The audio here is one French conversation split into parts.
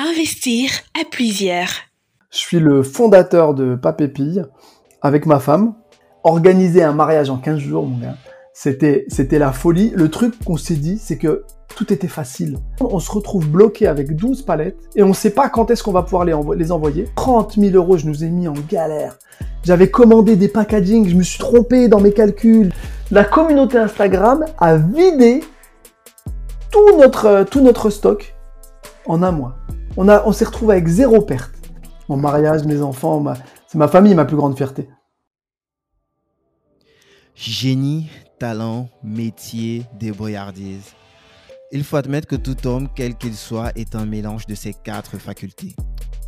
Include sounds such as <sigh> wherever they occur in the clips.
Investir à plusieurs. Je suis le fondateur de Papépille avec ma femme. Organiser un mariage en 15 jours, mon gars, c'était, la folie. Le truc qu'on s'est dit, c'est que tout était facile. On se retrouve bloqué avec 12 palettes et on ne sait pas quand est-ce qu'on va pouvoir les, les envoyer. 30 000 euros, je nous ai mis en galère. J'avais commandé des packaging, je me suis trompé dans mes calculs. La communauté Instagram a vidé tout notre, tout notre stock en un mois. On, on s'est retrouvé avec zéro perte. Mon mariage, mes enfants, c'est ma famille ma plus grande fierté. Génie, talent, métier, débrouillardise. Il faut admettre que tout homme, quel qu'il soit, est un mélange de ces quatre facultés.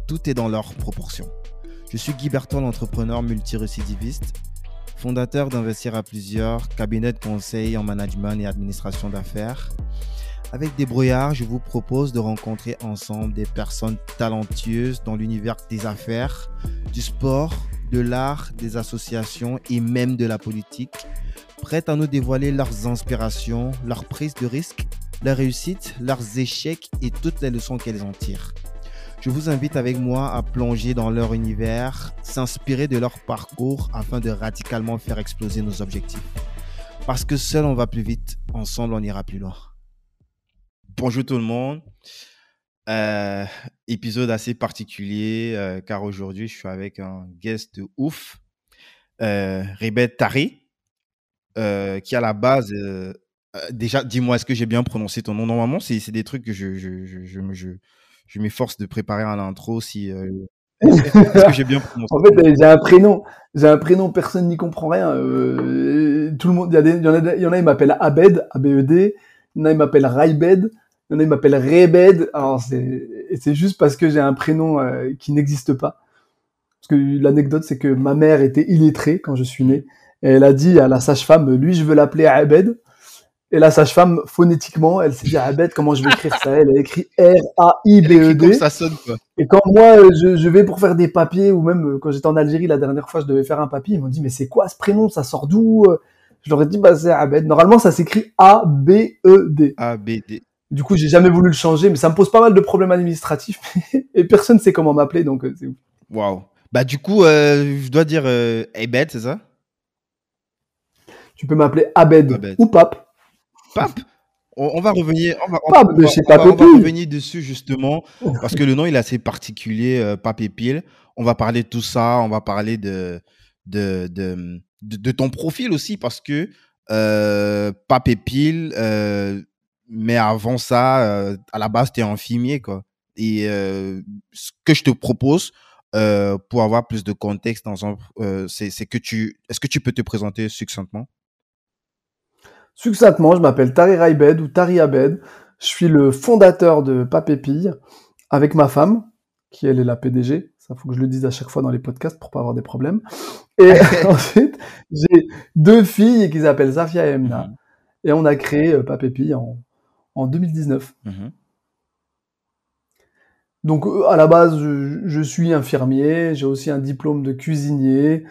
Tout est dans leur proportion. Je suis Guy Berton, entrepreneur multirécidiviste, fondateur d'Investir à plusieurs, cabinet de conseil en management et administration d'affaires. Avec des brouillards, je vous propose de rencontrer ensemble des personnes talentueuses dans l'univers des affaires, du sport, de l'art, des associations et même de la politique, prêtes à nous dévoiler leurs inspirations, leurs prises de risques leurs réussites, leurs échecs et toutes les leçons qu'elles en tirent. Je vous invite avec moi à plonger dans leur univers, s'inspirer de leur parcours afin de radicalement faire exploser nos objectifs. Parce que seul on va plus vite, ensemble on ira plus loin. Bonjour tout le monde. Euh, épisode assez particulier euh, car aujourd'hui je suis avec un guest de ouf, euh, Tari, euh, qui à la base déjà, dis-moi, est-ce que j'ai bien prononcé ton nom? Normalement, c'est des trucs que je, je, je, je, je m'efforce de préparer à l'intro. Si, <laughs> est-ce que j'ai bien prononcé En fait, j'ai un prénom, j'ai un prénom, personne n'y comprend rien. Tout le monde, il y, y, en a, il y en a, ils m'appellent Abed, A-B-E-D. Il y en a, ils m'appellent Raibed. Il y en a, ils m'appellent Rebed. Alors, c'est juste parce que j'ai un prénom qui n'existe pas. Parce que l'anecdote, c'est que ma mère était illettrée quand je suis né. Et elle a dit à la sage-femme, lui, je veux l'appeler Abed. Et la sage-femme, phonétiquement, elle s'est dit, ah bête, comment je vais écrire ça? Elle a écrit R-A-I-B-E-D. ça sonne, quoi. Et quand moi, je, je, vais pour faire des papiers, ou même euh, quand j'étais en Algérie, la dernière fois, je devais faire un papier, ils m'ont dit, mais c'est quoi ce prénom? Ça sort d'où Je leur ai dit, bah, c'est Abed. Normalement, ça s'écrit A-B-E-D. A-B-D. Du coup, j'ai jamais voulu le changer, mais ça me pose pas mal de problèmes administratifs. <laughs> et personne sait comment m'appeler, donc euh, c'est ouf. Waouh. Bah, du coup, euh, je dois dire euh, Abed, c'est ça? Tu peux m'appeler Abed, Abed, ou Pape. Pape? On, va revenir, on va, on, revenir dessus justement parce que le nom il est assez particulier, euh, Pape et Pile. On va parler de tout ça, on va parler de de, de, de, ton profil aussi parce que Pape et Pile, mais avant ça, euh, à la base, tu es infirmier quoi. Et euh, ce que je te propose euh, pour avoir plus de contexte c'est que tu, est-ce que tu peux te présenter succinctement? Succinctement, je m'appelle Tari Raibed ou Tari Abed. Je suis le fondateur de Papépille avec ma femme, qui elle est la PDG. Ça faut que je le dise à chaque fois dans les podcasts pour pas avoir des problèmes. Et <laughs> <laughs> ensuite, j'ai deux filles qui s'appellent Zafia et Emna. Mhm. Et on a créé Papépille en, en 2019. Mhm. Donc euh, à la base, je, je suis infirmier, j'ai aussi un diplôme de cuisinier.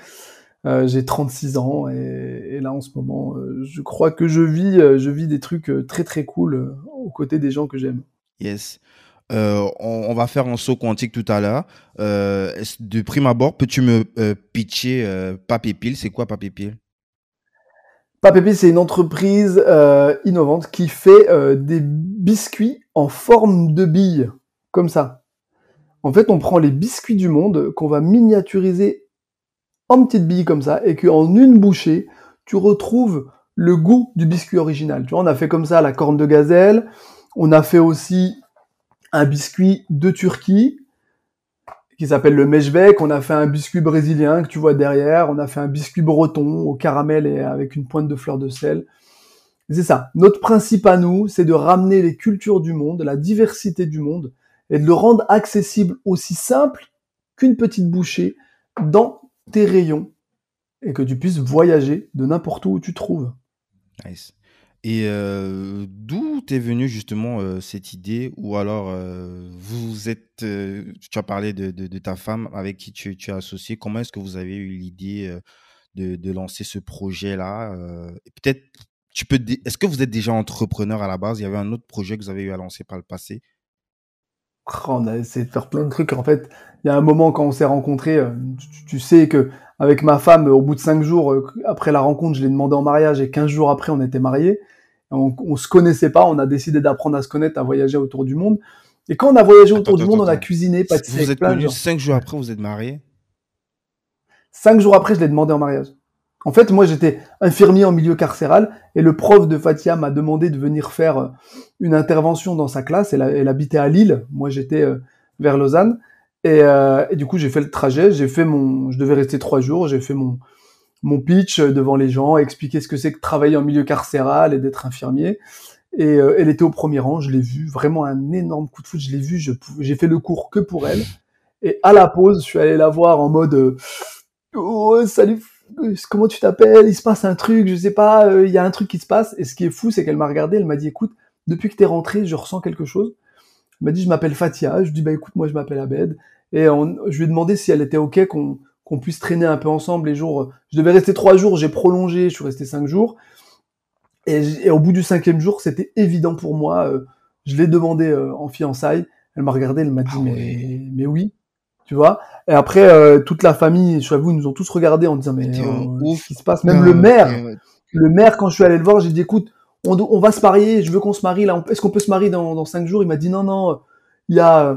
Euh, j'ai 36 ans et, là en ce moment, euh, je crois que je vis, euh, je vis des trucs très très cool aux côtés des gens que j'aime. Yes. On, va faire un saut quantique tout à l'heure. de prime abord, peux-tu me pitcher Papépile C'est quoi Papépile Papépile, c'est une entreprise innovante qui fait des biscuits en forme de billes, comme ça. En fait, on prend les biscuits du monde qu'on va miniaturiser en petites billes comme ça, et qu'en une bouchée, tu retrouves le goût du biscuit original. Tu vois, on a fait comme ça la corne de gazelle, on a fait aussi un biscuit de Turquie, qui s'appelle le meshvek, on a fait un biscuit brésilien que tu vois derrière, on a fait un biscuit breton au caramel et avec une pointe de fleur de sel. C'est ça. Notre principe à nous, c'est de ramener les cultures du monde, la diversité du monde, et de le rendre accessible aussi simple qu'une petite bouchée dans tes rayons et que tu puisses voyager de n'importe où, tu trouves. Nice. Et euh, d'où t'es venue justement euh, cette idée? Ou alors, euh, vous êtes, tu as parlé de, ta femme avec qui tu, es associé. Comment est-ce que vous avez eu l'idée de, de, lancer ce projet-là Peut-être, tu peux, est-ce que vous êtes déjà entrepreneur à la base? Il y avait un autre projet que vous avez eu à lancer par le passé? On a essayé de faire plein de trucs. En fait, il y a un moment quand on s'est rencontrés, euh, tu, tu sais que avec ma femme, au bout de cinq jours euh, après la rencontre, je l'ai demandé en mariage et 15 jours après, on était mariés. On, on se connaissait pas, on a décidé d'apprendre à se connaître, à voyager autour du monde. Et quand on a voyagé autour Attends, du monde, attends, on a cuisiné, pâtissé Vous êtes connus cinq jours après, vous êtes mariés? Cinq jours après, je l'ai demandé en mariage. En fait, moi, j'étais infirmier en milieu carcéral et le prof de Fatia m'a demandé de venir faire euh, une intervention dans sa classe. Elle, habitait à Lille. Moi, j'étais euh, vers Lausanne. Et, euh, et du coup, j'ai fait le trajet. J'ai fait mon, je devais rester trois jours. J'ai fait mon, mon pitch devant les gens, expliquer ce que c'est que travailler en milieu carcéral et d'être infirmier. Et elle était au premier rang. Je l'ai vu. Vraiment un énorme coup de foot. Je l'ai vu. Je pou- J'ai fait le cours que pour elle. Et à la pause, je suis allé la voir en mode, oh, salut, comment tu t'appelles? Il se passe un truc, je sais pas, euh, il y a un truc qui se passe. Et ce qui est fou, c'est qu'elle m'a regardé, elle m'a dit, écoute, depuis que t'es rentré, je ressens quelque chose. Elle m'a dit, je m'appelle Fatia. Je lui dis, bah écoute, moi je m'appelle Abed. Et on- je lui ai demandé si elle était ok qu'on qu'on puisse traîner un peu ensemble les jours. Je devais rester trois jours, j'ai prolongé, je suis resté cinq jours. Et, au bout du cinquième jour, c'était évident pour moi. euh, je l'ai demandé euh, en fiançailles. Elle m'a regardé, elle m'a dit, Ah mais oui, tu vois? Et après, euh, toute la famille, je ils nous ont tous regardés en disant, mais euh, qu'est-ce qui se passe? Même le maire, le maire, quand je suis allé le voir, j'ai dit, écoute, on, va se marier, je veux qu'on se marie là. Est-ce qu'on peut se marier dans, dans cinq jours? Il m'a dit, non, non, il y a euh,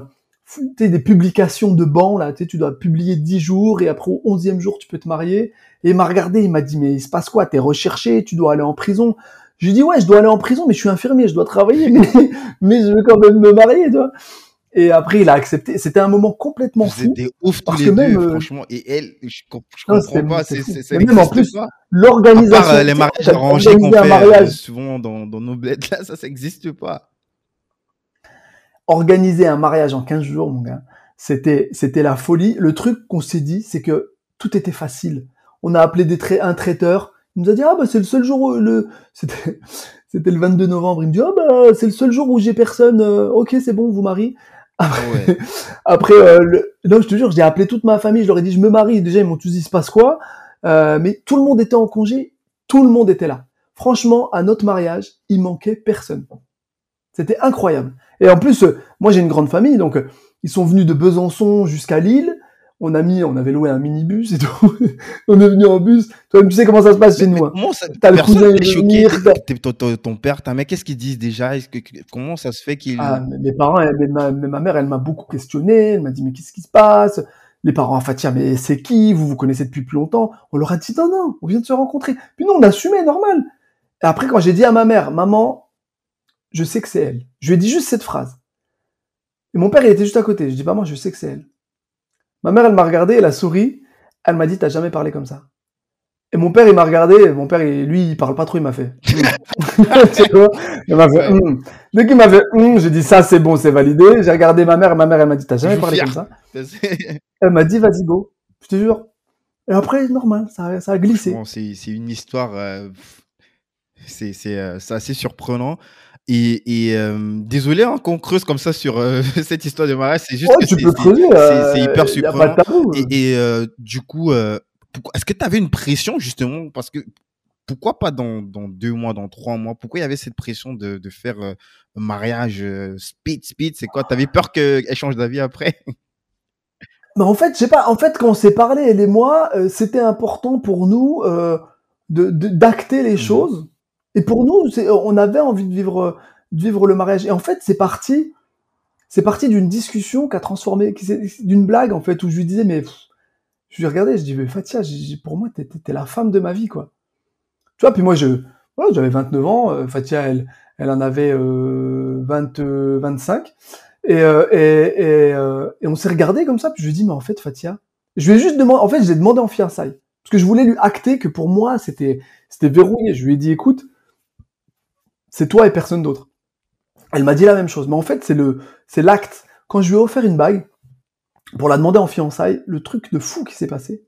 des publications de bancs là, tu dois publier dix jours et après au onzième jour, tu peux te marier. Et il m'a regardé, il m'a dit, mais il se passe quoi? T'es recherché, tu dois aller en prison. Je lui ai dit, ouais, je dois aller en prison, mais je suis infirmier, je dois travailler, <laughs> mais, mais je veux quand même me marier, tu vois. Et après, il a accepté. C'était un moment complètement Vous fou. des oufs tous les que deux, même, euh, franchement. Et elle, je, comp- je Non, comprends pas. ça Mais même en plus, L'organisation. euh, les mariages arrangés qu'on fait euh, mariage. souvent dans, dans nos bleds, là, ça, ça n'existe pas. organiser un mariage en 15 jours, mon gars, c'était, c'était la folie. Le truc qu'on s'est dit, c'est que tout était facile. On a appelé des un traiteur. Il nous a dit, ah, bah, c'est le seul jour où le, <laughs> c'était, c'était le 22 novembre. Il me dit, ah, bah, c'est le seul jour où j'ai personne. euh, ok, c'est bon, vous marie. Ah ouais. <laughs> Après, euh, le... non, je te jure, j'ai appelé toute ma famille. Je leur ai dit, je me marie. Déjà, ils m'ont tous dit, se passe quoi? Euh, mais tout le monde était en congé. Tout le monde était là. Franchement, à notre mariage, il manquait personne. C'était incroyable. Et en plus, euh, moi j'ai une grande famille, donc euh, ils sont venus de Besançon jusqu'à Lille. On a mis, on avait loué un minibus et tout. <laughs> on est venu en bus. Toi, tu sais comment ça se passe chez Mais- nous. hein. comment ça, T'as le cousin de choqué. Ton, père, ta mère, qu'est-ce qu'ils disent déjà? Que, Comment ça se fait qu'ils. Ah, mes parents, elle- mais ma, mais ma mère, elle m'a beaucoup questionné. Elle m'a dit, mais qu'est-ce qui se passe? Les parents, enfin, tiens, mais c'est qui? Vous vous connaissez depuis plus longtemps? On leur a dit, non, non, on vient de se rencontrer. Puis nous, on assumait, normal. Et après, quand j'ai dit à ma mère, maman, je sais que c'est elle. Je lui ai dit juste cette phrase. Et mon père, il était juste à côté. Je dis, maman, je sais que c'est elle. Ma mère, elle m'a regardé, elle a souri. Elle m'a dit, t'as jamais parlé comme ça. Et mon père, il m'a regardé. Mon père, il- lui, il parle pas trop, il m'a fait. <laughs> Hmm. <laughs> Il m'a fait. Hmm. Dès qu'il m'a fait, Hmm, j'ai dit, ça, c'est bon, c'est validé. J'ai regardé ma mère. Ma mère, elle m'a dit, t'as jamais <laughs> parlé comme ça. Elle m'a dit, vas-y, go. Je te jure. Et après, normal, ça, ça a glissé. C'est une histoire. euh, euh, c'est assez surprenant. Et, et, euh, désolé hein, qu'on creuse comme ça sur euh, <laughs> cette histoire de mariage. C'est juste Ouais, que tu c'est- peux creuser. c'est euh, c'est hyper surprenant. Et, et, euh, du coup, euh, est-ce que tu avais une pression justement? Parce que pourquoi pas dans, dans deux mois, dans trois mois? Pourquoi il y avait cette pression de, de faire euh, un mariage euh, speed, speed? C'est quoi? T'avais peur qu'elle change d'avis après? <laughs> Mais en fait, je sais pas. En fait, quand on s'est parlé, elle et moi, euh, c'était important pour nous euh, de de- d'acter les Mhm. choses. Et pour nous, on avait envie de vivre euh, de vivre le mariage. Et en fait, c'est parti. C'est parti d'une discussion qui a transformé, d'une blague en fait, où je lui disais, mais je lui regardais, je dis, mais Fatia, pour moi, t'es t'es la femme de ma vie, quoi. Tu vois. Puis moi, je, voilà, j'avais 29 ans. euh, Fatia, elle, elle en avait euh, 20, euh, 25. Et, euh, et, et, euh, et on s'est regardé comme ça, puis je lui ai dit, mais en fait, Fatia, je lui ai juste demandé, en fait, j'ai demandé en fiançailles. Parce que je voulais lui acter que pour moi, c'était verrouillé. Je lui ai dit, écoute, c'est toi et personne d'autre. Elle m'a dit la même chose. Mais en fait, c'est le, c'est l'acte. Quand je lui ai offert une bague, pour la demander en fiançailles, le truc de fou qui s'est passé,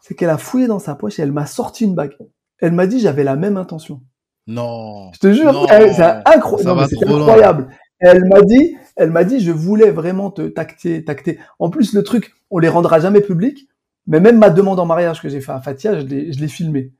c'est qu'elle a fouillé dans sa poche et elle m'a sorti une bague. Elle m'a dit, j'avais la même intention. Non. Je te jure, c'est incroyable. Et elle m'a dit, elle m'a dit, je voulais vraiment te tacter, tacter. En plus, le truc, on les rendra jamais publics. Mais même ma demande en mariage que j'ai fait à Fatia, je l'ai, je l'ai filmée.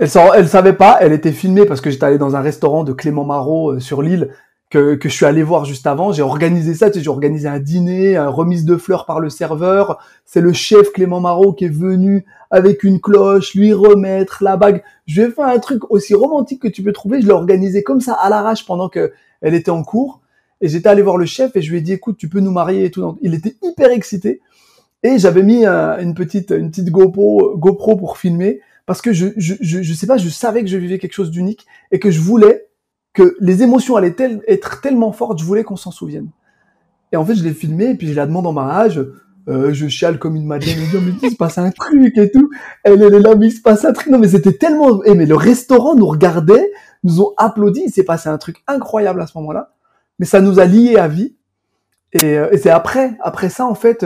Elle elle savait pas, elle était filmée parce que j'étais allé dans un restaurant de Clément Marot euh, sur l'île que, que je suis allé voir juste avant. J'ai organisé ça, tu sais, j'ai organisé un dîner, une remise de fleurs par le serveur. C'est le chef Clément Marot qui est venu avec une cloche, lui remettre la bague. Je vais faire un truc aussi romantique que tu peux trouver. Je l'ai organisé comme ça à l'arrache pendant que elle était en cours. Et j'étais allé voir le chef et je lui ai dit, écoute, tu peux nous marier et tout. Il était hyper excité. Et j'avais mis euh, une petite, une petite GoPro, GoPro pour filmer parce que je, je, je, sais pas, je savais que je vivais quelque chose d'unique et que je voulais que les émotions allaient être tellement fortes, je voulais qu'on s'en souvienne. Et en fait, je l'ai filmé, et puis je la demande en mariage, euh, je chiale comme une madeleine, je dis, mais il se passe un truc et tout. Elle, elle est là, mais il se passe un truc. Non, mais c'était tellement, eh, mais le restaurant nous regardait, nous ont applaudi, il s'est passé un truc incroyable à ce moment-là. Mais ça nous a liés à vie. Et, euh, et c'est après, après ça, en fait,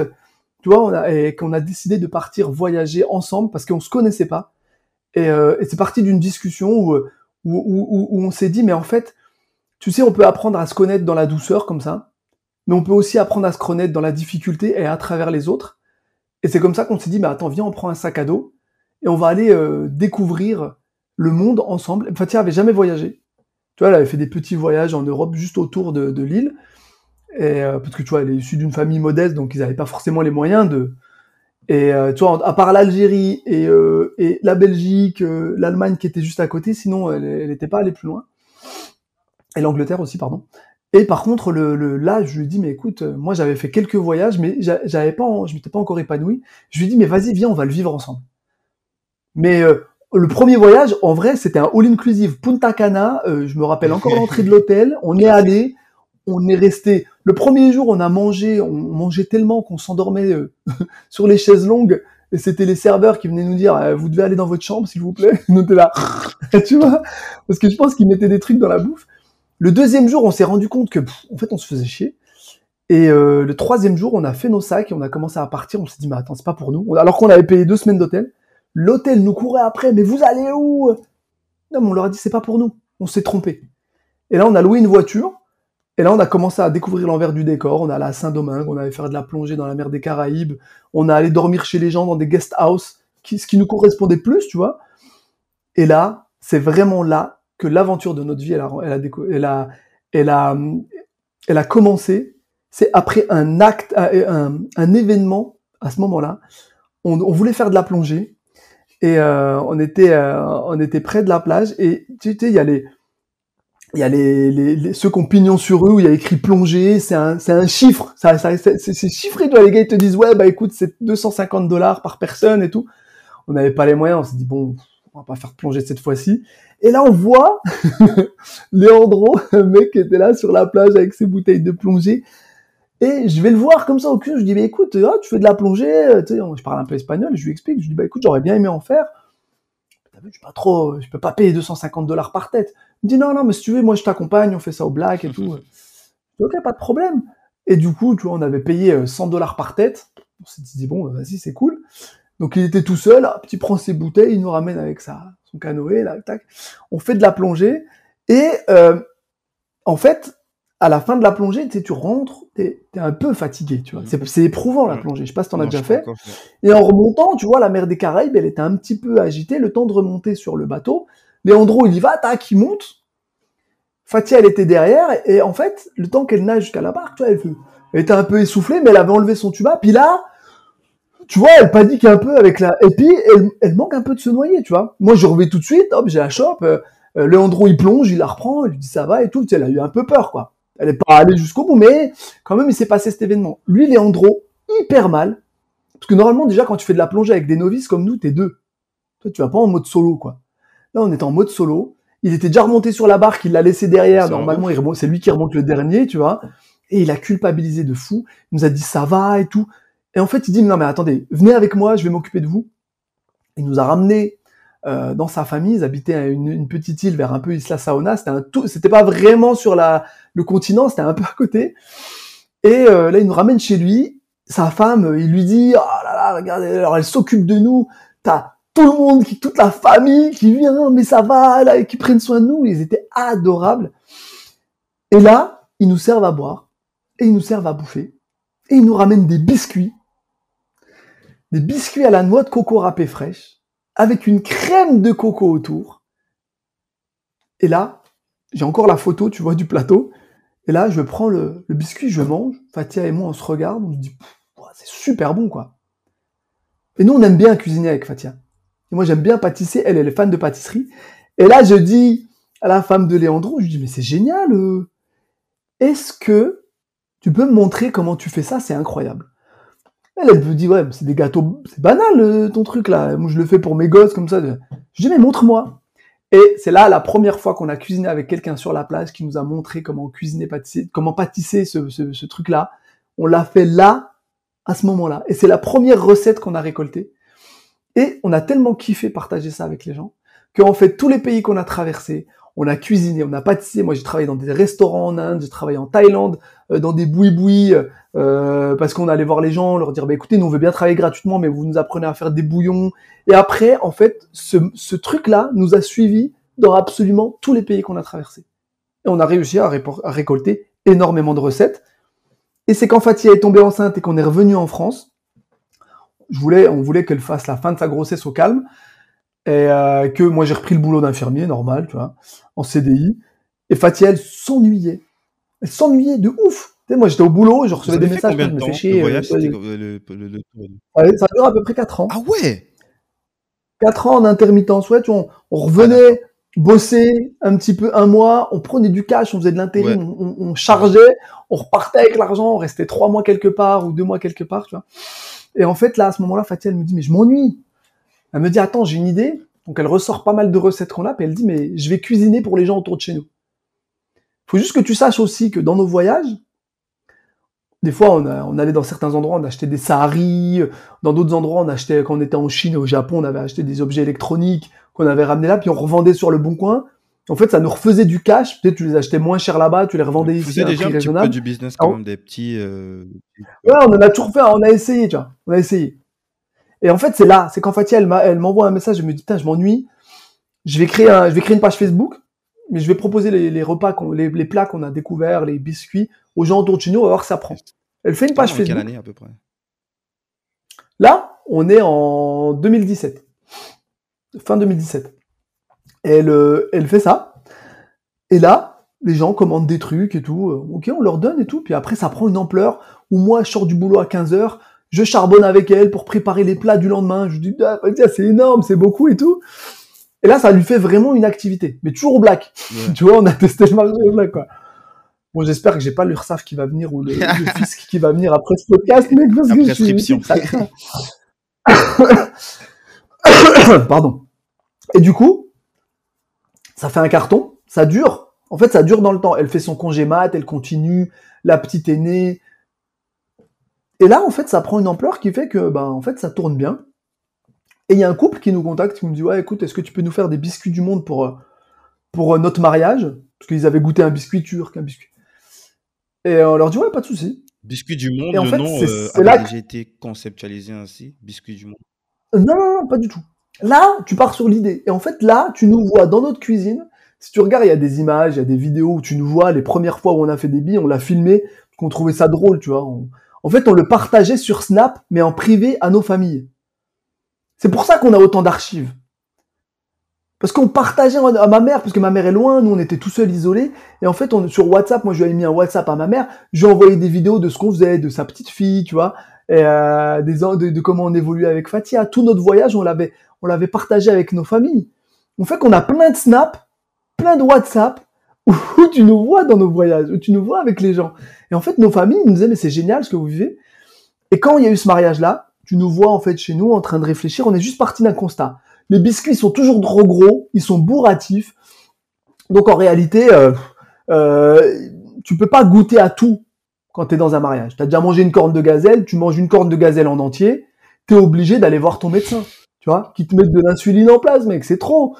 tu vois, et qu'on a décidé de partir voyager ensemble parce qu'on se connaissait pas. Et, euh, et c'est parti d'une discussion où, où, où, où on s'est dit, mais en fait, tu sais, on peut apprendre à se connaître dans la douceur comme ça, mais on peut aussi apprendre à se connaître dans la difficulté et à travers les autres. Et c'est comme ça qu'on s'est dit, mais attends, viens, on prend un sac à dos et on va aller euh, découvrir le monde ensemble. Fatia avait jamais voyagé. Tu vois, elle avait fait des petits voyages en Europe juste autour de, de l'île. Et, euh, parce que tu vois, elle est issue d'une famille modeste, donc ils n'avaient pas forcément les moyens de, et euh, tu vois, à part l'Algérie et, euh, et la Belgique, euh, l'Allemagne qui était juste à côté, sinon elle n'était pas allée plus loin. Et l'Angleterre aussi, pardon. Et par contre, le, le, là, je lui dis, mais écoute, moi j'avais fait quelques voyages, mais j'avais pas, je m'étais pas encore épanoui. Je lui dis, mais vas-y, viens, on va le vivre ensemble. Mais le premier voyage, en vrai, c'était un all-inclusive Punta Cana. je me rappelle encore l'entrée de l'hôtel. On est allé, on est resté. Le premier jour, on a mangé, on mangeait tellement qu'on s'endormait euh, <laughs> sur les chaises longues. Et c'était les serveurs qui venaient nous dire eh, vous devez aller dans votre chambre s'il vous plaît. <laughs> Nous était là, <laughs> tu vois, parce que je pense qu'ils mettaient des trucs dans la bouffe. Le deuxième jour, on s'est rendu compte que en fait, on se faisait chier. Et euh, le troisième jour, on a fait nos sacs et on a commencé à partir. On s'est dit mais attends, c'est pas pour nous. Alors qu'on avait payé deux semaines d'hôtel. L'hôtel nous courait après. Mais vous allez où? Non, mais on leur a dit c'est pas pour nous. On s'est trompé. Et là, on a loué une voiture et là, on a commencé à découvrir l'envers du décor. On a allé à Saint-Domingue, on allait faire de la plongée dans la mer des Caraïbes, on a allé dormir chez les gens dans des guest house, qui, ce qui nous correspondait plus, tu vois. Et là, c'est vraiment là que l'aventure de notre vie, elle a, commencé. C'est après un acte, un, événement à ce moment-là. On, on, voulait faire de la plongée et euh, on était, euh, on était près de la plage et tu sais, il y a les il y a les, les, ceux qui ont pignon sur eux où il y a écrit plongée, c'est un, chiffre, ça, ça c'est, chiffré, toi, les gars ils te disent ouais bah écoute c'est 250 dollars par personne et tout. On n'avait pas les moyens, on s'est dit bon on va pas faire plonger cette fois-ci. Et là on voit <laughs> Léandro, un mec qui était là sur la plage avec ses bouteilles de plongée. Et je vais le voir comme ça au cul, je dis bah écoute, ah, tu fais de la plongée, tu sais, je parle un peu espagnol, je lui explique, je dis bah écoute j'aurais bien aimé en faire je pas trop, je peux pas payer 250 dollars par tête. Il me dit non, non, mais si tu veux, moi je t'accompagne, on fait ça au black et tout. ok, pas de problème. Et du coup, tu vois, on avait payé 100 euh, dollars par tête. On s'est dit bon, vas-y, c'est cool. Donc il était tout seul, hop, il prend ses bouteilles, il nous ramène avec son canoë, là, tac. On fait de la plongée. Et euh, en fait, à la fin de la plongée, tu sais, tu rentres, t'es es un peu fatigué, tu vois. C'est éprouvant la plongée. Je sais pas si t'en as déjà fait. Et en remontant, tu vois, la mer des Caraïbes, elle était un petit peu agitée. Le temps de remonter sur le bateau. Léandro, il y va, tac, il monte. Fatia, elle était derrière. Et, en fait, le temps qu'elle nage jusqu'à la barque, tu vois, elle, elle, était un peu essoufflée, mais elle avait enlevé son tuba. Puis là, tu vois, elle panique un peu avec la. Et puis, elle, elle manque un peu de se noyer, tu vois. Moi, je reviens tout de suite. Hop, j'ai la chope. Euh, euh, Léandro, il plonge, il la reprend. Il lui dit ça va et tout. Tu sais, elle a eu un peu peur, quoi. Elle n'est pas allée jusqu'au bout, mais quand même, il s'est passé cet événement. Lui, Léandro, hyper mal. Parce que normalement, déjà, quand tu fais de la plongée avec des novices comme nous, t'es deux. Toi, tu vas pas en mode solo, quoi. Là, on est en mode solo. Il était déjà remonté sur la barque, il l'a laissé derrière. Normalement, c'est lui qui remonte le dernier, tu vois. Et il a culpabilisé de fou. Il nous a dit ça va et tout. Et en fait, il dit non mais attendez, venez avec moi, je vais m'occuper de vous. Il nous a ramené euh, dans sa famille. Ils habitaient à une, petite île vers un peu Isla Saona. C'était un tout, c'était pas vraiment sur la, le continent, c'était un peu à côté. Et euh, là, il nous ramène chez lui. Sa femme, il lui dit, oh là là, regardez, alors elle s'occupe de nous. T'as tout le monde, qui, toute la famille qui vient, mais ça va, là, et qui prennent soin de nous. Ils étaient adorables. Et là, ils nous servent à boire et ils nous servent à bouffer et ils nous ramènent des biscuits, des biscuits à la noix de coco râpée fraîche avec une crème de coco autour. Et là, j'ai encore la photo, tu vois, du plateau. Et là, je prends le, biscuit, je mange. Fatia et moi, on se regarde, on se dit, c'est super bon, quoi. Et nous, on aime bien cuisiner avec Fatia. Et moi, j'aime bien pâtisser. Elle, elle est fan de pâtisserie. Et là, je dis à la femme de Léandro, je lui dis, mais c'est génial. euh. Est-ce que tu peux me montrer comment tu fais ça? C'est incroyable. Elle, elle me dit, ouais, c'est des gâteaux, c'est banal euh, ton truc là. Moi, je le fais pour mes gosses comme ça. Je dis, mais montre-moi. Et c'est là la première fois qu'on a cuisiné avec quelqu'un sur la plage qui nous a montré comment cuisiner, pâtisser, comment pâtisser ce, ce, ce truc-là. On l'a fait là, à ce moment-là. Et c'est la première recette qu'on a récoltée. Et on a tellement kiffé partager ça avec les gens qu'en fait, tous les pays qu'on a traversés, on a cuisiné, on a pâtissé. Moi, j'ai travaillé dans des restaurants en Inde, j'ai travaillé en Thaïlande, dans des boui-boui, euh, parce qu'on allait voir les gens, leur dire, bah, écoutez, nous, on veut bien travailler gratuitement, mais vous nous apprenez à faire des bouillons. Et après, en fait, ce, ce truc-là nous a suivis dans absolument tous les pays qu'on a traversés. Et on a réussi à récolter énormément de recettes. Et c'est quand Fatia est tombée enceinte et qu'on est revenu en France, je voulais, on voulait qu'elle fasse la fin de sa grossesse au calme, et euh, que moi j'ai repris le boulot d'infirmier, normal, tu vois, en CDI. Et Fatia, elle s'ennuyait. Elle s'ennuyait de ouf. Tu sais, moi j'étais au boulot, je recevais des messages, combien de me temps fais chier. Le voyage, tu vois, c'était le, le, le, le tour. Ouais, ça dure à peu près 4 ans. Ah ouais? 4 ans en intermittence, ouais, tu vois, on, on revenait bosser un petit peu un mois, on prenait du cash, on faisait de l'intérim, Ouais. on, on- on chargeait, on repartait avec l'argent, on restait 3 mois quelque part ou 2 mois quelque part, tu vois. Et en fait, là, à ce moment-là, Fatia, elle me dit, mais je m'ennuie. Elle me dit, attends, j'ai une idée. Donc, elle ressort pas mal de recettes qu'on a, puis elle dit, mais je vais cuisiner pour les gens autour de chez nous. Faut juste que tu saches aussi que dans nos voyages, des fois, on, a- on allait dans certains endroits, on achetait des saharis, dans d'autres endroits, on achetait, quand on était en Chine et au Japon, on avait acheté des objets électroniques qu'on avait ramenés là, puis on revendait sur le bon coin. En fait, ça nous refaisait du cash. Peut-être tu les achetais moins cher là-bas, tu les revendais ici à un déjà prix un petit peu du business Ah quand même, des petits... euh, Ouais, on en a toujours fait, on a essayé, tu vois. On a essayé. Et en fait, c'est là, c'est quand Fatia, elle m'envoie un message, je me dis, putain, je m'ennuie. Je vais créer un, je vais créer une page Facebook, mais je vais proposer les, les repas, les, les plats qu'on a découverts, les biscuits, aux gens autour de chez nous, on va voir si ça prend. Elle fait une page en quelle Facebook. année à peu près? Là, on est en 2017. Fin 2017. Elle, euh, elle fait ça. Et là, les gens commandent des trucs et tout. Euh, Ok, on leur donne et tout. Puis après, ça prend une ampleur où moi, je sors du boulot à 15h. Je charbonne avec elle pour préparer les plats du lendemain. Je dis, ah, c'est énorme, c'est beaucoup et tout. Et là, ça lui fait vraiment une activité. Mais toujours au black. Ouais. <laughs> Tu vois, on a testé le marché au black, quoi. Bon, j'espère que j'ai pas l'URSAF qui va venir ou le, le <laughs> fisc qui va venir après ce podcast, mec, parce La que je suis- prescription. ça <laughs> craint. <coughs> Pardon. Et du coup, ça fait un carton, ça dure. En fait, ça dure dans le temps. Elle fait son congé mat, elle continue, la petite est née. Et là, en fait, ça prend une ampleur qui fait que, ben, en fait, ça tourne bien. Et il y a un couple qui nous contacte, qui nous dit, ouais, écoute, est-ce que tu peux nous faire des biscuits du monde pour, euh, pour euh, notre mariage? Parce qu'ils avaient goûté un biscuit turc, un biscuit. Et on leur dit, ouais, pas de souci. Biscuit du monde, Et en le fait, nom c'est- euh, avait là déjà été conceptualisé ainsi. Biscuit du monde. Non, non, non, pas du tout. Là, tu pars sur l'idée. Et en fait, là, tu nous vois dans notre cuisine. Si tu regardes, il y a des images, il y a des vidéos où tu nous vois les premières fois où on a fait des billes, on l'a filmé, qu'on trouvait ça drôle, tu vois. On- En fait, on le partageait sur Snap, mais en privé à nos familles. C'est pour ça qu'on a autant d'archives. Parce qu'on partageait à ma mère, parce que ma mère est loin, nous on était tout seuls isolés, et en fait sur WhatsApp, moi je lui avais mis un WhatsApp à ma mère, je lui ai envoyé des vidéos de ce qu'on faisait, de sa petite fille, tu vois, euh, des, de, de comment on évoluait avec Fatia. Tout notre voyage, on l'avait, on l'avait partagé avec nos familles. On fait qu'on a plein de snaps, plein de WhatsApp, <laughs> où tu nous vois dans nos voyages, où tu nous vois avec les gens. Et en fait, nos familles nous disaient, mais c'est génial ce que vous vivez. Et quand il y a eu ce mariage-là, tu nous vois en fait chez nous en train de réfléchir, on est juste parti d'un constat. Les biscuits sont toujours trop gros, ils sont bourratifs. Donc en réalité, euh, euh, tu peux pas goûter à tout quand tu es dans un mariage. Tu as déjà mangé une corne de gazelle, tu manges une corne de gazelle en entier, tu es obligé d'aller voir ton médecin. Tu vois, qui te met de l'insuline en place, mec, c'est trop.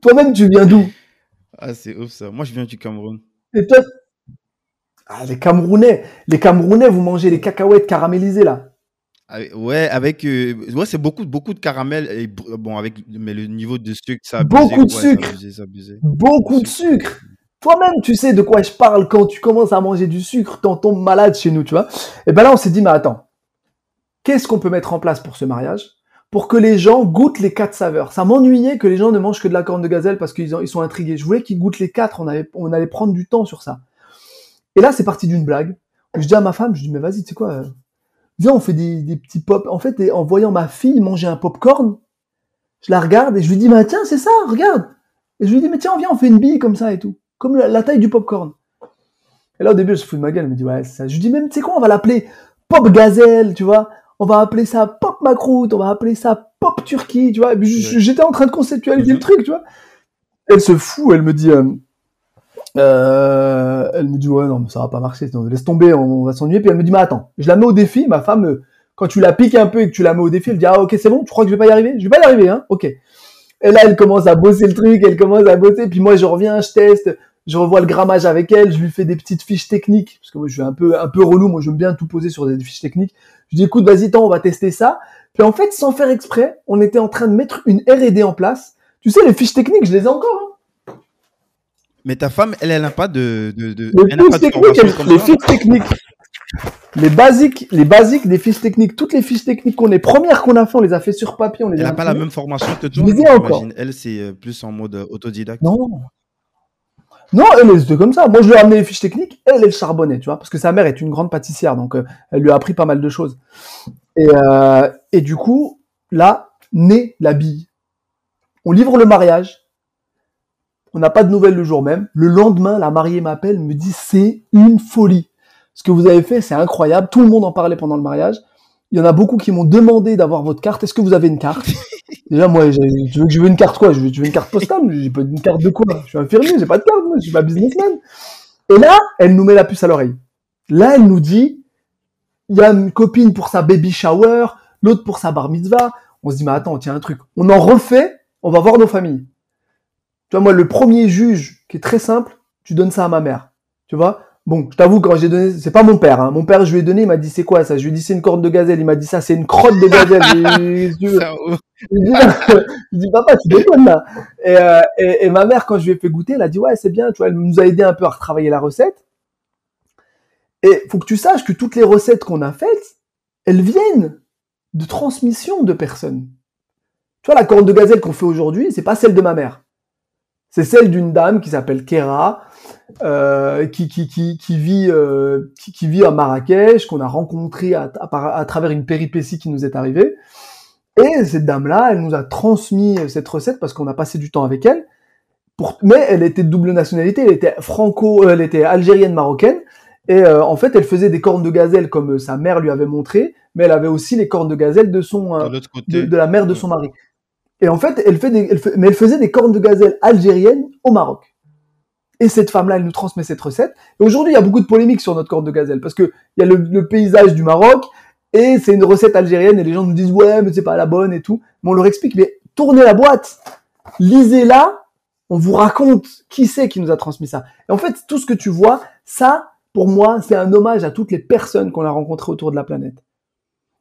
Toi-même, tu viens d'où? Ah, c'est ouf ça. Moi, je viens du Cameroun. Et toi? Ah, les Camerounais, les Camerounais, vous mangez les cacahuètes caramélisées là. Avec- ouais, avec. euh, ouais, c'est beaucoup, beaucoup de caramel. Et, bon, avec. Mais le niveau de sucre, ça a Beaucoup de ouais, sucre. Abusé, abusé. Beaucoup de sucre. Toi-même, tu sais de quoi je parle quand tu commences à manger du sucre, t'en tombes malade chez nous, tu vois. Et ben là, on s'est dit, mais attends, qu'est-ce qu'on peut mettre en place pour ce mariage pour que les gens goûtent les quatre saveurs? Ça m'ennuyait que les gens ne mangent que de la corne de gazelle parce qu'ils ont- ils sont intrigués. Je voulais qu'ils goûtent les quatre. On, avait, on allait prendre du temps sur ça. Et là, c'est parti d'une blague. Je dis à ma femme, je dis, mais vas-y, tu sais quoi, viens, on fait des, des petits pop. En fait, et en voyant ma fille manger un popcorn, je la regarde et je lui dis, bah, tiens, c'est ça, regarde. Et je lui dis, mais tiens, viens, on fait une bille comme ça et tout. Comme la, la taille du popcorn. Et là, au début, elle se fout de ma gueule. Elle me dit, ouais, c'est ça. Je lui dis, même, tu sais quoi, on va l'appeler Pop Gazelle, tu vois. On va appeler ça Pop Macroute, on va appeler ça Pop Turquie, tu vois. J'étais en train de conceptualiser le truc, tu vois. Elle se fout, elle me dit, euh, euh, elle me dit, ouais, non, mais ça va pas marcher, laisse tomber, on, va s'ennuyer. Puis elle me dit, mais attends, je la mets au défi, ma femme, euh, quand tu la piques un peu et que tu la mets au défi, elle dit, ah, ok, c'est bon, tu crois que je vais pas y arriver? Je vais pas y arriver, hein, ok. Et là, elle commence à bosser le truc, elle commence à bosser, puis moi, je reviens, je teste, je revois le grammage avec elle, je lui fais des petites fiches techniques, parce que moi, je suis un peu, un peu relou, moi, j'aime bien tout poser sur des fiches techniques. Je dis, écoute, vas-y, attends, on va tester ça. Puis en fait, sans faire exprès, on était en train de mettre une R&D en place. Tu sais, les fiches techniques, je les ai encore, hein. Mais ta femme, elle, elle n'a pas de. de, de Les elle fiches techniques, les fiches techniques, les basiques, les basiques des fiches techniques, toutes les fiches techniques qu'on est premières qu'on a fait, on les a fait sur papier, on les Elle n'a pas la même formation que toi. j'imagine. Elle, c'est euh, plus en mode euh, autodidacte. Non. Non, elle était comme ça. Moi, je lui ai amené les fiches techniques, elle, elle charbonnait, tu vois, parce que sa mère est une grande pâtissière, donc euh, elle lui a appris pas mal de choses. Et, euh, et du coup, là, naît la bille. On livre le mariage. On n'a pas de nouvelles le jour même. Le lendemain, la mariée m'appelle, me dit c'est une folie. Ce que vous avez fait, c'est incroyable. Tout le monde en parlait pendant le mariage. Il y en a beaucoup qui m'ont demandé d'avoir votre carte. Est-ce que vous avez une carte? <laughs> Déjà, moi, tu veux que je veux une carte quoi? Je veux, Tu veux une carte postale? J'ai pas une carte de quoi? Je suis infirmier, j'ai pas de carte, moi, je suis pas businessman. Et là, elle nous met la puce à l'oreille. Là, elle nous dit, il y a une copine pour sa baby shower, l'autre pour sa bar mitzvah. On se dit, mais attends, tiens un truc. On en refait, on va voir nos familles. Tu vois, moi, le premier juge, qui est très simple, tu donnes ça à ma mère. Tu vois? Bon, je t'avoue, quand j'ai donné, c'est pas mon père, hein. Mon père, je lui ai donné, il m'a dit, c'est quoi ça? Je lui ai dit, c'est une corde de gazelle. Il m'a dit, ça, c'est une crotte de gazelle. <laughs> Dit, je je dis, papa, tu déconnes là. Et, euh, et, et ma mère, quand je lui ai fait goûter, elle a dit, ouais, c'est bien, tu vois, elle nous a aidé un peu à retravailler la recette. Et faut que tu saches que toutes les recettes qu'on a faites, elles viennent de transmission de personnes. Tu vois, la corne de gazelle qu'on fait aujourd'hui, c'est pas celle de ma mère. C'est celle d'une dame qui s'appelle Kera, euh, qui, qui, qui, qui, vit, euh, qui, qui vit à Marrakech, qu'on a rencontré à, à, à travers une péripétie qui nous est arrivée. Et cette dame-là, elle nous a transmis cette recette parce qu'on a passé du temps avec elle. Pour... Mais elle était de double nationalité, elle était franco, euh, elle était algérienne marocaine. Et euh, en fait, elle faisait des cornes de gazelle comme euh, sa mère lui avait montré, mais elle avait aussi les cornes de gazelle de son, euh, De la mère de son mari. Et en fait, elle fait des, elle fait- mais elle faisait des cornes de gazelle algériennes au Maroc. Et cette femme-là, elle nous transmet cette recette. Et aujourd'hui, il y a beaucoup de polémiques sur notre corne de gazelle parce que il y a le, paysage du Maroc et c'est une recette algérienne et les gens nous disent ouais, mais c'est pas la bonne et tout. Mais on leur explique, mais tournez la boîte, lisez-la, on vous raconte qui c'est qui nous a transmis ça. Et en fait, tout ce que tu vois, ça, pour moi, c'est un hommage à toutes les personnes qu'on a rencontrées autour de la planète.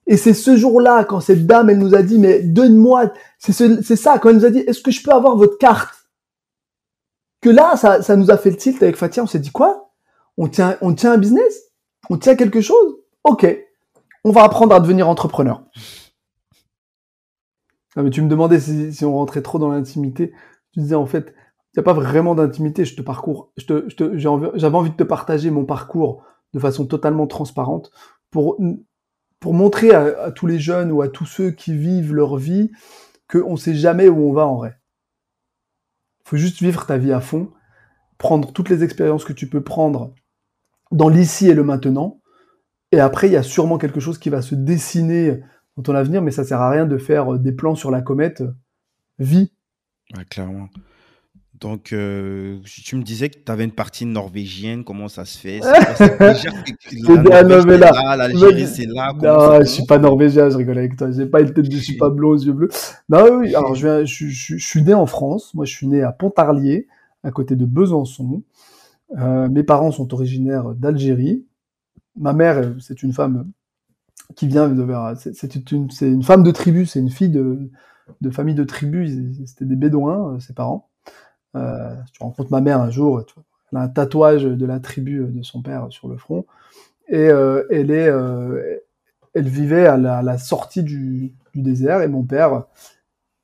Et c'est ce jour-là, quand cette dame, elle nous a dit, mais donne-moi, c'est ce- c'est ça, quand elle nous a dit, est-ce que je peux avoir votre carte? Que là, ça, ça nous a fait le tilt avec Fatia, on s'est dit, quoi? On tient, on tient un business? On tient quelque chose? Ok, on va apprendre à devenir entrepreneur. Non, mais tu me demandais si, on rentrait trop dans l'intimité. Tu disais, en fait, il n'y a pas vraiment d'intimité, je te parcours, je te, j'ai envie- j'avais envie de te partager mon parcours de façon totalement transparente pour, pour montrer à, tous les jeunes ou à tous ceux qui vivent leur vie qu'on ne sait jamais où on va en vrai. Il faut juste vivre ta vie à fond, prendre toutes les expériences que tu peux prendre dans l'ici et le maintenant, et après, il y a sûrement quelque chose qui va se dessiner dans ton avenir, mais ça sert à rien de faire des plans sur la comète. Vie. Ouais, clairement. Donc, euh, tu me disais que tu avais une partie norvégienne. Comment ça se fait? C'est là, l'Algérie, c'est là. Non, je suis pas norvégien, je rigole avec toi. J'ai pas une tête de, je suis pas blond aux yeux bleus. Non, oui. Alors, je, viens, je, je- je suis né en France. Moi, je suis né à Pontarlier, à côté de Besançon. Euh, mes parents sont originaires d'Algérie. Ma mère, euh, c'est une femme qui vient de c'est- une, femme de tribu, c'est une fille de, de famille de tribu. C'était des bédouins, euh, ses parents. Euh, tu rencontres ma mère un jour, tu vois, elle a un tatouage de la tribu de son père sur le front. Et euh, elle est, euh, elle vivait à la, à la sortie du, du désert et mon père,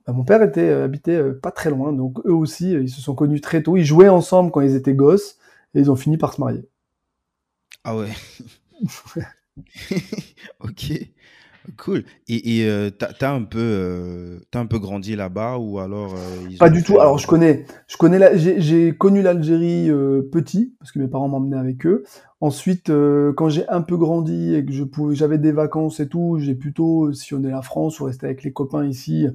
bah, mon père était euh, pas très loin, donc eux aussi, ils se sont connus très tôt. Ils jouaient ensemble quand ils étaient gosses et ils ont fini par se marier. Ah ouais. <laughs> <laughs> ok, cool. Et et euh, t'as as un peu euh, t'as un peu grandi là-bas ou alors euh, ils Pas ont du tout. Alors je connais, je connais la- j'ai connu l'Algérie petit parce que mes parents m'emmenaient avec eux. Ensuite, quand j'ai un peu grandi et que je pouvais, j'avais des vacances et tout, j'ai plutôt sillonné la France ou resté avec les copains ici.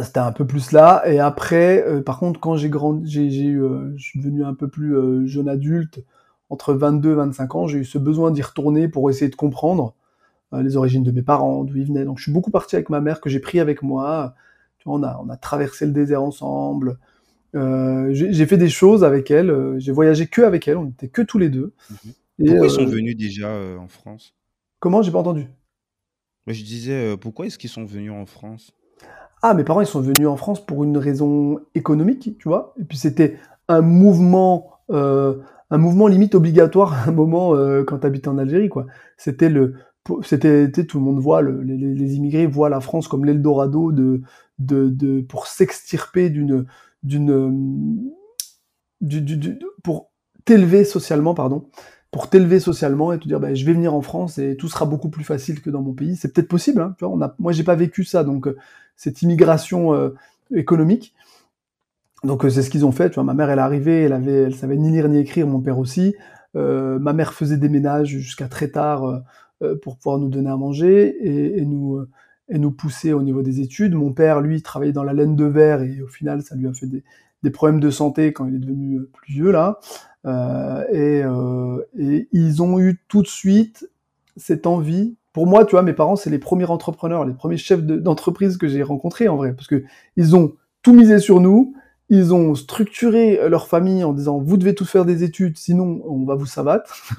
C'était un peu plus là. Et après, par contre, quand j'ai grandi, j'ai, je suis devenu un peu plus jeune adulte, entre 22 et 25 ans, j'ai eu ce besoin d'y retourner pour essayer de comprendre les origines de mes parents, d'où ils venaient. Donc, je suis beaucoup parti avec ma mère, que j'ai pris avec moi. Tu vois, on a, on a traversé le désert ensemble. Euh, j'ai fait des choses avec elle. euh, J'ai voyagé que avec elle. On était que tous les deux. Mhm. Et Pourquoi ils sont euh, venus déjà euh, en France? comment? J'ai pas entendu. Moi, je disais, euh, pourquoi est-ce qu'ils sont venus en France? Ah, mes parents, ils sont venus en France pour une raison économique, tu vois. Et puis c'était un mouvement, euh, un mouvement limite obligatoire à un moment euh, quand tu habitais en Algérie, quoi. C'était le, c'était, tout le monde voit, le- les, immigrés voient la France comme l'Eldorado de, de, de, pour s'extirper d'une, d'une, euh, pour t'élever socialement, pardon, pour t'élever socialement et te dire, ben, je vais venir en France et tout sera beaucoup plus facile que dans mon pays. C'est peut-être possible, hein, tu vois. On a, moi, j'ai pas vécu ça, donc euh, cette immigration euh, économique. Donc c'est ce qu'ils ont fait. Tu vois, ma mère, elle est arrivée, elle avait, elle savait ni lire ni écrire. Mon père aussi. Ma mère faisait des ménages jusqu'à très tard pour pouvoir nous donner à manger et, nous euh, et nous pousser au niveau des études. Mon père, lui, travaillait dans la laine de verre et au final, ça lui a fait des, des problèmes de santé quand il est devenu euh, plus vieux là. Euh, et, euh, ils ont eu tout de suite cette envie. Pour moi, tu vois, mes parents, c'est les premiers entrepreneurs, les premiers chefs de- d'entreprise que j'ai rencontrés en vrai, parce que ils ont tout misé sur nous. Ils ont structuré leur famille en disant vous devez tous faire des études, sinon on va vous sabattre. <laughs>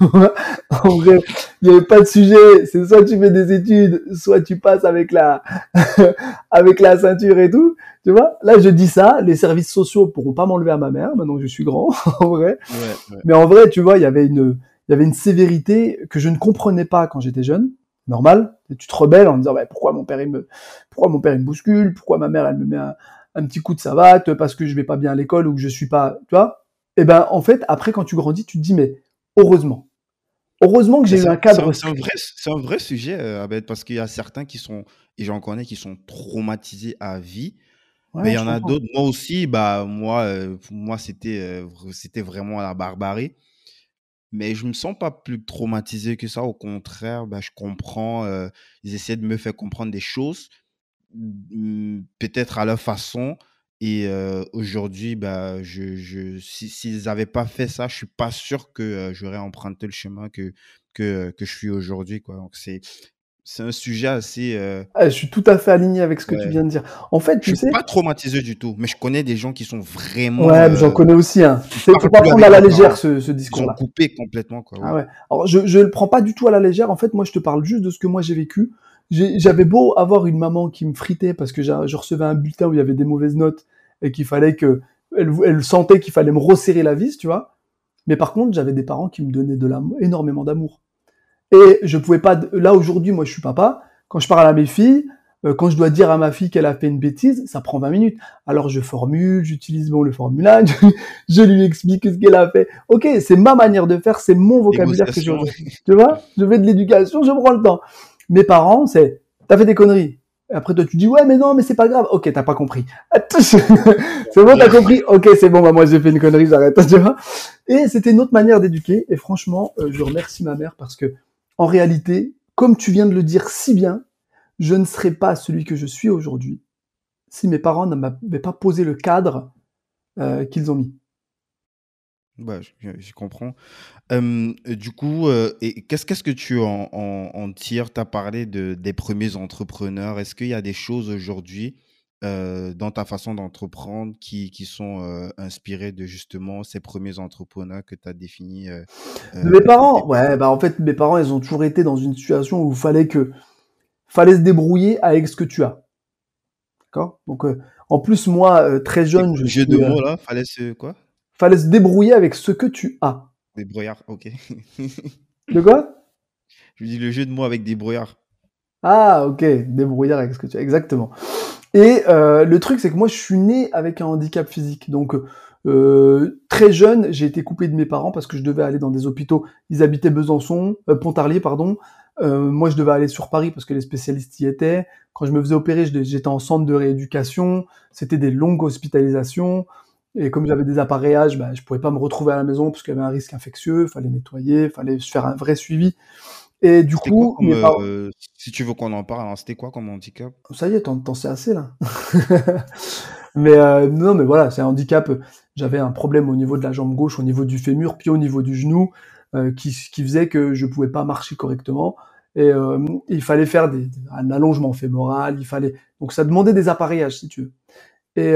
en vrai, il n'y avait pas de sujet. C'est soit tu fais des études, soit tu passes avec la <laughs> avec la ceinture et tout. Tu vois? Là, je dis ça. Les services sociaux pourront pas m'enlever à ma mère. Maintenant que je suis grand, <laughs> en vrai. Ouais, ouais. Mais en vrai, tu vois, il y avait une, il y avait une sévérité que je ne comprenais pas quand j'étais jeune. Normal. Et tu te rebelles en disant, ouais, pourquoi mon père, il me, pourquoi mon père, il me bouscule? Pourquoi ma mère, elle me met un, un petit coup de savate parce que je vais pas bien à l'école ou que je suis pas, tu vois? Et ben, en fait, après, quand tu grandis, tu te dis, mais heureusement. Heureusement que j'ai eu un c'est cadre un- c'est un un vrai sujet, euh, Abed, parce qu'il y a certains qui sont, et j'en connais, qui sont traumatisés à vie. Mais il y en a d'autres. Moi aussi, bah, moi, euh, pour moi, c'était euh, c'était vraiment la barbarie. Mais je me sens pas plus traumatisé que ça. Au contraire, bah, je comprends. euh, ils essaient de me faire comprendre des choses, peut-être à leur façon. Et euh, aujourd'hui, bah, je, je, si, s'ils n'avaient pas fait ça, je suis pas sûr que euh, j'aurais emprunté le chemin que, que, que je suis aujourd'hui, quoi. Donc, c'est, c'est un sujet assez. euh, Ah, je suis tout à fait aligné avec ce que tu viens de dire. En fait, Je tu suis sais, pas traumatisé du tout, mais je connais des gens qui sont vraiment. ouais, mais j'en connais aussi, hein. C'est, faut pas prendre à la légère ce, ce Ils ont discours-là. coupé complètement, quoi. Ah ouais. Alors je je le prends pas du tout à la légère. En fait, moi je te parle juste de ce que moi j'ai vécu. J'avais beau avoir une maman qui me fritait parce que je recevais un bulletin où il y avait des mauvaises notes et qu'il fallait que elle, elle sentait qu'il fallait me resserrer la vis, tu vois. Mais par contre, j'avais des parents qui me donnaient de l'amour, énormément d'amour. Et je pouvais pas. Là aujourd'hui, moi je suis papa. Quand je parle à mes filles, euh, quand je dois dire à ma fille qu'elle a fait une bêtise, ça prend 20 minutes. Alors je formule, j'utilise bon le formulage, <laughs> je lui explique ce qu'elle a fait. Ok, c'est ma manière de faire, c'est mon vocabulaire que je tu vois, je fais de l'éducation, je prends le temps. Mes parents, c'est, t'as fait des conneries. Après, toi, tu dis, ouais, mais non, mais c'est pas grave. Ok, t'as pas compris. <laughs> C'est bon, t'as compris. Ok, c'est bon, bah, moi, j'ai fait une connerie, j'arrête. <laughs> Et c'était une autre manière d'éduquer. Et franchement, euh, je remercie ma mère parce que, en réalité, comme tu viens de le dire si bien, je ne serais pas celui que je suis aujourd'hui si mes parents ne m'avaient pas posé le cadre euh, qu'ils ont mis. Bah, je, comprends. Euh, du coup, euh, et qu'est-ce qu'est-ce que tu en, en, en tires? Tu as parlé de, des premiers entrepreneurs. Est-ce qu'il y a des choses aujourd'hui euh, dans ta façon d'entreprendre qui, qui sont euh, inspirées de justement ces premiers entrepreneurs que tu as définis euh, De mes parents, ouais, bah en fait, mes parents, ils ont toujours été dans une situation où il fallait que, fallait se débrouiller avec ce que tu as. D'accord? Donc, en plus, moi, très jeune, je jeu suis, de mots là? Fallait se quoi? Fallait se débrouiller avec ce que tu as. Des brouillards, ok. De quoi? <laughs> Je dis le jeu de mots avec des brouillards. Ah, ok, débrouillard avec ce que tu as, exactement. Et euh, le truc, c'est que moi, je suis né avec un handicap physique. Donc, euh, très jeune, j'ai été coupé de mes parents parce que je devais aller dans des hôpitaux. Ils habitaient Besançon, euh, Pontarlier, pardon. Moi, je devais aller sur Paris parce que les spécialistes y étaient. Quand je me faisais opérer, j'étais en centre de rééducation. C'était des longues hospitalisations. Et comme j'avais des appareillages, bah, je pouvais pas me retrouver à la maison parce qu'il y avait un risque infectieux. Fallait nettoyer, fallait faire un vrai suivi. Et du coup, euh, si tu veux qu'on en parle, c'était quoi comme handicap? Ça y est, t'en sais assez là. <laughs> mais euh, non, mais voilà, c'est un handicap. J'avais un problème au niveau de la jambe gauche, au niveau du fémur, puis au niveau du genou, euh, qui, qui, faisait que je pouvais pas marcher correctement. Et il fallait faire des, un allongement fémoral, il fallait donc ça demandait des appareillages si tu veux. Et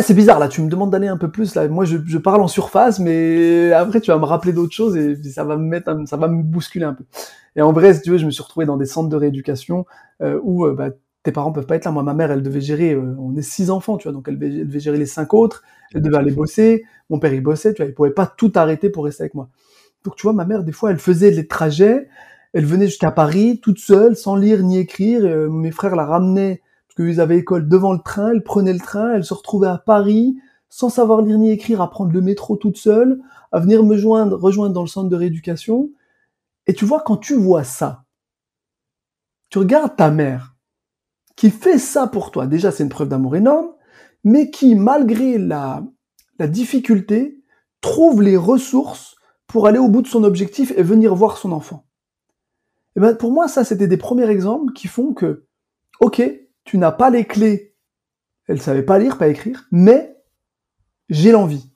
ah, c'est bizarre là, tu me demandes d'aller un peu plus là. Moi, je, je, parle en surface, mais après, tu vas me rappeler d'autres choses et ça va me mettre, ça va me bousculer un peu. Et en vrai, si tu veux, je me suis retrouvé dans des centres de rééducation euh, où euh, bah, tes parents peuvent pas être là. Moi, ma mère, elle devait gérer. Euh, on est six enfants, tu vois, donc elle devait, elle devait, gérer les cinq autres. Elle devait aller bosser. Mon père, il bossait, tu vois, il pouvait pas tout arrêter pour rester avec moi. Donc, tu vois, ma mère, des fois, elle faisait les trajets. Elle venait jusqu'à Paris toute seule, sans lire ni écrire. mes frères la ramenaient qu'ils avaient école devant le train, elle prenait le train, elle se retrouvait à Paris, sans savoir lire ni écrire, à prendre le métro toute seule, à venir me joindre, rejoindre dans le centre de rééducation. Et tu vois, quand tu vois ça, tu regardes ta mère, qui fait ça pour toi, déjà c'est une preuve d'amour énorme, mais qui, malgré la, difficulté, trouve les ressources pour aller au bout de son objectif et venir voir son enfant. Et ben pour moi, ça, c'était des premiers exemples qui font que, ok, tu n'as pas les clés. Elle savait pas lire, pas écrire, mais j'ai l'envie.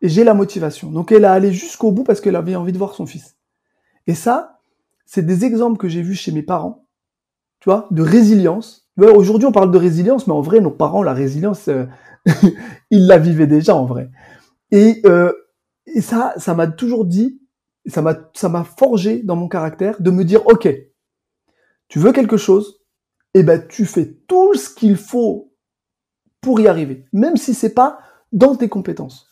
Et j'ai la motivation. Donc elle a allé jusqu'au bout parce qu'elle avait envie de voir son fils. Et ça, c'est des exemples que j'ai vus chez mes parents, tu vois, de résilience. Aujourd'hui, on parle de résilience, mais en vrai, nos parents, la résilience, euh, <laughs> ils la vivaient déjà en vrai. Et, euh, et ça, ça m'a toujours dit, ça m'a, ça m'a forgé dans mon caractère de me dire, ok, tu veux quelque chose, eh ben, tu fais tout ce qu'il faut pour y arriver, même si c'est pas dans tes compétences.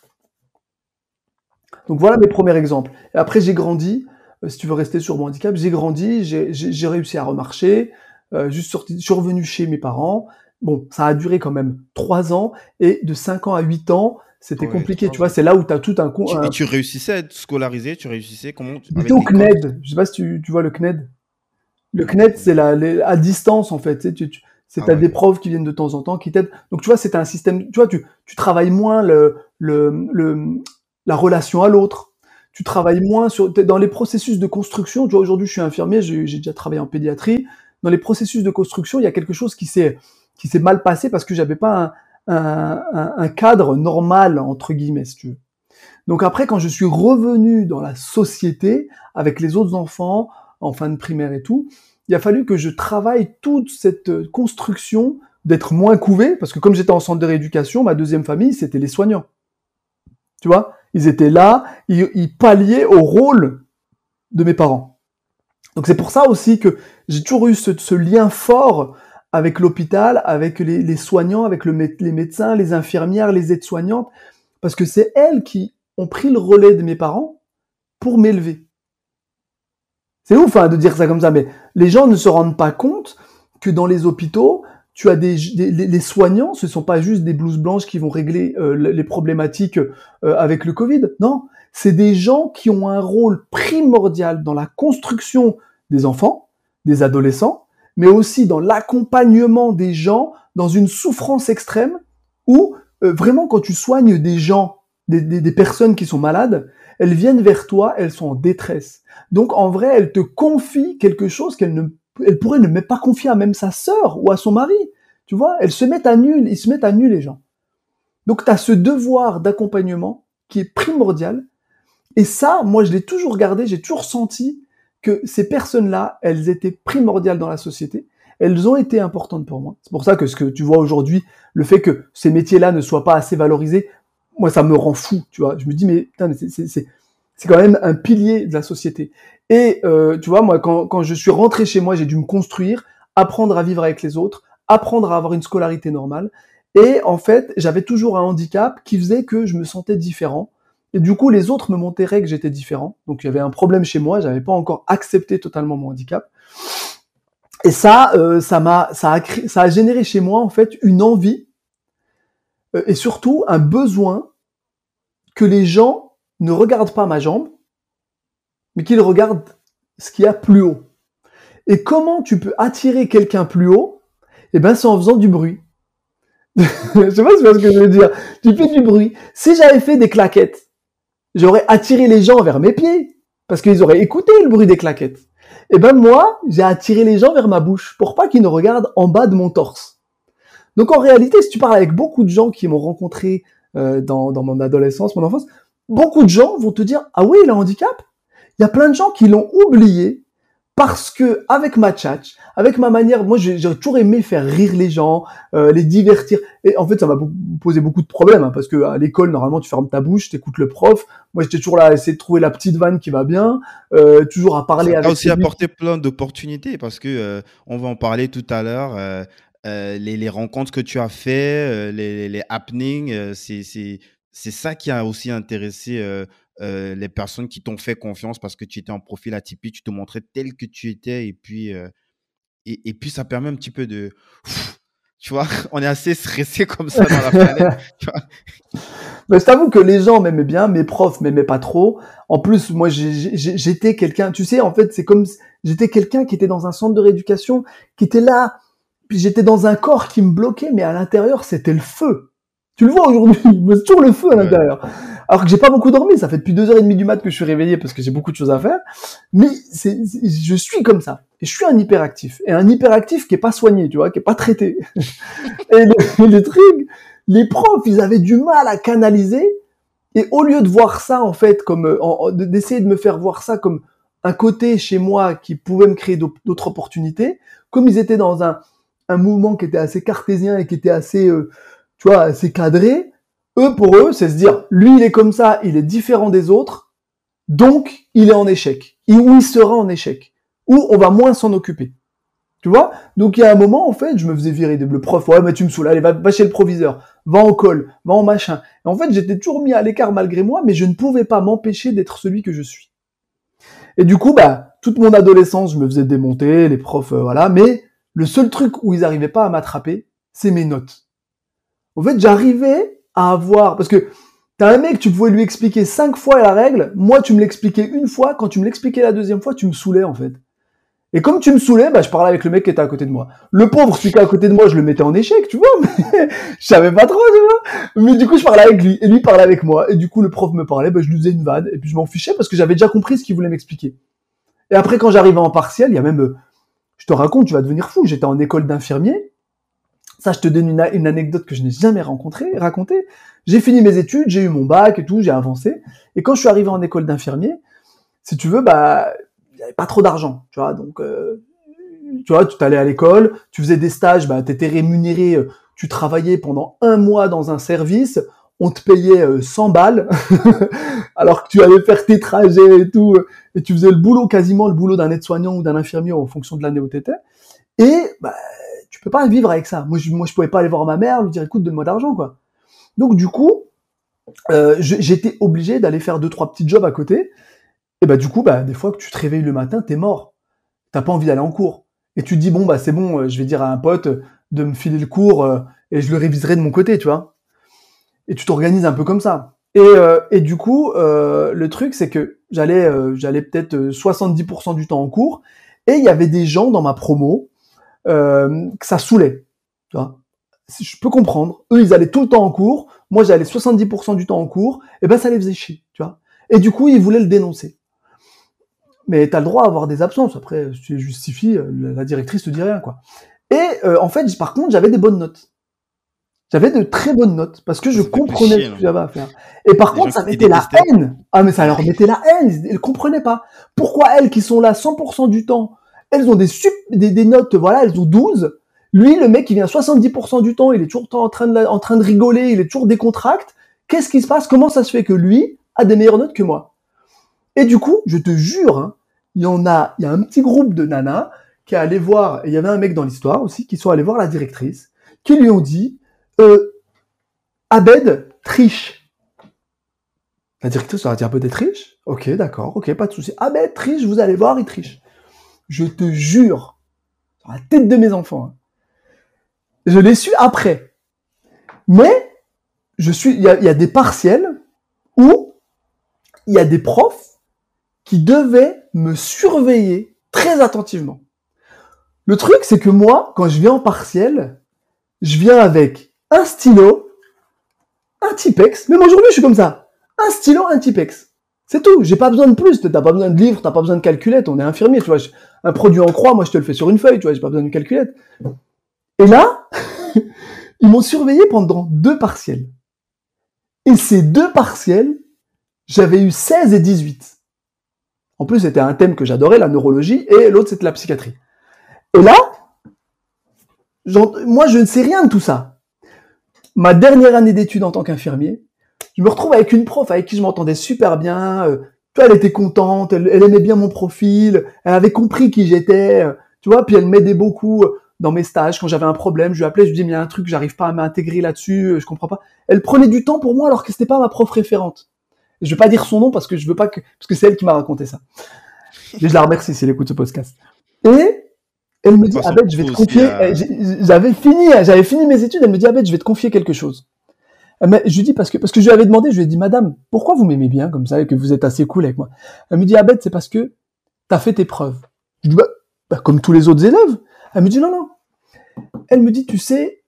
Donc voilà mes premiers exemples. Et après, j'ai grandi, euh, si tu veux rester sur mon handicap, j'ai grandi, j'ai réussi à remarcher, euh, juste sorti, je suis revenu chez mes parents. Bon, ça a duré quand même trois ans, et de cinq ans à huit ans, c'était compliqué, tu vois, c'est là où tu as tout un... Tu, Et tu réussissais à être scolarisé, tu réussissais comment J'étais au CNED, je sais pas si tu, tu vois le CNED. Le CNET, c'est la, à distance en fait. Tu, tu, c'est ah des profs qui viennent de temps en temps, qui t'aident. Donc tu vois, c'est un système. Tu vois, tu, tu travailles moins le, le, le la relation à l'autre. Tu travailles moins sur dans les processus de construction. Tu vois, aujourd'hui, je suis infirmier, j'ai, j'ai déjà travaillé en pédiatrie. Dans les processus de construction, il y a quelque chose qui s'est qui s'est mal passé parce que j'avais pas un, un, un, cadre normal entre guillemets, si tu veux. Donc après, quand je suis revenu dans la société avec les autres enfants, en fin de primaire et tout, il a fallu que je travaille toute cette construction d'être moins couvé, parce que comme j'étais en centre de rééducation, ma deuxième famille, c'était les soignants. Tu vois? Ils étaient là, ils, palliaient au rôle de mes parents. Donc c'est pour ça aussi que j'ai toujours eu ce, lien fort avec l'hôpital, avec les, soignants, avec le, les médecins, les infirmières, les aides-soignantes, parce que c'est elles qui ont pris le relais de mes parents pour m'élever. C'est ouf hein, de dire ça comme ça, mais les gens ne se rendent pas compte que dans les hôpitaux, tu as des, les soignants, ce sont pas juste des blouses blanches qui vont régler euh, les problématiques euh, avec le Covid. Non, c'est des gens qui ont un rôle primordial dans la construction des enfants, des adolescents, mais aussi dans l'accompagnement des gens dans une souffrance extrême où euh, vraiment quand tu soignes des gens, des, des personnes qui sont malades, elles viennent vers toi, elles sont en détresse. Donc en vrai, elles te confient quelque chose qu'elles ne, elles pourraient ne pas confier à même sa sœur ou à son mari. Tu vois, elles se mettent à nul, ils se mettent à nul les gens. Donc tu as ce devoir d'accompagnement qui est primordial. Et ça, moi je l'ai toujours gardé, j'ai toujours senti que ces personnes-là, elles étaient primordiales dans la société. Elles ont été importantes pour moi. C'est pour ça que ce que tu vois aujourd'hui, le fait que ces métiers-là ne soient pas assez valorisés, moi, ça me rend fou, tu vois. Je me dis, mais putain, c'est quand même un pilier de la société. Et euh, tu vois, moi, quand, quand je suis rentré chez moi, j'ai dû me construire, apprendre à vivre avec les autres, apprendre à avoir une scolarité normale. Et en fait, j'avais toujours un handicap qui faisait que je me sentais différent. Et du coup, les autres me montraient que j'étais différent. Donc, il y avait un problème chez moi. J'avais pas encore accepté totalement mon handicap. Et ça, euh, ça m'a, ça a, ça a généré chez moi en fait une envie et surtout un besoin que les gens ne regardent pas ma jambe, mais qu'ils regardent ce qu'il y a plus haut. Et comment tu peux attirer quelqu'un plus haut? Eh ben, c'est en faisant du bruit. <laughs> je sais pas ce que je veux dire. Tu fais du bruit. Si j'avais fait des claquettes, j'aurais attiré les gens vers mes pieds parce qu'ils auraient écouté le bruit des claquettes. Et ben moi, j'ai attiré les gens vers ma bouche pour pas qu'ils ne regardent en bas de mon torse. Donc en réalité, si tu parles avec beaucoup de gens qui m'ont rencontré euh, dans, dans mon adolescence, mon enfance, beaucoup de gens vont te dire ah oui, il a un handicap. Il y a plein de gens qui l'ont oublié parce que avec ma chat, avec ma manière, moi j'ai toujours aimé faire rire les gens, euh, les divertir. Et en fait, ça m'a posé beaucoup de problèmes hein, parce que à l'école, normalement, tu fermes ta bouche, t'écoutes le prof. Moi, j'étais toujours là à essayer de trouver la petite vanne qui va bien, euh, toujours à parler ça avec. Ça a aussi apporté plein d'opportunités parce que euh, on va en parler tout à l'heure. Euh, euh, les, les, rencontres que tu as fait, les, les happenings, c'est c'est ça qui a aussi intéressé euh, les personnes qui t'ont fait confiance parce que tu étais en profil atypique, tu te montrais tel que tu étais et puis, euh, et, et, puis ça permet un petit peu de. <laughs> Tu vois, <laughs> on est assez stressé comme ça dans la planète. <laughs> Mais je t'avoue que les gens m'aimaient bien, mes profs m'aimaient pas trop. En plus, moi, j'étais quelqu'un, tu sais, en fait, c'est comme, j'étais quelqu'un qui était dans un centre de rééducation, qui était là, puis j'étais dans un corps qui me bloquait, mais à l'intérieur, c'était le feu. Tu le vois aujourd'hui, c'est toujours le feu à l'intérieur. Alors que j'ai pas beaucoup dormi, ça fait depuis deux heures et demie du mat que je suis réveillé parce que j'ai beaucoup de choses à faire. Mais c'est, je suis comme ça. Et je suis un hyperactif. Et un hyperactif qui est pas soigné, tu vois, qui est pas traité. <laughs> et le, truc, les profs, ils avaient du mal à canaliser. Et au lieu de voir ça, en fait, comme, d'essayer de me faire voir ça comme un côté chez moi qui pouvait me créer d'autres opportunités, comme ils étaient dans un, un mouvement qui était assez cartésien et qui était assez, euh, tu vois, c'est cadré. Eux, pour eux, c'est se dire, lui, il est comme ça, il est différent des autres, donc il est en échec. Ou il sera en échec? Ou on va moins s'en occuper? Tu vois? Donc il y a un moment, en fait, je me faisais virer le prof. Ouais, mais tu me saoules. Allez, va, va chez le proviseur. Va en col. Va en machin. Et en fait, j'étais toujours mis à l'écart malgré moi, mais je ne pouvais pas m'empêcher d'être celui que je suis. Et du coup, bah, toute mon adolescence, je me faisais démonter, les profs, euh, voilà. Mais le seul truc où ils n'arrivaient pas à m'attraper, c'est mes notes. En fait, j'arrivais à avoir, parce que t'as un mec, tu pouvais lui expliquer cinq fois la règle. Moi, tu me l'expliquais une fois. Quand tu me l'expliquais la deuxième fois, tu me saoulais, en fait. Et comme tu me saoulais, bah, je parlais avec le mec qui était à côté de moi. Le pauvre, celui qui était à côté de moi, je le mettais en échec, tu vois, mais <laughs> je savais pas trop, tu vois. Mais du coup, je parlais avec lui, et lui parlait avec moi, et du coup, le prof me parlait, bah, je lui faisais une vanne, et puis je m'en fichais parce que j'avais déjà compris ce qu'il voulait m'expliquer. Et après, quand j'arrivais en partiel, il y a même, je te raconte, tu vas devenir fou, j'étais en école d'infirmier, ça, je te donne une, anecdote que je n'ai jamais rencontrée, racontée. J'ai fini mes études, j'ai eu mon bac et tout, j'ai avancé. Et quand je suis arrivé en école d'infirmier, si tu veux, bah, il n'y avait pas trop d'argent, tu vois. Donc, euh, tu vois, tu allais à l'école, tu faisais des stages, bah, tu étais rémunéré, euh, tu travaillais pendant un mois dans un service, on te payait 100 euh, balles, <laughs> alors que tu allais faire tes trajets et tout, et tu faisais le boulot, quasiment le boulot d'un aide-soignant ou d'un infirmier en fonction de l'année où tu étais. Et bah, tu peux pas vivre avec ça. Moi, je, moi, je pouvais pas aller voir ma mère, lui dire, écoute, donne-moi d'argent, quoi. Donc, du coup, euh, j'étais obligé d'aller faire deux, trois petits jobs à côté. Et bah, du coup, bah, des fois que tu te réveilles le matin, t'es mort. T'as pas envie d'aller en cours. Et tu te dis, bon, bah, c'est bon, euh, je vais dire à un pote de me filer le cours euh, et je le réviserai de mon côté, tu vois. Et tu t'organises un peu comme ça. Et, euh, et du coup, euh, le truc, c'est que j'allais, euh, peut-être 70% du temps en cours. Et il y avait des gens dans ma promo que ça saoulait. Tu vois? Je peux comprendre. Eux, ils allaient tout le temps en cours. Moi, j'allais 70% du temps en cours. Et ben, ça les faisait chier, tu vois? Et du coup, ils voulaient le dénoncer. Mais t'as le droit à avoir des absences. Après, si tu justifies, euh, la directrice te dit rien, quoi. Et en fait, par contre, j'avais des bonnes notes. J'avais de très bonnes notes parce que je comprenais ce que j'avais à faire. Et par contre, ça mettait la haine. Ah, mais ça leur mettait la haine. Ils, ne comprenaient pas. Pourquoi elles qui sont là 100% du temps elles ont des, des, notes, voilà, elles ont 12. Lui, le mec, il vient 70% du temps, il est toujours en train, de, en train de rigoler, il est toujours décontracté. Qu'est-ce qui se passe? Comment ça se fait que lui a des meilleures notes que moi? Et du coup, je te jure, hein, il y en a, il y a un petit groupe de nanas qui est allé voir, et il y avait un mec dans l'histoire aussi, qui sont allés voir la directrice, qui lui ont dit, euh, Abed triche. La directrice leur a dit un peu des triche? Ok, d'accord, ok, pas de souci. Abed triche, vous allez voir, il triche je te jure, sur la tête de mes enfants. Hein. Je l'ai su après. Mais je suis, il y y a des partiels où il y a des profs qui devaient me surveiller très attentivement. Le truc, c'est que moi, quand je viens en partiel, je viens avec un stylo, un Tipex. Même aujourd'hui, je suis comme ça. Un stylo, un Tipex. C'est tout. J'ai pas besoin de plus. T'as pas besoin de livres, t'as pas besoin de calculette. On est infirmier, tu vois. Un produit en croix, moi, je te le fais sur une feuille, tu vois. J'ai pas besoin de calculette. Et là, <laughs> ils m'ont surveillé pendant deux partiels. Et ces deux partiels, j'avais eu 16 et 18. En plus, c'était un thème que j'adorais, la neurologie, et l'autre, c'était la psychiatrie. Et là, moi, je ne sais rien de tout ça. Ma dernière année d'études en tant qu'infirmier, je me retrouve avec une prof avec qui je m'entendais super bien. euh, tu vois, elle était contente, elle, aimait bien mon profil, elle avait compris qui j'étais, euh, tu vois, puis elle m'aidait beaucoup euh, dans mes stages. Quand j'avais un problème, je lui appelais, je lui disais, mais il y a un truc, j'arrive pas à m'intégrer là-dessus, euh, je comprends pas. Elle prenait du temps pour moi alors que c'était pas ma prof référente. Et je vais pas dire son nom parce que je veux pas que, parce que c'est elle qui m'a raconté ça. Et je la remercie si elle écoute ce podcast. Et elle me dit, Abed, je vais te confier, euh, euh, j'ai- j'avais fini, j'avais fini mes études, elle me dit, Abed, je vais te confier quelque chose. Elle m'a- je lui dis parce que parce que je lui avais demandé, je lui ai dit madame, pourquoi vous m'aimez bien comme ça et que vous êtes assez cool avec moi? Elle me dit Abed, c'est parce que t'as fait tes preuves. Je dis bah, bah, comme tous les autres élèves. Elle me dit non non. Elle me dit tu sais,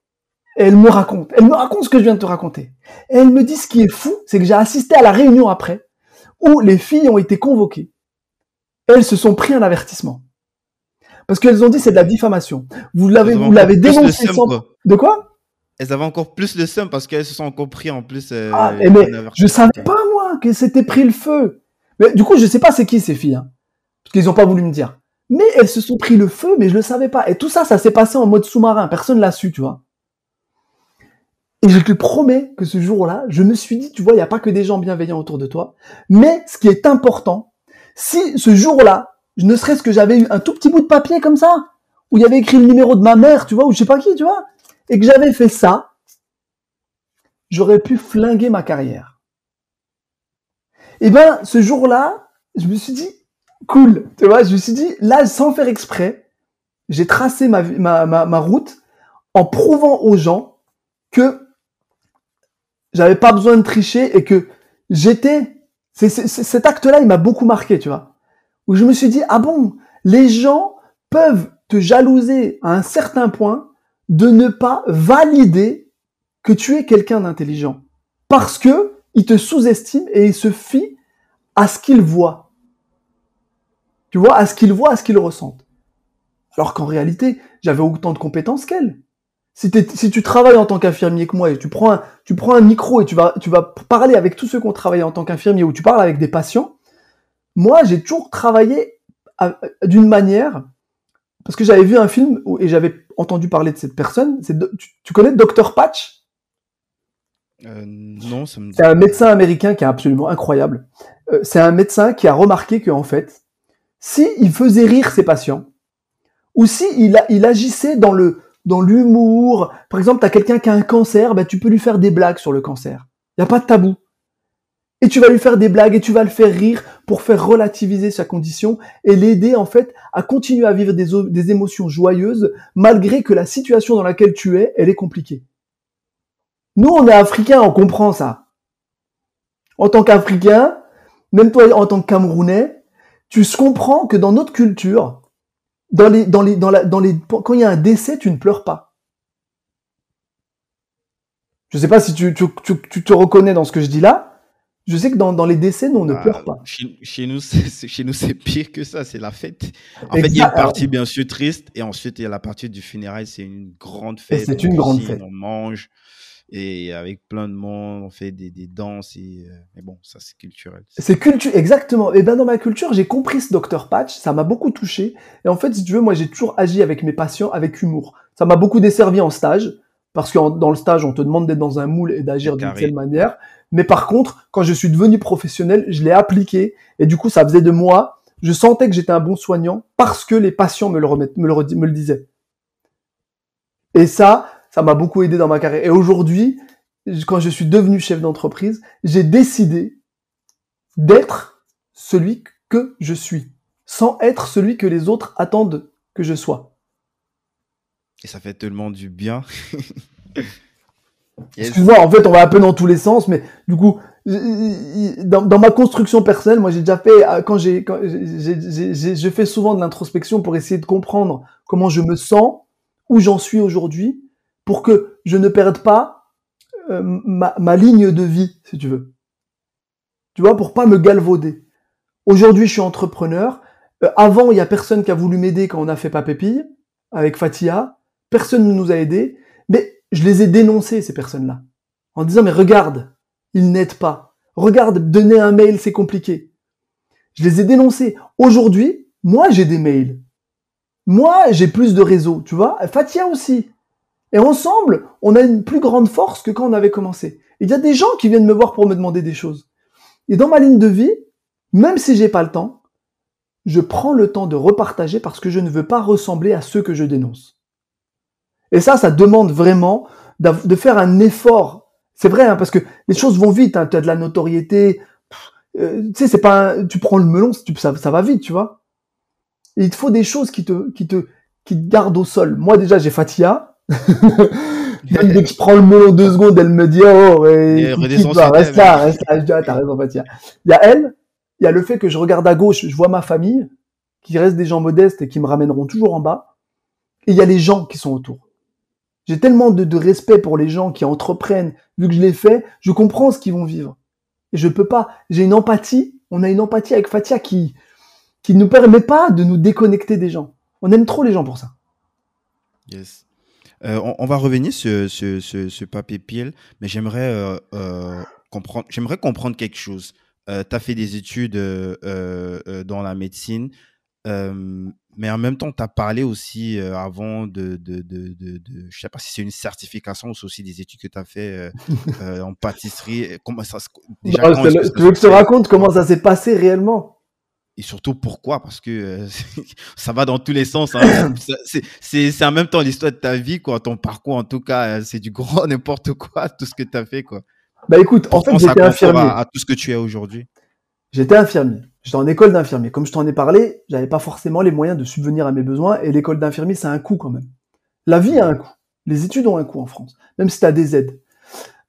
elle me raconte, elle me raconte ce que je viens de te raconter. Et elle me dit ce qui est fou, c'est que j'ai assisté à la réunion après où les filles ont été convoquées. Elles se sont pris un avertissement. Parce qu'elles ont dit c'est de la diffamation. Vous l'avez vous l'avez dénoncé seum, sans quoi. de quoi? Elles avaient encore plus le seum parce qu'elles se sont encore pris en plus. euh, Ah, eh, mais je savais pas moi que c'était pris le feu. Mais du coup, je sais pas c'est qui ces filles, hein, parce qu'ils ont pas voulu me dire. Mais elles se sont pris le feu, mais je le savais pas. Et tout ça, ça s'est passé en mode sous-marin. Personne l'a su, tu vois. Et je te promets que ce jour-là, je me suis dit, tu vois, il n'y a pas que des gens bienveillants autour de toi. Mais ce qui est important, si ce jour-là, ne serait-ce que j'avais eu un tout petit bout de papier comme ça, où il y avait écrit le numéro de ma mère, tu vois, ou je sais pas qui, tu vois, et que j'avais fait ça, j'aurais pu flinguer ma carrière. Et ben, ce jour-là, je me suis dit, cool, tu vois, je me suis dit, là, sans faire exprès, j'ai tracé ma, route en prouvant aux gens que j'avais pas besoin de tricher et que j'étais, cet acte-là, il m'a beaucoup marqué, tu vois, où je me suis dit, ah bon, les gens peuvent te jalouser à un certain point de ne pas valider que tu es quelqu'un d'intelligent. Parce que ils te sous-estiment et ils se fient à ce qu'ils voient. Tu vois, à ce qu'ils voient, à ce qu'ils ressentent. Alors qu'en réalité, j'avais autant de compétences qu'elle. Si, tu travailles en tant qu'infirmier que moi et tu prends un, tu prends un micro et tu vas, tu vas parler avec tous ceux qui ont travaillé en tant qu'infirmier ou tu parles avec des patients, moi, j'ai toujours travaillé à- d'une manière, parce que j'avais vu un film où- et j'avais entendu parler de cette personne. Tu, tu connais Dr. Patch? Euh, non, ça me dit. C'est un médecin américain qui est absolument incroyable. Euh, c'est un médecin qui a remarqué qu'en fait, si il faisait rire ses patients, ou si il, a- il agissait dans le dans l'humour, par exemple, tu as quelqu'un qui a un cancer, bah, tu peux lui faire des blagues sur le cancer. Il n'y a pas de tabou. Et tu vas lui faire des blagues et tu vas le faire rire pour faire relativiser sa condition et l'aider en fait à continuer à vivre des, émotions joyeuses malgré que la situation dans laquelle tu es, elle est compliquée. Nous, on est africains, on comprend ça. En tant qu'Africain, même toi en tant que Camerounais, tu comprends que dans notre culture, quand il y a un décès, tu ne pleures pas. Je sais pas si tu te reconnais dans ce que je dis là. Je sais que dans, dans les décès, nous, on ne Ah, pleure pas. Chez, chez nous, <laughs> c'est pire que ça, c'est la fête. En fait, il y a une partie bien sûr triste, et ensuite il y a la partie du funérail, c'est une grande fête. c'est une grande fête. On mange, et avec plein de monde, on fait des, des danses, et, euh, mais bon, ça c'est culturel. C'est culture, exactement. Et ben dans ma culture, j'ai compris ce Dr Patch, ça m'a beaucoup touché. Et en fait, si tu veux, moi j'ai toujours agi avec mes patients avec humour. Ça m'a beaucoup desservi en stage, parce que en- dans le stage, on te demande d'être dans un moule et d'agir d'une telle manière. Mais par contre, quand je suis devenu professionnel, je l'ai appliqué, et du coup, ça faisait de moi, je sentais que j'étais un bon soignant parce que les patients me le, me le disaient. Et ça, ça m'a beaucoup aidé dans ma carrière. Et aujourd'hui, quand je suis devenu chef d'entreprise, j'ai décidé d'être celui que je suis, sans être celui que les autres attendent que je sois. Et ça fait tellement du bien. <laughs> Excuse-moi, en fait, on va un peu dans tous les sens, mais du coup, dans, ma construction personnelle, moi, j'ai déjà fait, euh, quand j'ai, je fais souvent de l'introspection pour essayer de comprendre comment je me sens, où j'en suis aujourd'hui, pour que je ne perde pas euh, ma, ma ligne de vie, si tu veux. Tu vois, pour pas me galvauder. Aujourd'hui, je suis entrepreneur. Euh, avant, il y a personne qui a voulu m'aider quand on a fait Papépille avec Fatia. Personne ne nous a aidés. Mais je les ai dénoncés, ces personnes-là. En disant, mais regarde, ils n'aident pas. Regarde, donner un mail, c'est compliqué. Je les ai dénoncés. Aujourd'hui, moi, j'ai des mails. Moi, j'ai plus de réseaux, tu vois. Fatia aussi. Et ensemble, on a une plus grande force que quand on avait commencé. Il y a des gens qui viennent me voir pour me demander des choses. Et dans ma ligne de vie, même si j'ai pas le temps, je prends le temps de repartager parce que je ne veux pas ressembler à ceux que je dénonce. Et ça, ça demande vraiment de faire un effort. C'est vrai, hein, parce que les choses vont vite. Hein, tu as de la notoriété. Euh, tu sais, c'est pas. tu prends le melon, ça, ça va vite, tu vois. il te faut des choses qui te, qui te, qui te gardent au sol. Moi déjà, j'ai Fatia. <laughs> Dès que je prends le melon deux secondes, elle me dit oh, et, reste là, reste là. Je dis ah, t'as raison, Fatia. Il y a elle, il y a le fait que je regarde à gauche, je vois ma famille, qui reste des gens modestes et qui me ramèneront toujours en bas. Et il y a les gens qui sont autour. J'ai tellement de, respect pour les gens qui entreprennent, vu que je l'ai fait, je comprends ce qu'ils vont vivre. Et je peux pas, j'ai une empathie, on a une empathie avec Fatia qui, qui nous permet pas de nous déconnecter des gens. On aime trop les gens pour ça. Yes. Euh, on, va revenir sur, ce papier pile, mais j'aimerais euh, euh, comprendre, j'aimerais comprendre quelque chose. Tu as fait des études dans la médecine, mais en même temps, tu as parlé aussi avant de, de, de, de, je sais pas si c'est une certification ou c'est aussi des études que tu as fait <laughs> en pâtisserie. Comment ça, déjà, bah, tu veux que je te raconte comment ça s'est passé réellement? Et surtout pourquoi? Parce que <laughs> ça va dans tous les sens. Hein. <coughs> c'est en même temps l'histoire de ta vie, quoi. Ton parcours, en tout cas, c'est du grand <laughs> n'importe quoi, tout ce que tu as fait, quoi. Bah écoute, en fait, j'étais infirmier. À, tout ce que tu es aujourd'hui. J'étais infirmier. J'étais en école d'infirmier. Comme je t'en ai parlé, j'avais pas forcément les moyens de subvenir à mes besoins et l'école d'infirmier, ça a un coût quand même. La vie a un coût. Les études ont un coût en France, même si tu as des aides.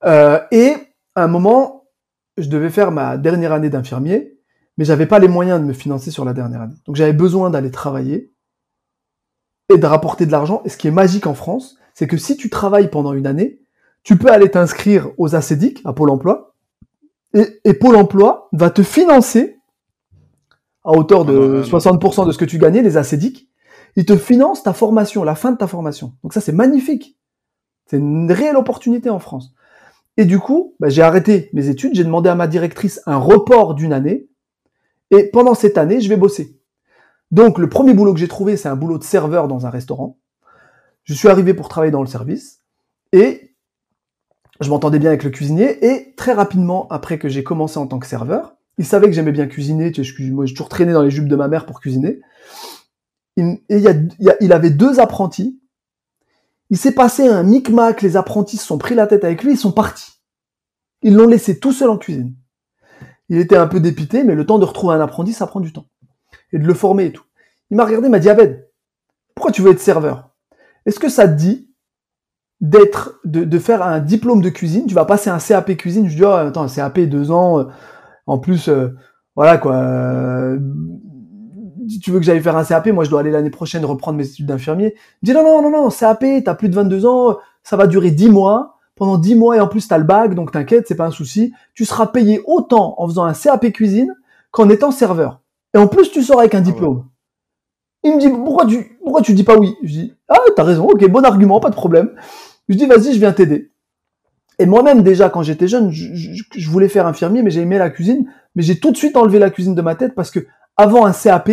Euh, et à un moment, je devais faire ma dernière année d'infirmier, mais j'avais pas les moyens de me financer sur la dernière année. Donc j'avais besoin d'aller travailler et de rapporter de l'argent. Et ce qui est magique en France, c'est que si tu travailles pendant une année, tu peux aller t'inscrire aux ACEDIC, à Pôle emploi, et, Pôle emploi va te financer à hauteur de 60% de ce que tu gagnais, les ACEDIC, il te finance ta formation, la fin de ta formation. Donc ça, c'est magnifique. C'est une réelle opportunité en France. Et du coup, bah, j'ai arrêté mes études, j'ai demandé à ma directrice un report d'une année, et pendant cette année, je vais bosser. Donc le premier boulot que j'ai trouvé, c'est un boulot de serveur dans un restaurant. Je suis arrivé pour travailler dans le service, et je m'entendais bien avec le cuisinier et très rapidement après que j'ai commencé en tant que serveur, il savait que j'aimais bien cuisiner. Moi, j'ai toujours traîné dans les jupes de ma mère pour cuisiner. il, avait deux apprentis. Il s'est passé un micmac. Les apprentis se sont pris la tête avec lui. Ils sont partis. Ils l'ont laissé tout seul en cuisine. Il était un peu dépité, mais le temps de retrouver un apprenti, ça prend du temps. Et de le former et tout. Il m'a regardé, il m'a dit, Abed, pourquoi tu veux être serveur? Est-ce que ça te dit de, faire un diplôme de cuisine? Tu vas passer un CAP cuisine? Je dis, oh, attends, un CAP deux ans. En plus, euh, voilà quoi. Euh, tu veux que j'aille faire un CAP, moi je dois aller l'année prochaine reprendre mes études d'infirmier. Je dis non, non, non, non, CAP, t'as plus de 22 ans, ça va durer 10 mois. Pendant 10 mois et en plus t'as le bac, donc t'inquiète, c'est pas un souci. Tu seras payé autant en faisant un CAP cuisine qu'en étant serveur. Et en plus tu sors avec un ah diplôme. Il me dit pourquoi tu pourquoi tu dis pas oui? Je dis ah t'as raison, ok, bon argument, pas de problème. Je dis, vas-y, je viens t'aider. Et moi-même, déjà, quand j'étais jeune, je, voulais faire infirmier, mais j'ai aimé la cuisine. Mais j'ai tout de suite enlevé la cuisine de ma tête parce que avant un CAP,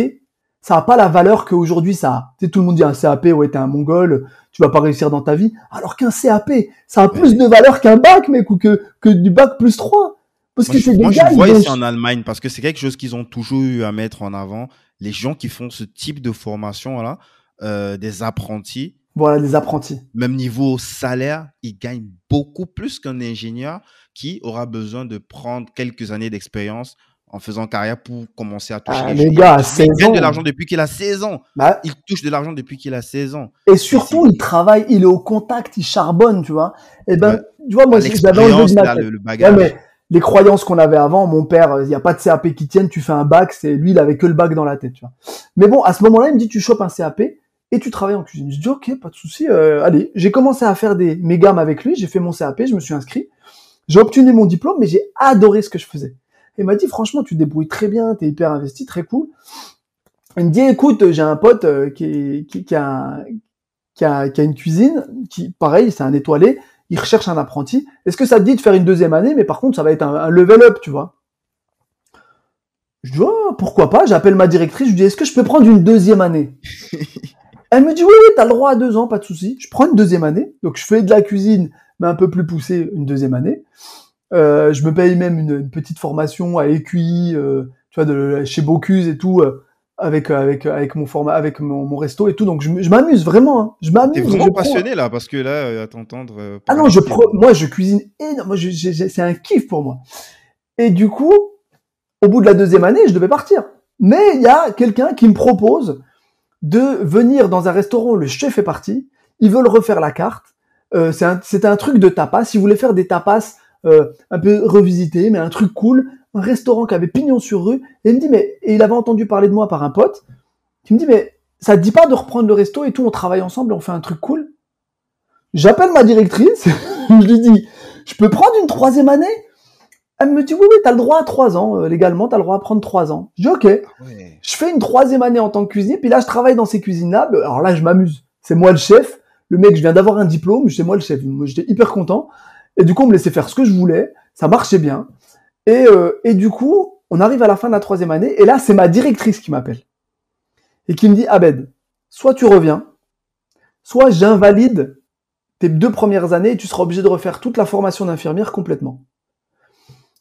ça n'a pas la valeur qu'aujourd'hui ça a. Tu sais, tout le monde dit un CAP, ouais, t'es un mongol, tu vas pas réussir dans ta vie. Alors qu'un CAP, ça a plus de valeur qu'un bac, mec, ou que, que du bac plus 3. Parce que c'est des moi, je vois ici en Allemagne, parce que c'est quelque chose qu'ils ont toujours eu à mettre en avant. Les gens qui font ce type de formation-là, euh, des apprentis, voilà, des apprentis. Même niveau salaire, ils gagnent beaucoup plus qu'un ingénieur qui aura besoin de prendre quelques années d'expérience en faisant carrière pour commencer à toucher Ah, les les gars, à Il 16 gagne de l'argent depuis qu'il a 16 ans. Bah, Il touche de l'argent depuis qu'il a 16 ans. et surtout, il travaille, il est au contact, il charbonne, tu vois. Et ben, Ouais. tu vois, moi, j'avais enlevé de ma là, tête. le, le Ouais, bagage. mais les croyances qu'on avait avant, mon père, il n'y a pas de CAP qui tienne, tu fais un bac, c'est lui, il avait que le bac dans la tête, tu vois. Mais bon, à ce moment-là, il me dit, tu chopes un CAP et tu travailles en cuisine. Je dis, ok, pas de souci, euh, allez. J'ai commencé à faire des mes gammes avec lui, j'ai fait mon CAP, je me suis inscrit. J'ai obtenu mon diplôme, mais j'ai adoré ce que je faisais. Il m'a dit, franchement, tu débrouilles très bien, t'es hyper investi, très cool. Il me dit, écoute, j'ai un pote euh, qui, qui, qui a, qui, a, une cuisine, qui, pareil, c'est un étoilé, il recherche un apprenti. Est-ce que ça te dit de faire une deuxième année, mais par contre, ça va être un, un level up, tu vois Je dis, oh, pourquoi pas? J'appelle ma directrice, je lui dis, est-ce que je peux prendre une deuxième année? <laughs> Elle me dit, oui, oui, t'as le droit à deux ans, pas de souci. Je prends une deuxième année, donc je fais de la cuisine, mais un peu plus poussée, une deuxième année. Euh, je me paye même une, une petite formation à EQI, euh, tu vois, de, chez Bocuse et tout, euh, avec avec avec mon format, avec mon, mon resto et tout. Donc je, je m'amuse vraiment, hein. je m'amuse. T'es je vraiment prends- passionné là, parce que là, euh, à t'entendre. euh, Ah non, je pro- moi je cuisine énormément, c'est un kiff pour moi. Et du coup, au bout de la deuxième année, je devais partir. Mais il y a quelqu'un qui me propose de venir dans un restaurant, le chef est parti, ils veulent refaire la carte. Euh, c'est un- un, truc de tapas, ils voulaient faire des tapas euh, un peu revisités, mais un truc cool, un restaurant qui avait pignon sur rue. Et il me dit, mais et il avait entendu parler de moi par un pote, qui me dit, mais ça te dit pas de reprendre le resto et tout, on travaille ensemble, on fait un truc cool? J'appelle ma directrice, <laughs> je lui dis, je peux prendre une troisième année? Elle me dit, oui, oui, t'as le droit à trois ans, euh, légalement, t'as le droit à prendre trois ans. Je dis, ok. Ah ouais. Je fais une troisième année en tant que cuisinier, puis là, je travaille dans ces cuisines-là. Ben, Alors là, je m'amuse. C'est moi le chef. Le mec, je viens d'avoir un diplôme, c'est moi le chef. J'étais hyper content. Et du coup, on me laissait faire ce que je voulais. Ça marchait bien. Et, euh, et du coup, on arrive à la fin de la troisième année. Et là, c'est ma directrice qui m'appelle. Et qui me dit, Abed, soit tu reviens, soit j'invalide tes deux premières années et tu seras obligé de refaire toute la formation d'infirmière complètement.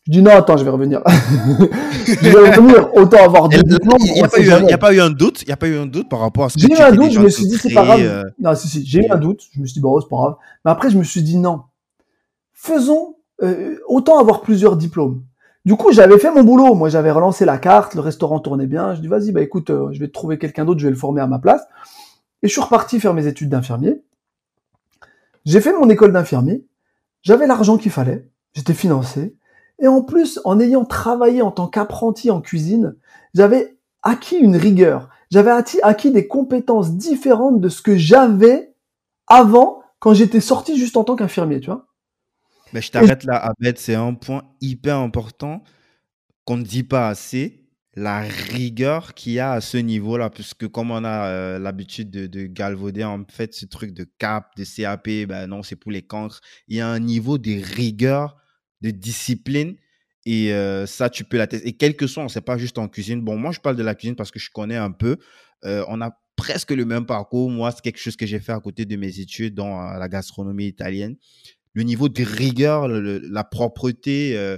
Je dis non, attends, je vais revenir. <laughs> je vais revenir, autant avoir deux diplômes. n'y il y a pas eu un doute, il y a pas eu un doute par rapport à ce que J'ai eu un doute, je me suis dit c'est pas grave. euh, Non, si, si, j'ai eu un doute, je me suis dit bon, c'est pas grave. Mais après, je me suis dit non. Faisons, euh, autant avoir plusieurs diplômes. Du coup, j'avais fait mon boulot. Moi, j'avais relancé la carte, le restaurant tournait bien. Je dis vas-y, bah écoute, euh, je vais trouver quelqu'un d'autre, je vais le former à ma place. Et je suis reparti faire mes études d'infirmier. J'ai fait mon école d'infirmier. J'avais l'argent qu'il fallait. J'étais financé. Et en plus, en ayant travaillé en tant qu'apprenti en cuisine, j'avais acquis une rigueur. J'avais acquis, des compétences différentes de ce que j'avais avant quand j'étais sorti juste en tant qu'infirmier, tu vois. Mais je t'arrête là, Abed, c'est un point hyper important qu'on ne dit pas assez, la rigueur qu'il y a à ce niveau-là, puisque comme on a euh, l'habitude de, de galvauder en fait ce truc de cap, de CAP, ben non, c'est pour les cancres, il y a un niveau de rigueur, de discipline, et ça, tu peux la tester. Et quel que soit, on ne sait pas juste en cuisine. Bon, moi, je parle de la cuisine parce que je connais un peu. On a presque le même parcours. Moi, c'est quelque chose que j'ai fait à côté de mes études dans la gastronomie italienne le niveau de rigueur, la propreté,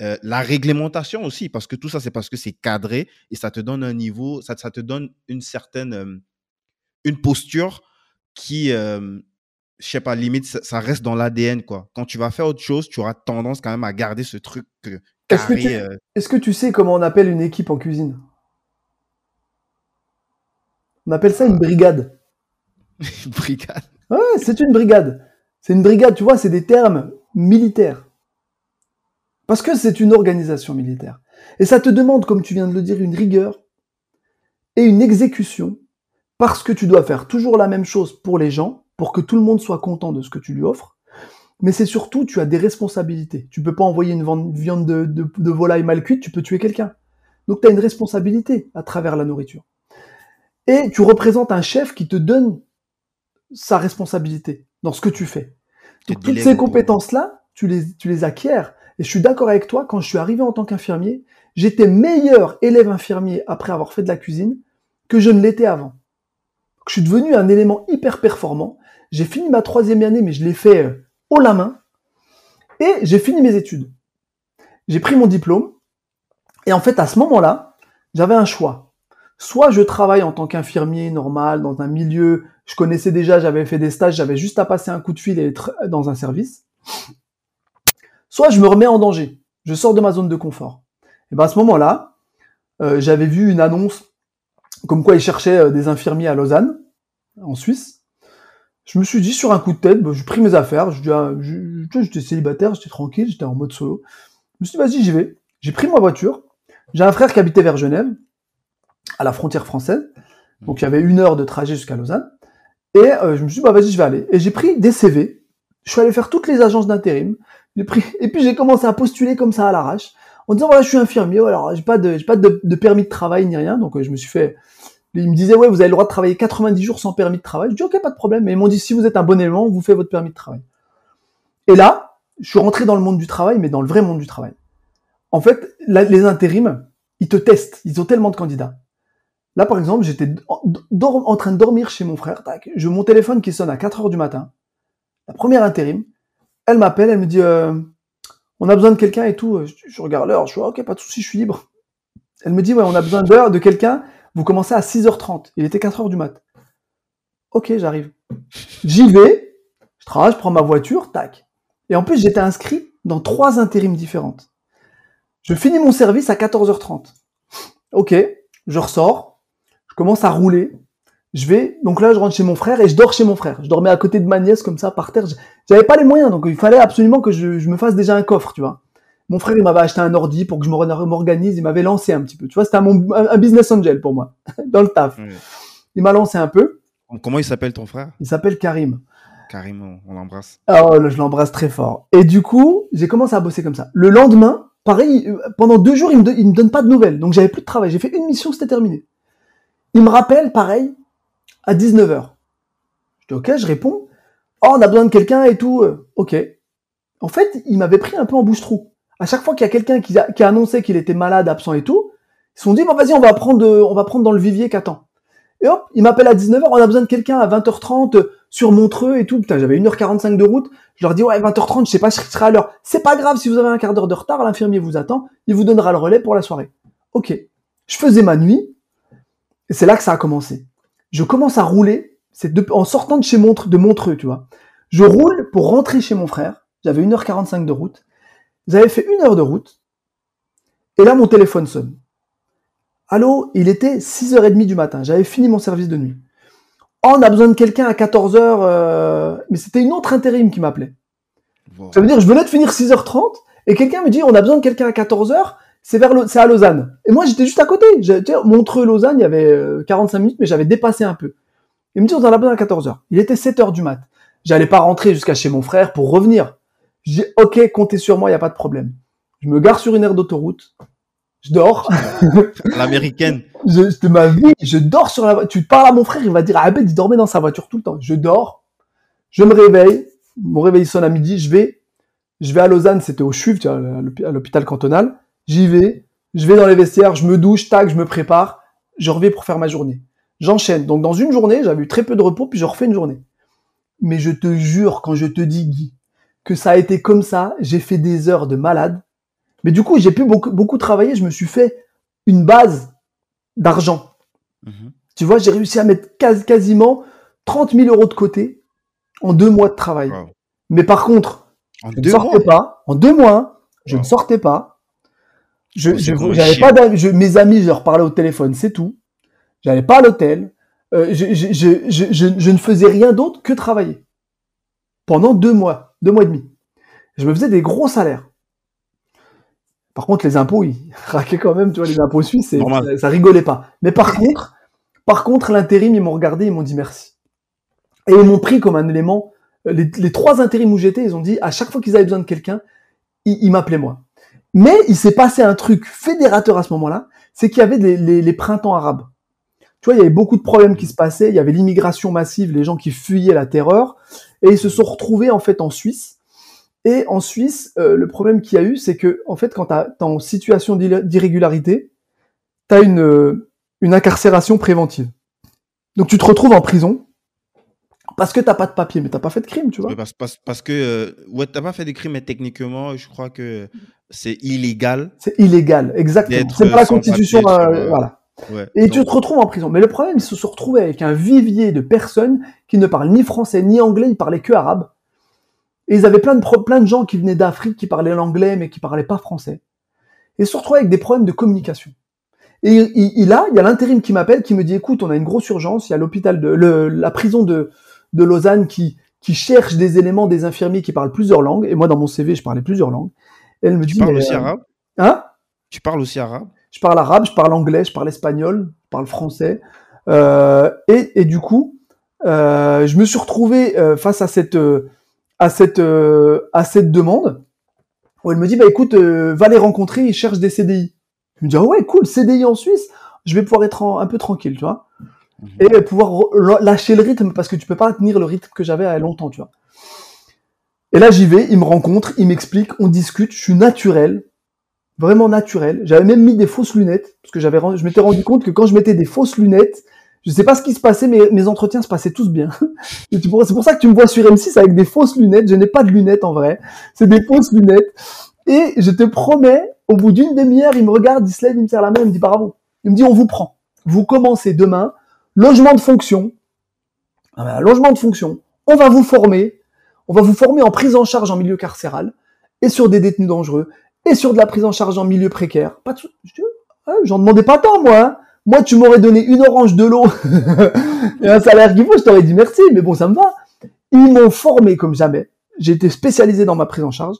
la réglementation aussi, parce que tout ça, c'est parce que c'est cadré et ça te donne un niveau, ça, te donne une certaine, une posture qui, je sais pas, limite, ça, ça reste dans l'ADN, quoi. Quand tu vas faire autre chose, tu auras tendance quand même à garder ce truc euh, Est-ce que tu- euh, Est-ce que tu sais comment on appelle une équipe en cuisine? On appelle ça une brigade. <laughs> brigade. Ouais, c'est une brigade. C'est une brigade, tu vois, c'est des termes militaires. Parce que c'est une organisation militaire. Et ça te demande, comme tu viens de le dire, une rigueur et une exécution, parce que tu dois faire toujours la même chose pour les gens, pour que tout le monde soit content de ce que tu lui offres. Mais c'est surtout, tu as des responsabilités. Tu peux pas envoyer une viande de, de- de volaille mal cuite, tu peux tuer quelqu'un. Donc tu as une responsabilité à travers la nourriture. Et tu représentes un chef qui te donne sa responsabilité dans ce que tu fais. Donc, toutes ces compétences-là, tu les, tu les acquiers. Et je suis d'accord avec toi, quand je suis arrivé en tant qu'infirmier, j'étais meilleur élève infirmier après avoir fait de la cuisine que je ne l'étais avant. Je suis devenu un élément hyper performant. J'ai fini ma troisième année, mais je l'ai fait euh, haut la main. Et j'ai fini mes études. J'ai pris mon diplôme. Et en fait, à ce moment-là, j'avais un choix. Soit je travaille en tant qu'infirmier normal dans un milieu, je connaissais déjà, j'avais fait des stages, j'avavais juste à passer un coup de fil et être dans un service. Soit je me remets en danger, je sors de ma zone de confort. Et ben à ce moment-là, euh, j'avais vu une annonce comme quoi ils cherchaient euh, des infirmiers à Lausanne, en Suisse. Je me suis dit sur un coup de tête, bah, j'ai pris mes affaires, je ah, j'étais célibataire, j'étais tranquille, j'étais en mode solo. Je me suis dit, vas-y, j'y vais. J'ai pris ma voiture. J'ai un frère qui habitait vers Genève, à la frontière française. Donc il y avait une heure de trajet jusqu'à Lausanne. Et euh, je me suis dit, bah vas-y, je vais aller. Et j'ai pris des CV. Je suis allé faire toutes les agences d'intérim. Et puis j'ai commencé à postuler comme ça à l'arrache, en disant voilà, je suis infirmier, alors j'ai pas de, pas de, de permis de travail ni rien, donc euh, je me suis fait. Ils me disaient ouais, vous avez le droit de travailler 90 jours sans permis de travail. Je dis ok, pas de problème. Mais ils m'ont dit si vous êtes un bon élément, vous fait votre permis de travail. Et là, je suis rentré dans le monde du travail, mais dans le vrai monde du travail. En fait, les intérims, ils te testent. Ils ont tellement de candidats. Là, par exemple, j'étais en, train de dormir chez mon frère. Tac, je mon téléphone qui sonne à 4 heures du matin. La première intérim, elle m'appelle, elle me dit euh, on a besoin de quelqu'un et tout. Je, regarde l'heure, je suis ok, pas de souci, je suis libre. Elle me dit ouais, on a besoin d'heure de quelqu'un. Vous commencez à 6h30. Il était 4 heures du mat. Ok, j'arrive. J'y vais, je travaille, je prends ma voiture, tac. Et en plus, j'étais inscrit dans trois intérims différentes. Je finis mon service à 14h30. Ok, je ressors, je commence à rouler. Je vais, donc là, je rentre chez mon frère et je dors chez mon frère. Je dormais à côté de ma nièce comme ça par terre. J'avais pas les moyens, donc il fallait absolument que je me fasse déjà un coffre, tu vois. Mon frère, il m'avait acheté un ordi pour que je me- m'organise. Il m'avait lancé un petit peu. Tu vois, c'était un, business angel pour moi, <laughs> dans le taf. Il m'a lancé un peu. Comment il s'appelle ton frère? Il s'appelle Karim. Karim, on- l'embrasse. Oh, là, je l'embrasse très fort. Et du coup, j'ai commencé à bosser comme ça. Le lendemain, pareil, euh, pendant deux jours, il me, il me donne pas de nouvelles. Donc, j'avais plus de travail. J'ai fait une mission, c'était terminé. Il me rappelle, pareil, à 19h. Je dis, ok, je réponds. Oh, on a besoin de quelqu'un et tout. Euh, Ok. En fait, il m'avait pris un peu en bouche-trou. À chaque fois qu'il y a quelqu'un qui a, annoncé qu'il était malade, absent et tout, ils se sont dit, bon, vas-y, on va prendre, euh, dans le vivier qu'attend. Et hop, il m'appelle à 19h, on a besoin de quelqu'un à 20h30 euh, sur Montreux et tout. Putain, j'avais 1h45 de route. Je leur dis, ouais, 20h30, je sais pas, je serai à l'heure. C'est pas grave, si vous avez un quart d'heure de retard, l'infirmier vous attend, il vous donnera le relais pour la soirée. Ok. Je faisais ma nuit, et c'est là que ça a commencé. Je commence à rouler, c'est en sortant de chez Montreux, de Montreux, tu vois. Je roule pour rentrer chez mon frère. J'avais 1h45 de route. J'avais fait une heure de route. Et là, mon téléphone sonne. Allô, il était 6h30 du matin. J'avais fini mon service de nuit. Oh, on a besoin de quelqu'un à 14h. euh, Mais c'était une autre intérim qui m'appelait. Wow. Ça veut dire, je venais de finir 6h30 et quelqu'un me dit, on a besoin de quelqu'un à 14h. C'est vers, c'est à Lausanne. Et moi, j'étais juste à côté. Montreux-Lausanne, il y avait euh, 45 minutes, mais j'avais dépassé un peu. Il me dit, on en a besoin à 14h. Il était 7h du mat. J'allais pas rentrer jusqu'à chez mon frère pour revenir. Je dis, ok, comptez sur moi, il y a pas de problème. Je me gare sur une aire d'autoroute. Je dors. <laughs> L'américaine. je, de ma vie, je dors sur la voiture. Tu parles à mon frère, il va dire, ah ben, il dormait dans sa voiture tout le temps. Je dors, je me réveille, mon réveil sonne à midi, je vais, je vais à Lausanne, c'était au CHUV, tu vois, à l'hôpital cantonal. J'y vais, je vais dans les vestiaires, je me douche, tac, je me prépare, je reviens pour faire ma journée. J'enchaîne. Donc dans une journée, j'avais eu très peu de repos, puis je refais une journée. Mais je te jure, quand je te dis, Guy, que ça a été comme ça, j'ai fait des heures de malade. Mais du coup, j'ai pu beaucoup, beaucoup travailler, je me suis fait une base d'argent. Mhm. Tu vois, j'ai réussi à mettre quas- quasiment 30 000 euros de côté en deux mois de travail. Wow. Mais par contre, En je ne sortais mois? pas. En deux mois, je Wow. ne sortais pas. Je, Oh, je- pas d'amis. mes amis, je leur parlais au téléphone, c'est tout. J'allais pas à l'hôtel. Euh, je, je- je ne faisais rien d'autre que travailler. Pendant deux mois, deux mois et demi. Je me faisais des gros salaires. Par contre, les impôts, ils <laughs> raquaient quand même, tu vois, les impôts suisses, ça, ça rigolait pas. Mais par contre, par contre, l'intérim, ils m'ont regardé, ils m'ont dit merci. Et ils m'ont pris comme un élément. Les, les trois intérims où j'étais, ils ont dit, à chaque fois qu'ils avaient besoin de quelqu'un, ils, ils m'appelaient moi. Mais il s'est passé un truc fédérateur à ce moment-là, c'est qu'il y avait les printemps arabes. Tu vois, il y avait beaucoup de problèmes qui se passaient, il y avait l'immigration massive, les gens qui fuyaient la terreur, et ils se sont retrouvés en fait en Suisse. Et en Suisse, euh, le problème qu'il y a eu, c'est que en fait, quand tu es en situation d'irré- d'irrégularité, tu as une, euh, une incarcération préventive. Donc tu te retrouves en prison parce que t'as pas de papier, mais t'as pas fait de crime, tu vois. Parce, parce, parce que, euh, ouais, t'as pas fait des crimes, mais techniquement, je crois que c'est illégal. C'est illégal, exactement. C'est pas la constitution, papier euh, voilà. Ouais. Et tu te retrouves en prison. Mais le problème, ils se sont retrouvés avec un vivier de personnes qui ne parlent ni français ni anglais, ils parlaient que arabe. Et ils avaient plein de, pro- plein de gens qui venaient d'Afrique, qui parlaient l'anglais, mais qui parlaient pas français. et se retrouve avec des problèmes de communication. Et il, il y a l'intérim qui m'appelle, qui me dit, écoute, on a une grosse urgence, il y a l'hôpital de, le, la prison de, de Lausanne qui, qui cherche des éléments des infirmiers qui parlent plusieurs langues. Et moi, dans mon CV, je parlais plusieurs langues. Et elle me Tu dit, parles mais, aussi euh, arabe? hein? Tu parles aussi arabe? Je parle arabe, je parle anglais, je parle espagnol, je parle français. Euh, et, et du coup, euh, je me suis retrouvé euh, face à cette, à cette, à cette demande où elle me dit, bah écoute, va les rencontrer, ils cherchent des CDI. Je me dis, ah ouais, cool, CDI en Suisse, je vais pouvoir être en- un peu tranquille, tu vois. Mhm. Et pouvoir lâcher le rythme parce que tu peux pas tenir le rythme que j'avais longtemps, tu vois. Et là, j'y vais, il me rencontre, il m'explique, on discute, je suis naturel, vraiment naturel. J'avais même mis des fausses lunettes parce que j'avais, je m'étais rendu compte que quand je mettais des fausses lunettes, je sais pas ce qui se passait, mais mes entretiens se passaient tous bien. <laughs> C'est pour ça que tu me vois sur M6 avec des fausses lunettes. Je n'ai pas de lunettes en vrai, c'est des fausses lunettes. Et je te promets, au bout d'une demi-heure, il me regarde, il se lève, il me serre la main, il me dit bravo. Il me dit on vous prend. Vous commencez demain, logement de fonction. Ah ben, logement de fonction. On va vous former. On va vous former en prise en charge en milieu carcéral et sur des détenus dangereux et sur de la prise en charge en milieu précaire. Pas de ah, J'en demandais pas tant, moi. hein. Moi, tu m'aurais donné une orange de l'eau <laughs> et un salaire qu'il faut, je t'aurais dit merci, mais bon, ça me va. Ils m'ont formé comme jamais. J'ai été spécialisé dans ma prise en charge.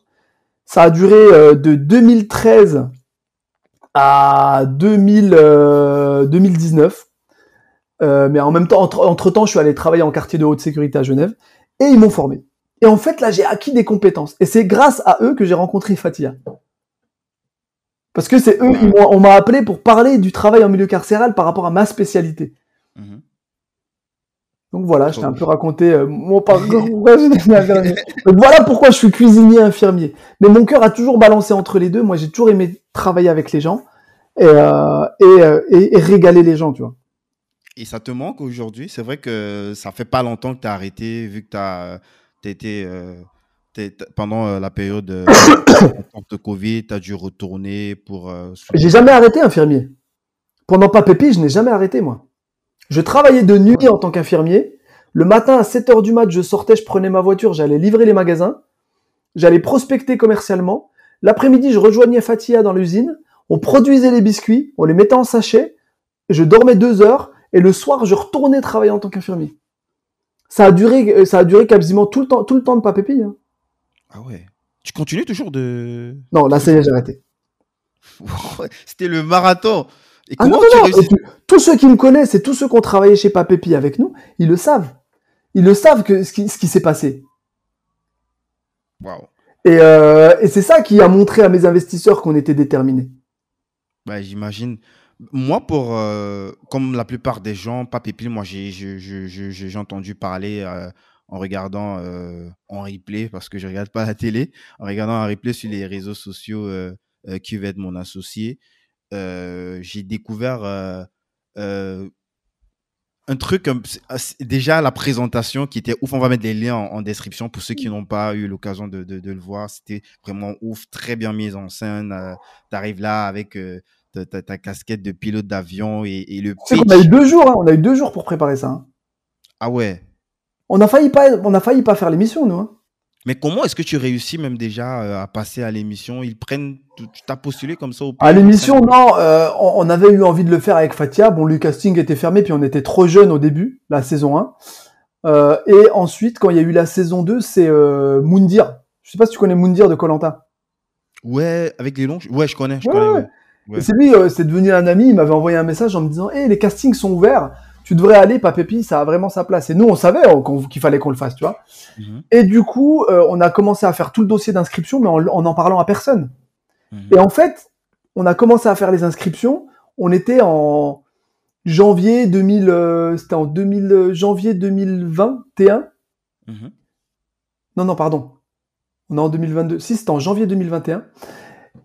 Ça a duré euh, de 2013 à 2000, euh, 2019. Euh, mais en même temps, entre, entre temps, je suis allé travailler en quartier de haute sécurité à Genève et ils m'ont formé. Et en fait, là, j'ai acquis des compétences. Et c'est grâce à eux que j'ai rencontré Fatia. Parce que c'est eux, ils m'ont- on m'a appelé pour parler du travail en milieu carcéral par rapport à ma spécialité. Mhm. Donc voilà, je t'ai un peu raconté euh, mon parcours. <laughs> infirmier. Donc voilà pourquoi je suis cuisinier infirmier. Mais mon cœur a toujours balancé entre les deux. Moi, j'ai toujours aimé travailler avec les gens et, euh, et, euh, et- et régaler les gens, tu vois. Et ça te manque aujourd'hui? C'est vrai que ça fait pas longtemps que tu as arrêté, vu que tu as, été. euh, pendant euh, la période euh, <coughs> de Covid, tu as dû retourner pour. euh, J'ai jamais arrêté infirmier. Pendant pas Pépi, je n'ai jamais arrêté, moi. Je travaillais de nuit en tant qu'infirmier. Le matin, à 7 heures du mat, je sortais, je prenais ma voiture, j'allais livrer les magasins. J'allais prospecter commercialement. L'après-midi, je rejoignais Fatia dans l'usine. On produisait les biscuits, on les mettait en sachet. Je dormais deux heures. Et le soir, je retournais travailler en tant qu'infirmier. Ça a duré, euh, ça a duré quasiment tout le temps, tout le temps de pas Pépi. hein. Ah ouais. Tu continues toujours de. Non, là, ça y est, j'ai arrêté. <laughs> C'était le marathon. Et Ah non, non, puis, tous ceux qui me connaissent et tous ceux qui ont travaillé chez Papépi avec nous, ils le savent. Ils le savent que ce qui, ce qui s'est passé. Waouh. Et, euh, et c'est ça qui a montré à mes investisseurs qu'on était déterminés. Bah, j'imagine. Moi, pour euh, comme la plupart des gens, pas pépile, moi j'ai entendu parler euh, en regardant euh, en replay parce que je regarde pas la télé, en regardant en replay sur les réseaux sociaux euh, euh, qui va être mon associé. euh, j'ai découvert euh, un truc c'est déjà la présentation qui était ouf. On va mettre les liens en, en description pour ceux qui n'ont pas eu l'occasion de, de- de le voir. C'était vraiment ouf, très bien mis en scène. Euh, T'arrives là avec euh, ta, ta- ta casquette de pilote d'avion et, et le Tu sais qu'on a pitch. eu deux jours, hein, on a eu deux jours pour préparer ça. hein. Ah ouais. On a failli pas, on a failli pas faire l'émission, nous. hein. Mais comment est-ce que tu réussis même déjà euh, à passer à l'émission? Ils prennent, tu t'as postulé comme ça au À l'émission, non, euh, on, avait eu envie de le faire avec Fatia. Bon, le casting était fermé, puis on était trop jeunes au début, la saison 1. Euh, et ensuite, quand il y a eu la saison 2, c'est euh, Moundir. Je sais pas si tu connais Moundir de Colanta. Ouais, avec les longs. Ouais, je connais, je Ouais, connais. ouais. ouais. Ouais. Et c'est lui, c'est devenu un ami, il m'avait envoyé un message en me disant Hé, les castings sont ouverts, tu devrais aller, Papépi, ça a vraiment sa place. Et nous, on savait qu'on- qu'il fallait qu'on le fasse, tu vois. Mhm, Et du coup, euh, on a commencé à faire tout le dossier d'inscription, mais en, en en parlant à personne. mhm. Et en fait, on a commencé à faire les inscriptions, on était en janvier 2000, euh, c'était en 2000, euh, janvier 2021. Mhm. Non, non, pardon. On est en 2022. Si, c'était en janvier 2021.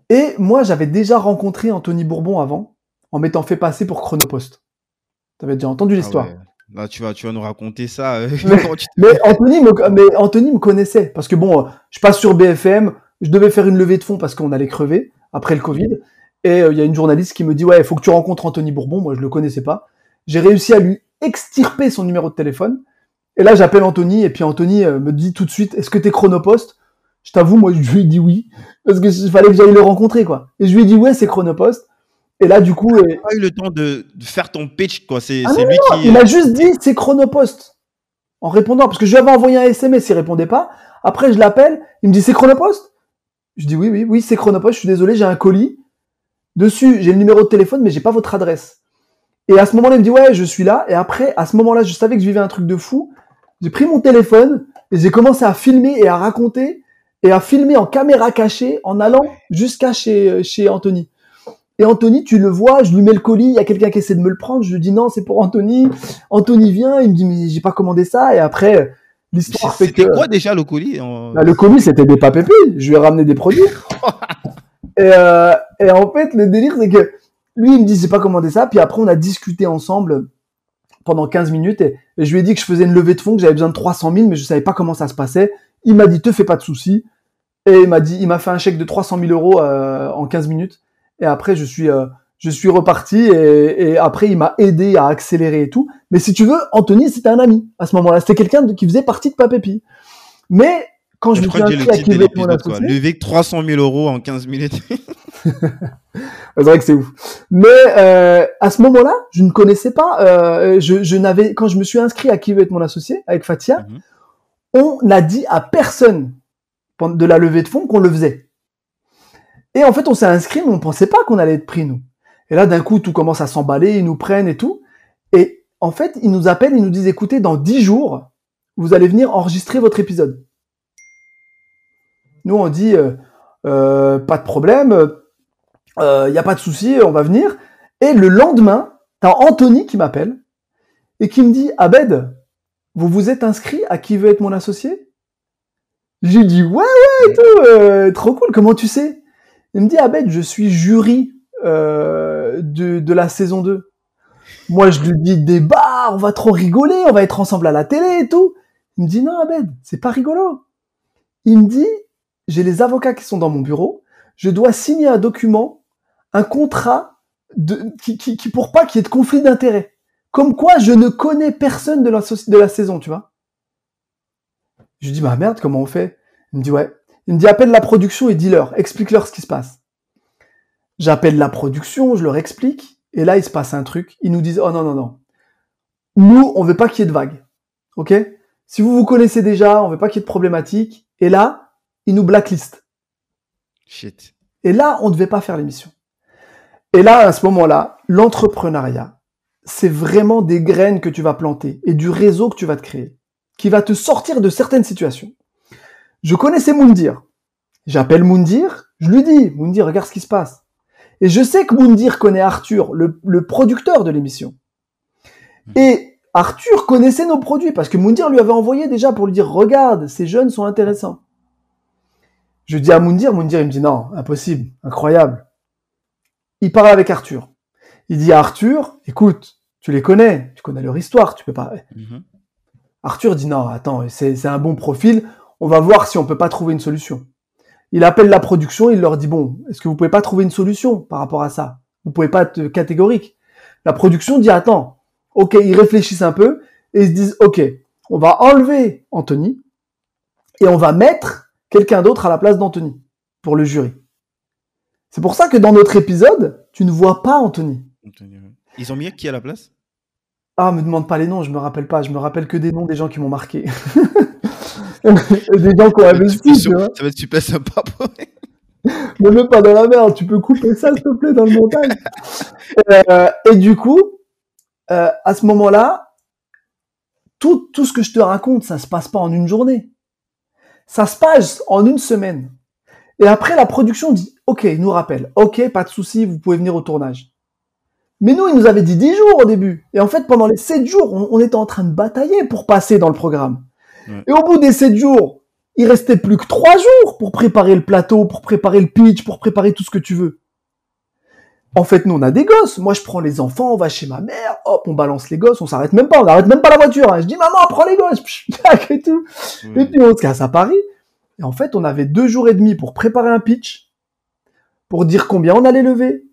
Et moi, j'avais déjà rencontré Anthony Bourbon avant, en m'étant fait passer pour Chronopost. T'avais déjà entendu Ah l'histoire. ouais. Là, tu vas, tu vas nous raconter ça. euh, <laughs> Mais- tu- Anthony me, mais Anthony me connaissait. Parce que bon, je passe sur BFM, je devais faire une levée de fonds parce qu'on allait crever après le Covid. Et euh, il y a une journaliste qui me dit, ouais, il faut que tu rencontres Anthony Bourbon. Moi, je le connaissais pas. J'ai réussi à lui extirper son numéro de téléphone. Et là, j'appelle Anthony, et puis Anthony euh, me dit tout de suite, est-ce que t'es Chronopost? Je t'avoue, moi, je lui ai dit oui. Parce que il fallait que j'aille le rencontrer, quoi. Et je lui ai dit, ouais, c'est Chronopost. Et là, du coup. Tu pas eu le temps de, de faire ton pitch, quoi. C'est Ah lui non, qui. Il m'a juste dit, c'est Chronopost. En répondant. Parce que je lui avais envoyé un SMS, il répondait pas. Après, je l'appelle. Il me dit, c'est Chronopost? Je dis, oui, oui, oui, c'est Chronopost. Je suis désolé, j'ai un colis. Dessus, j'ai le numéro de téléphone, mais j'ai pas votre adresse. Et à ce moment-là, il me dit, ouais, je suis là. Et après, à ce moment-là, je savais que je vivais un truc de fou. J'ai pris mon téléphone et j'ai commencé à filmer et à raconter et à filmer en caméra cachée en allant jusqu'à chez, chez Anthony. Et Anthony, tu le vois, je lui mets le colis, il y a quelqu'un qui essaie de me le prendre, je lui dis non, c'est pour Anthony. Anthony vient, il me dit mais j'ai pas commandé ça. Et après, l'histoire fait que C'était quoi déjà le colis en- bah, le colis c'était des papépis, je lui ai ramené des produits. <laughs> et, euh, et en fait, le délire c'est que lui il me dit j'ai pas commandé ça, puis après on a discuté ensemble pendant 15 minutes et, et je lui ai dit que je faisais une levée de fonds, que j'avais besoin de 300 000, mais je savais pas comment ça se passait. Il m'a dit te fais pas de soucis et il m'a dit il m'a fait un chèque de 300 000 euros euh, en 15 minutes et après je suis euh, je suis reparti et, et après il m'a aidé à accélérer et tout. Mais si tu veux, Anthony c'était un ami à ce moment-là, c'était quelqu'un qui faisait partie de Papépi. Mais quand je, Je me suis inscrit à Kivet mon associé, que 300 000 euros en 15 minutes. <laughs> c'est vrai que c'est ouf. Mais euh, à ce moment-là, je ne connaissais pas. Euh, je, je n'avais quand je me suis inscrit à qui veut être mon associé avec Fatia, Mhm. on n'a dit à personne de la levée de fonds qu'on le faisait. Et en fait, on s'est inscrit, mais on pensait pas qu'on allait être pris nous. Et là, d'un coup, tout commence à s'emballer, ils nous prennent et tout. Et en fait, ils nous appellent, ils nous disent écoutez, dans 10 jours, vous allez venir enregistrer votre épisode. Nous, on dit euh, euh, pas de problème, il n'y a pas de souci, on va venir. Et le lendemain, t'as Anthony qui m'appelle et qui me dit Abed, vous vous êtes inscrit à qui veut être mon associé? J'ai dit ouais ouais et tout, euh, trop cool. Comment tu sais? Il me dit Abed, je suis jury euh, de, de la saison 2. Moi je lui dis débat, on va trop rigoler, on va être ensemble à la télé et tout. Il me dit non Abed, c'est pas rigolo. Il me dit j'ai les avocats qui sont dans mon bureau, je dois signer un document, un contrat de, qui, qui, qui pour pas qu'il y ait de conflit d'intérêts. Comme quoi, je ne connais personne de la, de la saison, tu vois. Je lui dis, bah merde, comment on fait? Il me dit, ouais. Il me dit, appelle la production et dis-leur, explique-leur ce qui se passe. J'appelle la production, je leur explique, et là, il se passe un truc. Ils nous disent, oh non, non, non. Nous, on veut pas qu'il y ait de vagues. Ok? Si vous vous connaissez déjà, on veut pas qu'il y ait de problématiques. Et là, ils nous blacklistent. Shit. Et là, on ne devait pas faire l'émission. Et là, à ce moment-là, l'entrepreneuriat, c'est vraiment des graines que tu vas planter et du réseau que tu vas te créer, qui va te sortir de certaines situations. Je connaissais Moundir. J'appelle Moundir, je lui dis, Moundir, regarde ce qui se passe. Et je sais que Moundir connaît Arthur, le, le producteur de l'émission. Et Arthur connaissait nos produits parce que Moundir lui avait envoyé déjà pour lui dire, regarde, ces jeunes sont intéressants. Je dis à Moundir, Moundir, il me dit non, impossible, incroyable. Il parle avec Arthur. Il dit à Arthur, écoute, tu les connais, tu connais leur histoire, tu peux pas. Mhm. Arthur dit non, attends, c'est un bon profil, on va voir si on peut pas trouver une solution. Il appelle la production, il leur dit bon, est-ce que vous pouvez pas trouver une solution par rapport à ça? Vous pouvez pas être catégorique. La production dit attends, ok, ils réfléchissent un peu et ils se disent ok, on va enlever Anthony et on va mettre quelqu'un d'autre à la place d'Anthony pour le jury. C'est pour ça que dans notre épisode, tu ne vois pas Anthony. Ils ont mis qui à la place? Ah, me demande pas les noms, je me rappelle pas. Je me rappelle que des noms des gens qui m'ont marqué. <laughs> des gens qui ont investi, ça va être super sympa. pour- <laughs> Me mets pas dans la merde, tu peux couper ça, s'il te plaît, dans le montage. Euh, et du coup, euh, à ce moment-là, tout, tout ce que je te raconte, ça se passe pas en une journée. Ça se passe en une semaine. Et après, la production dit, OK, il nous rappelle, OK, pas de souci, vous pouvez venir au tournage. Mais nous, il nous avait dit 10 jours au début. Et en fait, pendant les 7 jours, on, on était en train de batailler pour passer dans le programme. Ouais. Et au bout des 7 jours, il restait plus que 3 jours pour préparer le plateau, pour préparer le pitch, pour préparer tout ce que tu veux. En fait, nous, on a des gosses. Moi, je prends les enfants, on va chez ma mère, hop, on balance les gosses, on s'arrête même pas, on n'arrête même pas la voiture. hein. Je dis, maman, prends les gosses, <laughs> et tout. Et puis, on se casse à Paris. Et en fait, on avait deux jours et demi pour préparer un pitch, pour dire combien on allait lever,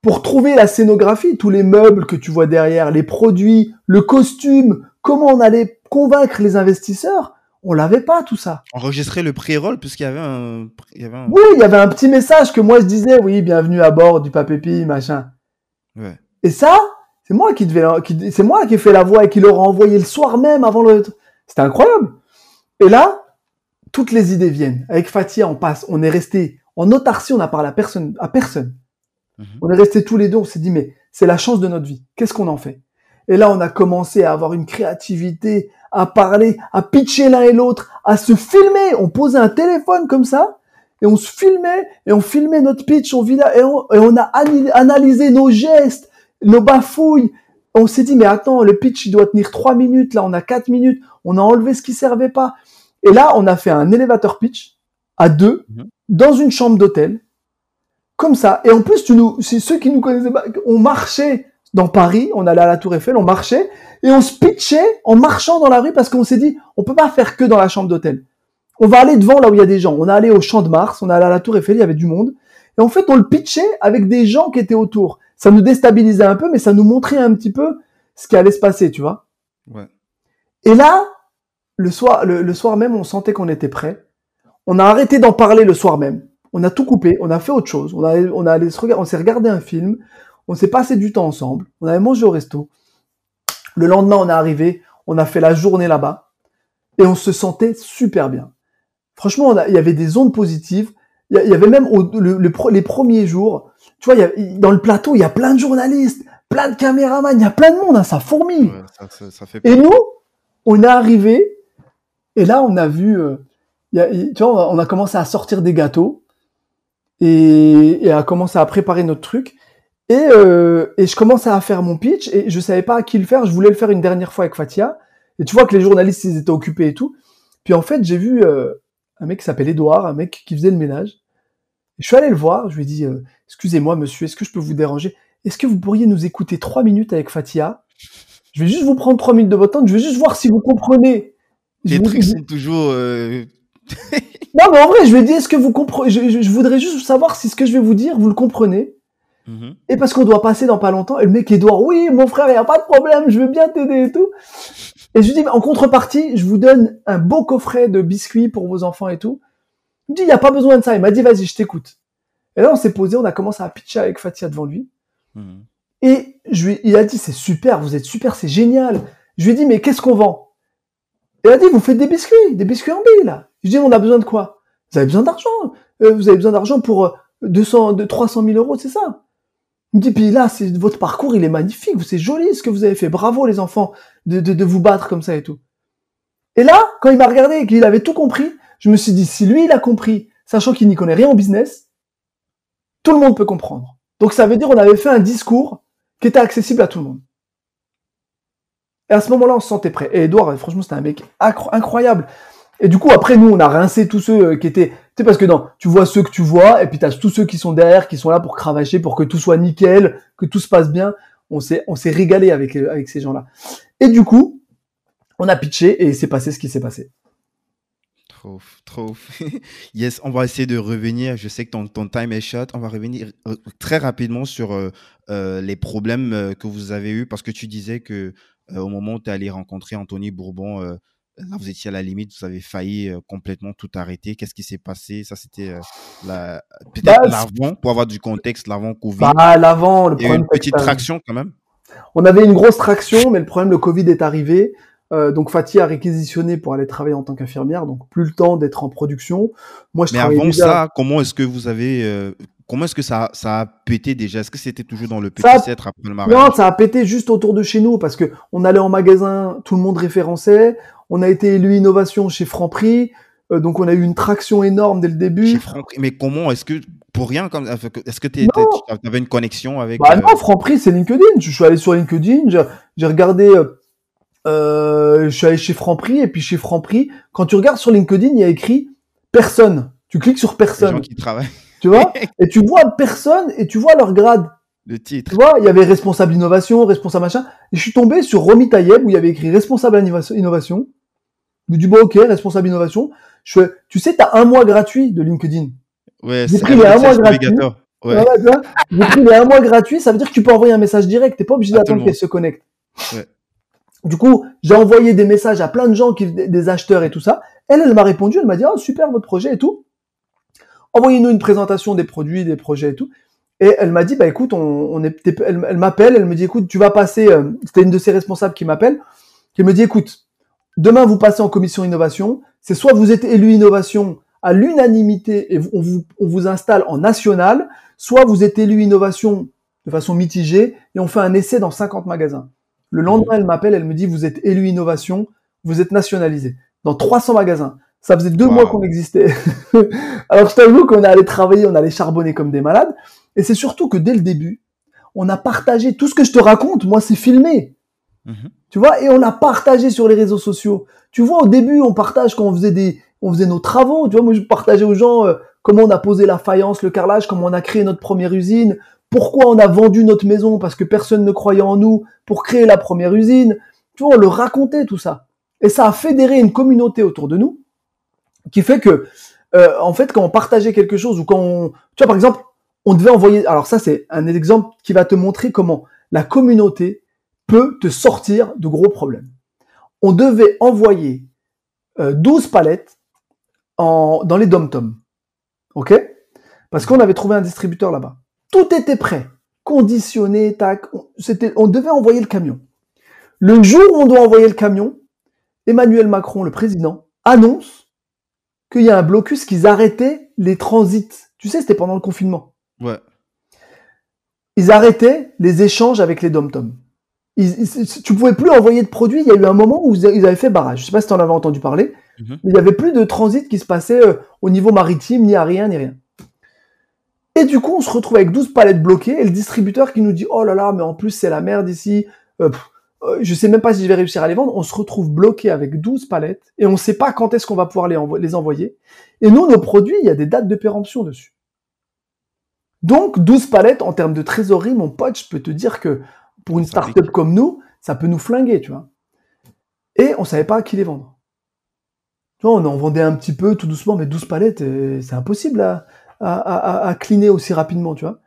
pour trouver la scénographie, tous les meubles que tu vois derrière, les produits, le costume, comment on allait convaincre les investisseurs. On l'avait pas tout ça. Enregistrer le pré-roll puisqu'il y avait un, il y avait un... Oui, il y avait un petit message que moi je disais, oui, bienvenue à bord du papépi, machin. Ouais. Et ça, c'est moi qui devais, qui, c'est moi qui ai fait la voix et qui leur a envoyé le soir même avant le. C'était incroyable. Et là, toutes les idées viennent. Avec Fatia, on passe, on est resté en autarcie, on n'a parlé à personne, à personne. Mhm. On est resté tous les deux, on s'est dit, mais c'est la chance de notre vie. Qu'est-ce qu'on en fait? Et là, on a commencé à avoir une créativité, à parler, à pitcher l'un et l'autre, à se filmer. On posait un téléphone comme ça, et on se filmait, et on filmait notre pitch, on, vit là, et on, et on a analysé nos gestes, nos bafouilles. On s'est dit, mais attends, le pitch, il doit tenir trois minutes, là, on a quatre minutes, on a enlevé ce qui servait pas. Et là, on a fait un élévateur pitch à deux, Mhm. dans une chambre d'hôtel, comme ça. Et en plus, tu nous, c'est ceux qui nous connaissaient pas, on marchait dans Paris, on allait à la Tour Eiffel, on marchait, et on se pitchait en marchant dans la rue parce qu'on s'est dit, on peut pas faire que dans la chambre d'hôtel. On va aller devant là où il y a des gens. On est allé au Champ de Mars, on est allé à la Tour Eiffel, il y avait du monde. Et en fait, on le pitchait avec des gens qui étaient autour. Ça nous déstabilisait un peu, mais ça nous montrait un petit peu ce qui allait se passer, tu vois. Ouais. Et là, le soir, le, le soir même, on sentait qu'on était prêt. On a arrêté d'en parler le soir même. On a tout coupé, on a fait autre chose. On a, on a on s'est regardé un film, on s'est passé du temps ensemble. On avait mangé au resto. Le lendemain, on est arrivé, on a fait la journée là-bas et on se sentait super bien. Franchement, il y avait des ondes positives. Il y, avait même au- le- le pro- les premiers jours, tu vois, il y a- dans le plateau, il y a plein de journalistes, plein de caméramans, il y a plein de monde, hein, ça fourmille. Ouais, ça, ça- ça fait Et nous, on est arrivé, et là, on a vu, euh, y a- tu vois, on a commencé à sortir des gâteaux et, et à commencer à préparer notre truc. Et, euh, et je commençais à faire mon pitch et je savais pas à qui le faire. Je voulais le faire une dernière fois avec Fatia. Et tu vois que les journalistes, ils étaient occupés et tout. Puis en fait, j'ai vu euh, un mec qui s'appelle Edouard, un mec qui faisait le ménage. Et je suis allé le voir. Je lui ai dit, euh, excusez-moi, monsieur, est-ce que je peux vous déranger? Est-ce que vous pourriez nous écouter trois minutes avec Fatia? Je vais juste vous prendre trois minutes de votre temps. Je vais juste voir si vous comprenez. Les vous- trucs sont toujours. euh, Non, mais en vrai, je lui ai dit, est-ce que vous comprenez je, je- je voudrais juste savoir si ce que je vais vous dire, vous le comprenez. Mhm. Et parce qu'on doit passer dans pas longtemps. Et le mec Edouard, oui, mon frère, il n'y a pas de problème, je veux bien t'aider et tout. Et je lui dis, mais en contrepartie, je vous donne un beau coffret de biscuits pour vos enfants et tout. Il me dit, il n'y a pas besoin de ça. Il m'a dit, vas-y, je t'écoute. Et là, on s'est posé, on a commencé à pitcher avec Fatia devant lui. Mhm. Et je lui, il a dit, c'est super, vous êtes super, c'est génial. Je lui ai dit, mais qu'est-ce qu'on vend? Il a dit, vous faites des biscuits, des biscuits en billes, là. Je lui ai dit, on a besoin de quoi? Vous avez besoin d'argent. Euh, vous avez besoin d'argent pour euh, 200, de 300 000 euros, c'est ça? Il me dit, puis là, votre parcours, il est magnifique, c'est joli ce que vous avez fait. Bravo, les enfants, de, de, vous battre comme ça et tout. Et là, quand il m'a regardé et qu'il avait tout compris, je me suis dit, si lui, il a compris, sachant qu'il n'y connaît rien en business, tout le monde peut comprendre. Donc ça veut dire on avait fait un discours qui était accessible à tout le monde. Et à ce moment-là, on se sentait prêt. Et Edouard, franchement, c'était un mec incro- incroyable. Et du coup, après, nous, on a rincé tous ceux euh, qui étaient... Tu sais, parce que non, tu vois ceux que tu vois, et puis t'as tous ceux qui sont derrière, qui sont là pour cravacher, pour que tout soit nickel, que tout se passe bien. On s'est, régalé avec, euh, avec ces gens-là. Et du coup, on a pitché, et s'est passé ce qui s'est passé. Trop, trop. <laughs> yes, on va essayer de revenir. Je sais que ton, ton time est short. On va revenir euh, très rapidement sur euh, les problèmes que vous avez eus parce que tu disais que au moment où tu es allé rencontrer Anthony Bourbon, là vous étiez à la limite, vous avez failli euh, complètement tout arrêter. Qu'est-ce qui s'est passé? Ça, c'était euh, la... peut-être Bah, l'avant, pour avoir du contexte, l'avant Covid. Bah, l'avant, le Il y a une que petite traction quand même. On avait une grosse traction, mais le problème, le Covid est arrivé. Euh, donc Fatih a réquisitionné pour aller travailler en tant qu'infirmière, donc plus le temps d'être en production. Moi, je Mais avant déjà- ça, comment est-ce que vous avez. comment est-ce que ça, ça a pété déjà? Est-ce que c'était toujours dans le petit Ça après le mariage? Non, ça a pété juste autour de chez nous parce que on allait en magasin, tout le monde référençait. On a été élu innovation chez Franprix, euh, donc on a eu une traction énorme dès le début. Chez Franprix. Mais comment est-ce que pour rien comme est-ce que tu avais une connexion avec Bah euh, non, Franprix, c'est LinkedIn. Je suis allé sur LinkedIn, j'ai- regardé, euh, euh, je suis allé chez Franprix et puis chez Franprix, quand tu regardes sur LinkedIn, il y a écrit personne. Tu cliques sur les personne, gens qui travaillent <laughs> tu vois, <laughs> et tu vois personne et tu vois leur grade. le titre Tu vois, il y avait responsable innovation, responsable machin. Et je suis tombé sur Romy Tayeb où il y avait écrit responsable innovation. Je me dis, bon, ok, responsable innovation. Je fais, tu sais, t'as un mois gratuit de LinkedIn. ouais c'est pris un mois obligatoire ouais Voilà, tu vois. J'ai pris les un mois gratuit, ça veut dire que tu peux envoyer un message direct. T'es pas obligé d'attendre le qu'elle se connecte. Ouais. Du coup, j'ai envoyé des messages à plein de gens, qui, des acheteurs et tout ça. Elle, elle m'a répondu, elle m'a dit, oh, super votre projet et tout. Envoyez-nous une présentation des produits, des projets et tout. Et elle m'a dit, bah écoute, on, on est, elle, elle m'appelle, elle me dit, écoute, tu vas passer, euh, c'était une de ses responsables qui m'appelle, qui me dit, écoute, demain vous passez en commission innovation, c'est soit vous êtes élu innovation à l'unanimité et on vous, on vous installe en national, soit vous êtes élu innovation de façon mitigée et on fait un essai dans 50 magasins. Le lendemain, elle m'appelle, elle me dit, vous êtes élu innovation, vous êtes nationalisé dans 300 magasins. Ça faisait deux mois qu'on existait. <laughs> Alors je t'avoue qu'on est allé travailler, on allait charbonner comme des malades. Et c'est surtout que dès le début, on a partagé tout ce que je te raconte. Moi, c'est filmé. Mhm. Tu vois, et on l'a partagé sur les réseaux sociaux. Tu vois, au début, on partage quand on faisait des, on faisait nos travaux. Tu vois, moi, je partageais aux gens euh, comment on a posé la faïence, le carrelage, comment on a créé notre première usine, pourquoi on a vendu notre maison parce que personne ne croyait en nous pour créer la première usine. Tu vois, on le racontait tout ça. Et ça a fédéré une communauté autour de nous qui fait que, euh, en fait, quand on partageait quelque chose ou quand on, tu vois, par exemple, on devait envoyer, alors ça, c'est un exemple qui va te montrer comment la communauté peut te sortir de gros problèmes. On devait envoyer 12 euh, palettes en, dans les dom-toms. OK? Parce qu'on avait trouvé un distributeur là-bas. Tout était prêt. Conditionné, tac. C'était, on devait envoyer le camion. Le jour où on doit envoyer le camion, Emmanuel Macron, le président, annonce qu'il y a un blocus, qu'ils arrêtaient les transits. Tu sais, c'était pendant le confinement. Ouais. Ils arrêtaient les échanges avec les dom-toms. Tu pouvais plus envoyer de produits. Il y a eu un moment où ils avaient fait barrage. Je sais pas si tu en avais entendu parler. Mhm. Mais il n'y avait plus de transit qui se passait euh, au niveau maritime, ni à rien, ni rien. Et du coup, on se retrouve avec 12 palettes bloquées et le distributeur qui nous dit, oh là là, mais en plus, c'est la merde ici. Euh, euh, je sais même pas si je vais réussir à les vendre. On se retrouve bloqué avec 12 palettes et on ne sait pas quand est-ce qu'on va pouvoir les, les envoyer. Et nous, nos produits, il y a des dates de péremption dessus. Donc, 12 palettes en termes de trésorerie, mon pote, je peux te dire que pour une startup comme nous, ça peut nous flinguer, tu vois. Et on savait pas à qui les vendre. Tu vois, on en vendait un petit peu tout doucement, mais 12 palettes, euh, c'est impossible à, à, à, cleaner aussi rapidement, tu vois.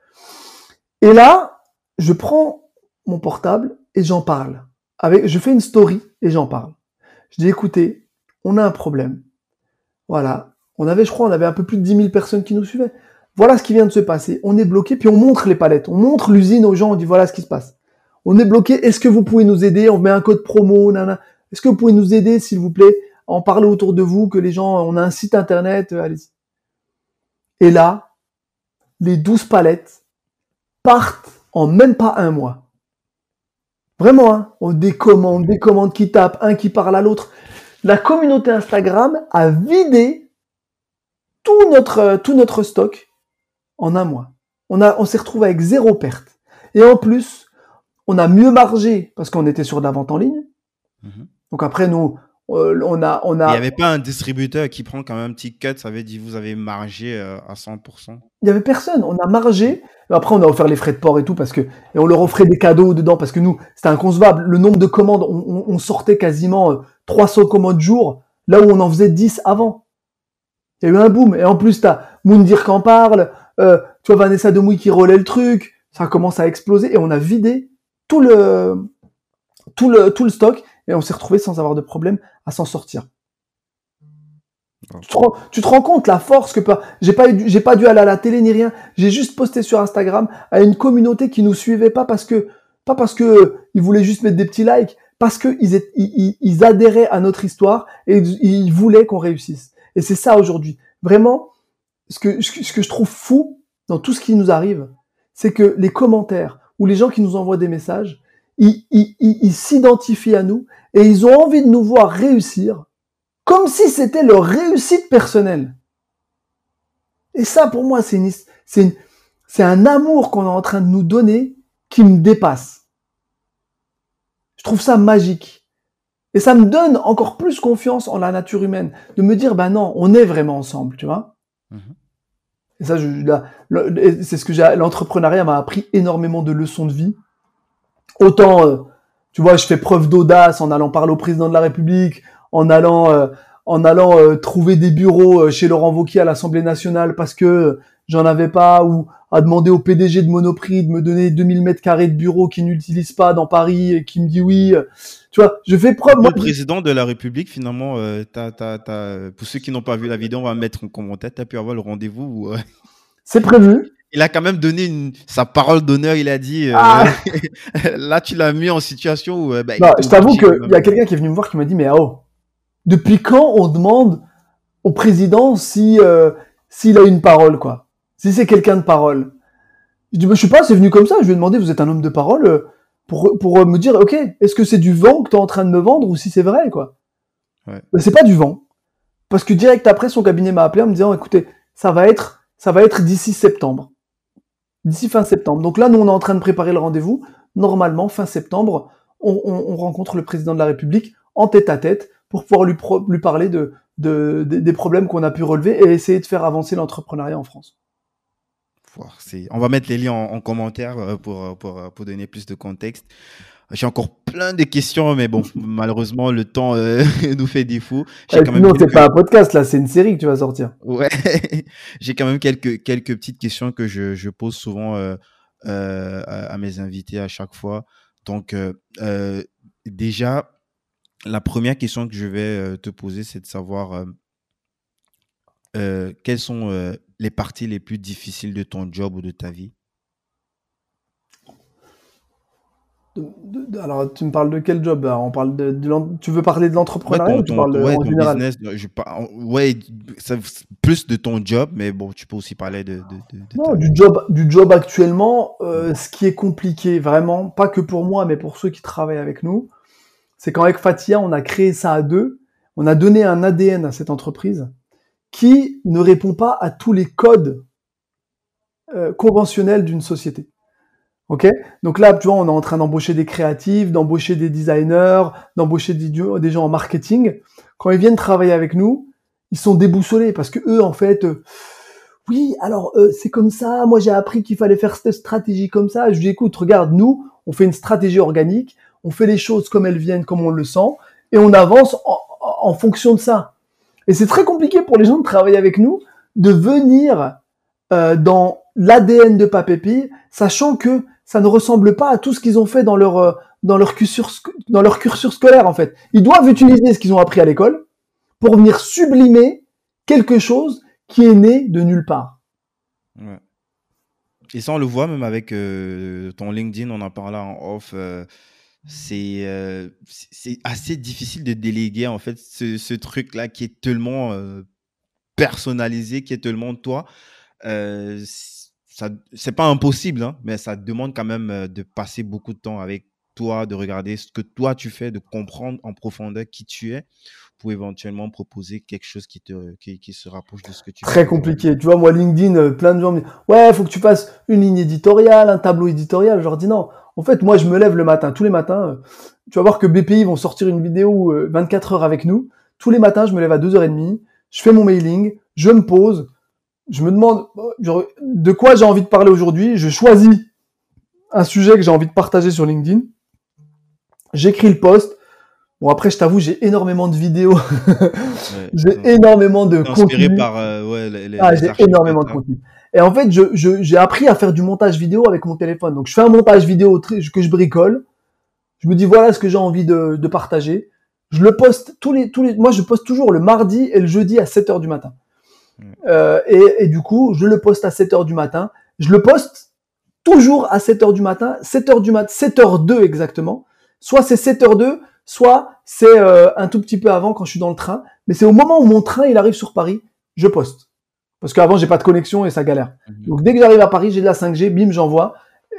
Et là, je prends mon portable et j'en parle. Avec, je fais une story et j'en parle. Je dis, écoutez, on a un problème. Voilà. On avait, je crois, on avait un peu plus de 10 000 personnes qui nous suivaient. Voilà ce qui vient de se passer. On est bloqué, puis on montre les palettes. On montre l'usine aux gens, on dit voilà ce qui se passe. On est bloqué, est-ce que vous pouvez nous aider? On met un code promo, nana. Est-ce que vous pouvez nous aider, s'il vous plaît, à en parler autour de vous, que les gens, on a un site internet, euh, allez-y. Et là, les 12 palettes partent en même pas un mois. Vraiment, hein, on décommande, des commandes qui tapent, un qui parle à l'autre. La communauté Instagram a vidé tout notre, euh, stock en un mois. On, on s'est retrouvé avec zéro perte. Et en plus, on a mieux margé parce qu'on était sur de la vente en ligne. Mhm. Donc après, nous, euh, on a, on a. Il n'y avait pas un distributeur qui prend quand même un petit cut, ça veut dire vous avez margé euh, à 100%. Il n'y avait personne, on a margé. Après, on a offert les frais de port et tout parce que, et on leur offrait des cadeaux dedans parce que nous, c'était inconcevable. Le nombre de commandes, on, sortait quasiment 300 euh, commandes jour, là où on en faisait 10 avant. Il y a eu un boom. Et en plus, t'as Moundir qui en parle, tu vois Vanessa Demouy qui relaie le truc. Ça commence à exploser et on a vidé tout le, tout le, tout le stock et on s'est retrouvé sans avoir de problème à s'en sortir. Tu te, rends, compte la force que j'ai pas eu, j'ai pas dû aller à la télé ni rien. J'ai juste posté sur Instagram à une communauté qui nous suivait pas parce que pas parce que ils voulaient juste mettre des petits likes, parce que ils, ils, adhéraient à notre histoire et ils voulaient qu'on réussisse. Et c'est ça aujourd'hui. Vraiment, ce que ce que je trouve fou dans tout ce qui nous arrive, c'est que les commentaires ou les gens qui nous envoient des messages, ils, s'identifient à nous et ils ont envie de nous voir réussir comme si c'était leur réussite personnelle. Et ça, pour moi, c'est un amour qu'on est en train de nous donner qui me dépasse. Je trouve ça magique. Et ça me donne encore plus confiance en la nature humaine, de me dire, ben non, on est vraiment ensemble, tu vois. Mhm. Et ça, c'est ce que j'ai, l'entrepreneuriat m'a appris énormément de leçons de vie. Autant, euh, tu vois, je fais preuve d'audace en allant parler au président de la République, en allant, euh, en allant euh, trouver des bureaux chez Laurent Wauquiez à l'Assemblée nationale parce que j'en avais pas, ou à demander au PDG de Monoprix de me donner 2000 mètres carrés de bureaux qu'il n'utilise pas dans Paris et qui me dit oui. Tu vois, je fais preuve. Le Moi, président de la République, finalement, euh, t'as- pour ceux qui n'ont pas vu la vidéo, on va mettre en commentaire. Tu as pu avoir le rendez-vous. où, euh, c'est prévu. <laughs> il a quand même donné une- sa parole d'honneur. Il a dit euh, Ah. <laughs> là, tu l'as mis en situation où. euh, bah, Non, je t'avoue qu'il y a quelqu'un qui est venu me voir qui m'a dit, mais ah, oh, depuis quand on demande au président si euh, s'il a une parole, quoi? Si c'est quelqu'un de parole. Je dis, bah, je sais pas, c'est venu comme ça. Je lui ai demandé, vous êtes un homme de parole euh, pour, pour euh, me dire, ok, est-ce que c'est du vent que tu es en train de me vendre ou si c'est vrai, quoi? Ouais. C'est pas du vent. Parce que direct après, son cabinet m'a appelé en me disant, écoutez, ça va être, ça va être d'ici septembre. D'ici fin septembre. Donc là, nous, on est en train de préparer le rendez-vous. Normalement, fin septembre, on, on- on rencontre le président de la République en tête à tête pour pouvoir lui, pro- lui parler de, de- des- des problèmes qu'on a pu relever et essayer de faire avancer l'entrepreneuriat en France. C'est- On va mettre les liens en, en commentaire euh, pour, euh, pour, euh, pour donner plus de contexte. J'ai encore plein de questions, mais bon, <laughs> malheureusement, le temps euh, <laughs> nous fait défaut. Quand même non, c'est quelques- pas un podcast là, c'est une série que tu vas sortir. Ouais, <laughs> j'ai quand même quelques, quelques petites questions que je, je pose souvent euh, euh, à, à mes invités à chaque fois. Donc, déjà, la première question que je vais te poser, c'est de savoir quelles sont les parties les plus difficiles de ton job ou de ta vie? Alors, tu me parles de quel job là On parle de, Tu veux parler de Ouais, l'entrepreneuriat ton, ou tu parles ouais, en ton général? business, euh, je par- ouais, ça- plus de ton job, mais bon, tu peux aussi parler de, de, de- de Non, du job, du job actuellement, euh, ce qui est compliqué vraiment, pas que pour moi, mais pour ceux qui travaillent avec nous, c'est qu'avec Fatia, on a créé ça à deux, on a donné un ADN à cette entreprise qui ne répond pas à tous les codes euh, conventionnels d'une société. Ok? Donc là, tu vois, on est en train d'embaucher des créatifs, d'embaucher des designers, d'embaucher des, gens en marketing. Quand ils viennent travailler avec nous, ils sont déboussolés parce que eux, en fait, euh, oui, alors euh, c'est comme ça. Moi, j'ai appris qu'il fallait faire cette stratégie comme ça. Je lui dis, écoute, regarde, nous, on fait une stratégie organique, on fait les choses comme elles viennent, comme on le sent, et on avance en fonction de ça. Et c'est très compliqué pour les gens de travailler avec nous, de venir euh, dans l'ADN de Papépi, sachant que ça ne ressemble pas à tout ce qu'ils ont fait dans leur euh, dans leur cursus dans leur cursus scolaire en fait. Ils doivent utiliser ce qu'ils ont appris à l'école pour venir sublimer quelque chose qui est né de nulle part. Et ça, on le voit même avec euh, ton LinkedIn, on en parlait en off. C'est euh, c'est assez difficile de déléguer en fait ce, ce truc-là qui est tellement euh, personnalisé, qui est tellement toi. Euh, ça, c'est pas impossible, hein, mais ça demande quand même de passer beaucoup de temps avec toi, de regarder ce que toi tu fais, de comprendre en profondeur qui tu es pour éventuellement proposer quelque chose qui, te, qui, qui se rapproche de ce que tu Très fais. compliqué. Tu vois, moi, LinkedIn, plein de gens me disent, ouais, faut que tu fasses une ligne éditoriale, un tableau éditorial. Je leur dis non. En fait, moi, je me lève le matin, tous les matins. euh, Tu vas voir que BPI vont sortir une vidéo euh, 24 heures avec nous. Tous les matins, je me lève à 2h30. Je fais mon mailing. Je me pose. Je me demande euh, de quoi j'ai envie de parler aujourd'hui. Je choisis un sujet que j'ai envie de partager sur LinkedIn. J'écris le post. Bon, après, je t'avoue, j'ai énormément de vidéos. <laughs> J'ai ouais. énormément de inspiré contenu. par euh, ouais, les, les- Ah, j'ai énormément de t'as. contenu. Et en fait, je, je- j'ai appris à faire du montage vidéo avec mon téléphone. Donc, je fais un montage vidéo que je bricole. Je me dis, voilà ce que j'ai envie de, de partager. Je le poste tous les, tous les, moi, je poste toujours le mardi et le jeudi à 7 heures du matin. Euh, et, et du coup, je le poste à 7 heures du matin. Je le poste toujours à 7 heures du matin, 7 heures du matin, 7 heures 2 exactement. Soit c'est 7 heures 2, soit c'est euh, un tout petit peu avant quand je suis dans le train. Mais c'est au moment où mon train il arrive sur Paris, je poste. Parce qu'avant j'ai pas de connexion et ça galère. Mhm. Donc dès que j'arrive à Paris, j'ai de la 5G, bim, j'envoie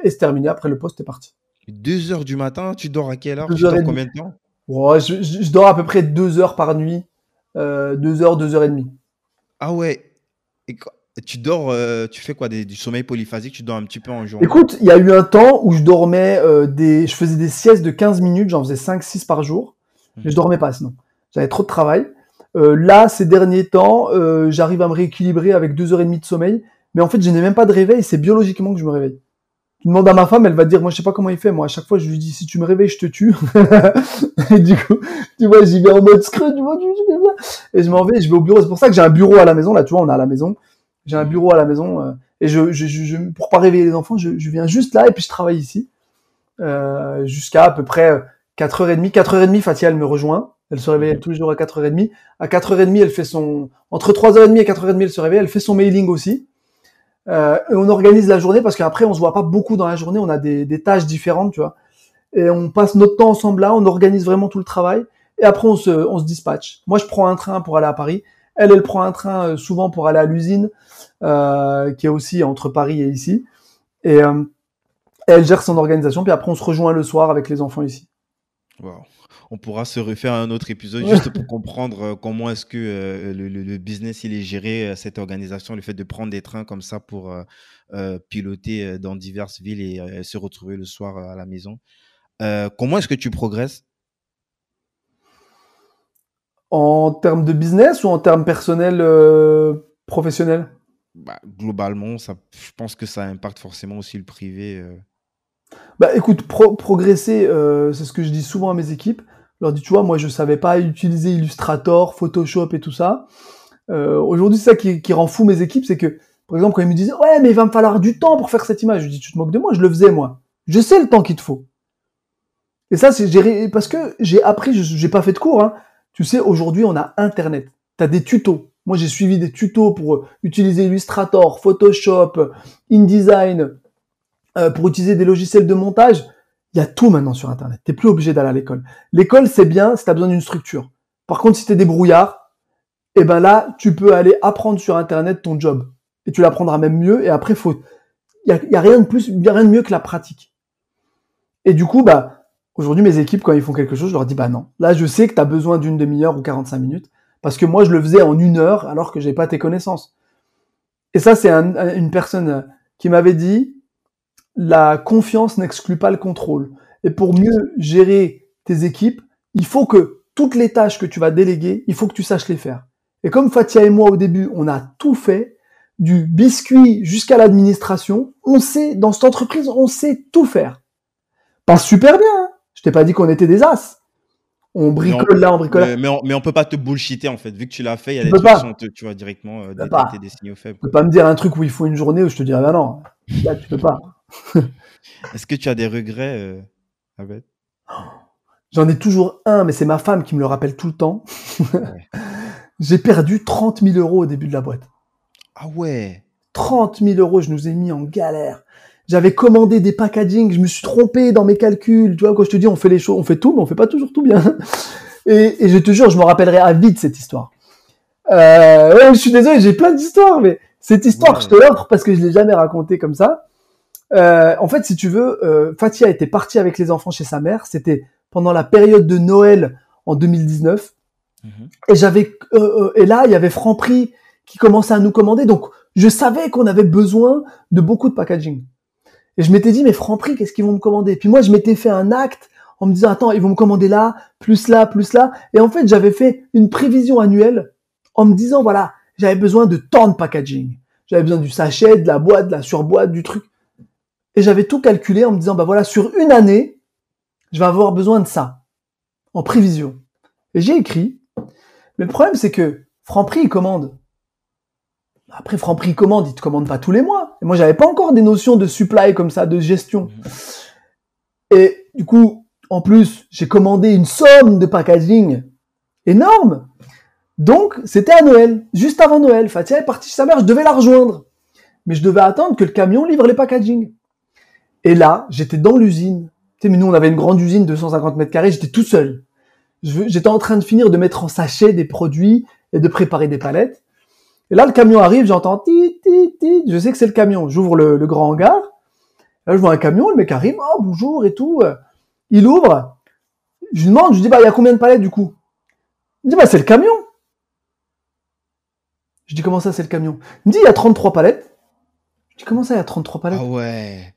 et c'est terminé. Après le poste est parti. 2 heures du matin, tu dors à quelle heure? Tu dors combien de temps? Je, je- je dors à peu près 2 heures par nuit, euh, 2 heures, 2 heures et demie. Ah ouais. Et quoi- tu dors, euh, tu fais quoi? Des- Du sommeil polyphasique Tu dors un petit peu en journée? Écoute, il y a eu un temps où je dormais euh, des, je faisais des siestes de 15 minutes, j'en faisais 5-6 par jour, mais je dormais pas sinon. J'avais trop de travail. Euh, là, ces derniers temps, euh, j'arrive à me rééquilibrer avec 2 heures et demie de sommeil, mais en fait, je n'ai même pas de réveil, c'est biologiquement que je me réveille. Tu demandes à ma femme, elle va dire, moi, je sais pas comment il fait, moi, à chaque fois, je lui dis, si tu me réveilles, je te tue. <laughs> et du coup, tu vois, j'y vais en mode scrut, tu vois. Et je m'en vais, je vais au bureau. C'est pour ça que j'ai un bureau à la maison, là, tu vois, on est à la maison. J'ai un bureau à la maison, euh, et je, je, je, pour pas réveiller les enfants, je, je viens juste là, et puis je travaille ici, euh, jusqu'à à peu près 4h30, 4h30, Fatia, elle me rejoint. Elle se réveille tous les jours à 4h30. À 4h30, elle fait son, entre 3h30 et 4h30, elle se réveille, elle fait son mailing aussi. Euh, on organise la journée parce qu'après, on se voit pas beaucoup dans la journée, on a des, tâches différentes, tu vois. Et on passe notre temps ensemble là, on organise vraiment tout le travail. Et après, on se, on se dispatche. Moi, je prends un train pour aller à Paris. Elle, elle prend un train euh, souvent pour aller à l'usine, euh, qui est aussi entre Paris et ici. Et elle gère son organisation. Puis après, on se rejoint le soir avec les enfants ici. Wow. On pourra se refaire un autre épisode juste pour comprendre euh, comment est-ce que euh, le, business il est géré, euh, cette organisation, le fait de prendre des trains comme ça pour euh, piloter dans diverses villes et se retrouver le soir à la maison. Euh, comment est-ce que tu progresses? En termes de business ou en termes personnels, professionnels? Bah, Globalement, ça, je pense que ça impacte forcément aussi le privé. Bah écoute, pro- progresser, euh, c'est ce que je dis souvent à mes équipes. Je leur dis, tu vois, moi je savais pas utiliser Illustrator, Photoshop et tout ça. Euh, Aujourd'hui, ça qui, rend fou mes équipes, c'est que, par exemple, quand ils me disent, ouais, mais il va me falloir du temps pour faire cette image, je dis, tu te moques de moi, je le faisais moi. Je sais le temps qu'il te faut. Et ça, c'est parce que j'ai appris, je j'ai pas fait de cours. Hein. Tu sais, aujourd'hui, on a Internet. Tu as des tutos. Moi, j'ai suivi des tutos pour euh, utiliser Illustrator, Photoshop, InDesign, euh, pour utiliser des logiciels de montage. Il y a tout maintenant sur Internet. T'es plus obligé d'aller à l'école. L'école, c'est bien si tu as besoin d'une structure. Par contre, si t'es débrouillard, eh ben là, tu peux aller apprendre sur Internet ton job. Et tu l'apprendras même mieux. Et après, faut, il y a, rien de plus, y a rien de mieux que la pratique. Et du coup, bah, aujourd'hui, mes équipes, quand ils font quelque chose, je leur dis, bah non. Là, je sais que tu as besoin d'une demi-heure ou 45 minutes. Parce que moi, je le faisais en une heure alors que j'ai pas tes connaissances. Et ça, c'est un- une personne qui m'avait dit, la confiance n'exclut pas le contrôle. Et pour mieux gérer tes équipes, il faut que toutes les tâches que tu vas déléguer, il faut que tu saches les faire. Et comme Fatia et moi au début, on a tout fait, du biscuit jusqu'à l'administration, on sait, dans cette entreprise, on sait tout faire. Pas super bien, hein. je t'ai pas dit qu'on était des as. On bricole là, on bricole là. Mais, mais on, mais on peut pas te bullshiter en fait. Vu que tu l'as fait, il y a des trucs pas. qui sont, te- tu vois, directement euh, détecter des signaux faibles. Tu peux pas me dire un truc où il faut une journée où je te dirais, bah non, là tu peux pas. Est-ce que tu as des regrets, euh, Abed J'en ai toujours un, mais c'est ma femme qui me le rappelle tout le temps. <laughs> J'ai perdu 30 000 euros au début de la boîte. Ah ouais 30 000 euros, je nous ai mis en galère. J'avais commandé des packaging, je me suis trompé dans mes calculs. Tu vois, quand je te dis on fait les choses, on fait tout, mais on fait pas toujours tout bien. <laughs> Et, et je te jure, je me rappellerai à vite cette histoire. Euh, ouais, je suis désolé, j'ai plein d'histoires, mais cette histoire, Ouais. je te l'offre parce que je l'ai jamais racontée comme ça. Euh, en fait, si tu veux, euh, Fatia était partie avec les enfants chez sa mère. C'était pendant la période de Noël en 2019. Mhm. Et j'avais euh, euh, et là il y avait Franprix qui commençait à nous commander donc je savais qu'on avait besoin de beaucoup de packaging. Et je m'étais dit mais Franprix qu'est-ce qu'ils vont me commander? Puis moi je m'étais fait un acte en me disant attends ils vont me commander là plus là plus là et en fait j'avais fait une prévision annuelle en me disant voilà j'avais besoin de tant de packaging. J'avais besoin du sachet, de la boîte, de la surboîte, du truc. Et j'avais tout calculé en me disant bah voilà sur une année je vais avoir besoin de ça en prévision. Et j'ai écrit mais le problème, c'est que Franprix, il commande. Après, Franprix, il commande, il te commande pas tous les mois. Et moi, j'avais pas encore des notions de supply comme ça, de gestion. Et du coup, en plus, j'ai commandé une somme de packaging énorme. Donc, c'était à Noël, juste avant Noël. Fatia est partie chez sa mère, je devais la rejoindre. Mais je devais attendre que le camion livre les packaging. Et là, j'étais dans l'usine. Tu sais, mais nous, on avait une grande usine de 150 mètres carrés, j'étais tout seul. J'étais en train de finir de mettre en sachet des produits et de préparer des palettes. Et là, le camion arrive, j'entends tit, tit, tit. Je sais que c'est le camion. J'ouvre le, le grand hangar. Là, je vois un camion, le mec arrive, oh, bonjour et tout. Il ouvre. Je lui demande, je lui dis, bah, il y a combien de palettes du coup? Il me dit, bah, c'est le camion. Je dis, comment ça, c'est le camion? Il me dit, il y a 33 palettes. Je dis, comment ça, il y a 33 palettes? Ah ouais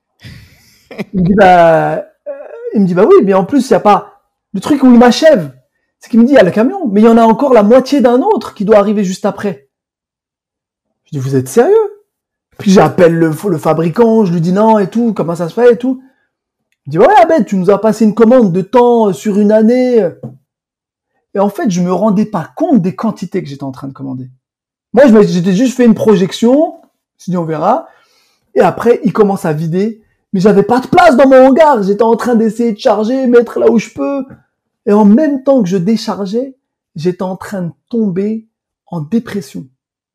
il me dit bah, euh, il me dit bah oui, mais en plus il y a pas le truc où il m'achève, c'est qu'il me dit il y a le camion, mais il y en a encore la moitié d'un autre qui doit arriver juste après. Je dis vous êtes sérieux? Puis j'appelle le, le fabricant, je lui dis non et tout, comment ça se fait et tout. Il me dit ouais Abed, tu nous as passé une commande de temps euh, sur une année. Et en fait je me rendais pas compte des quantités que j'étais en train de commander. Moi j'étais juste fait une projection, si on verra. Et après il commence à vider Mais j'avais pas de place dans mon hangar. J'étais en train d'essayer de charger, mettre là où je peux. Et en même temps que je déchargeais, j'étais en train de tomber en dépression.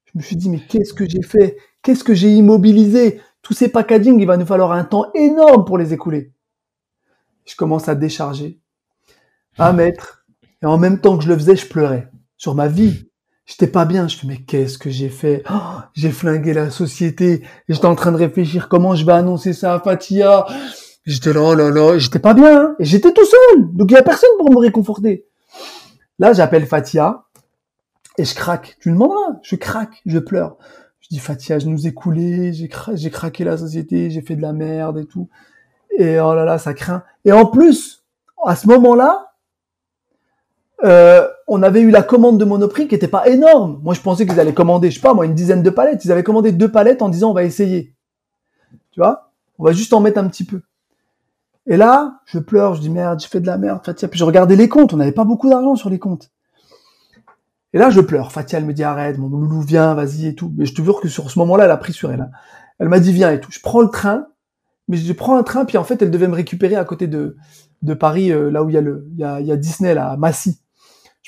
Je me suis dit, mais qu'est-ce que j'ai fait? Qu'est-ce que j'ai immobilisé? Tous ces packaging, il va nous falloir un temps énorme pour les écouler. Je commence à décharger, à mettre. Et en même temps que je le faisais, je pleurais sur ma vie. J'étais pas bien. Je me mais qu'est-ce que j'ai fait? Oh, J'ai flingué la société. J'étais en train de réfléchir comment je vais annoncer ça à Fatia? J'étais là, oh là, là. J'étais pas bien. Hein. j'étais tout seul. Donc il y a personne pour me réconforter. Là, j'appelle Fatia. Et je craque. Tu le demanderas. Je craque. Je pleure. Je dis, Fatia, je nous ai coulé. J'ai j'ai craqué la société. J'ai fait de la merde et tout. Et oh là là, ça craint. Et en plus, à ce moment-là, euh, on avait eu la commande de Monoprix qui était pas énorme. Moi, je pensais qu'ils allaient commander, je sais pas, moi, une dizaine de palettes. Ils avaient commandé deux palettes en disant on va essayer. Tu vois? On va juste en mettre un petit peu. Et là, je pleure, je dis merde, j'ai fait de la merde, Fatia. Puis je regardais les comptes, on n'avait pas beaucoup d'argent sur les comptes. Et là, je pleure. Fatia, elle me dit arrête, mon loulou, viens, vas-y et tout. Mais je te jure que sur ce moment-là, elle a pris sur elle. Hein. Elle m'a dit viens et tout. Je prends le train, mais je prends un train, puis en fait, elle devait me récupérer à côté de, de Paris, euh, là où il y a y a, y a Disney, là, à Massy.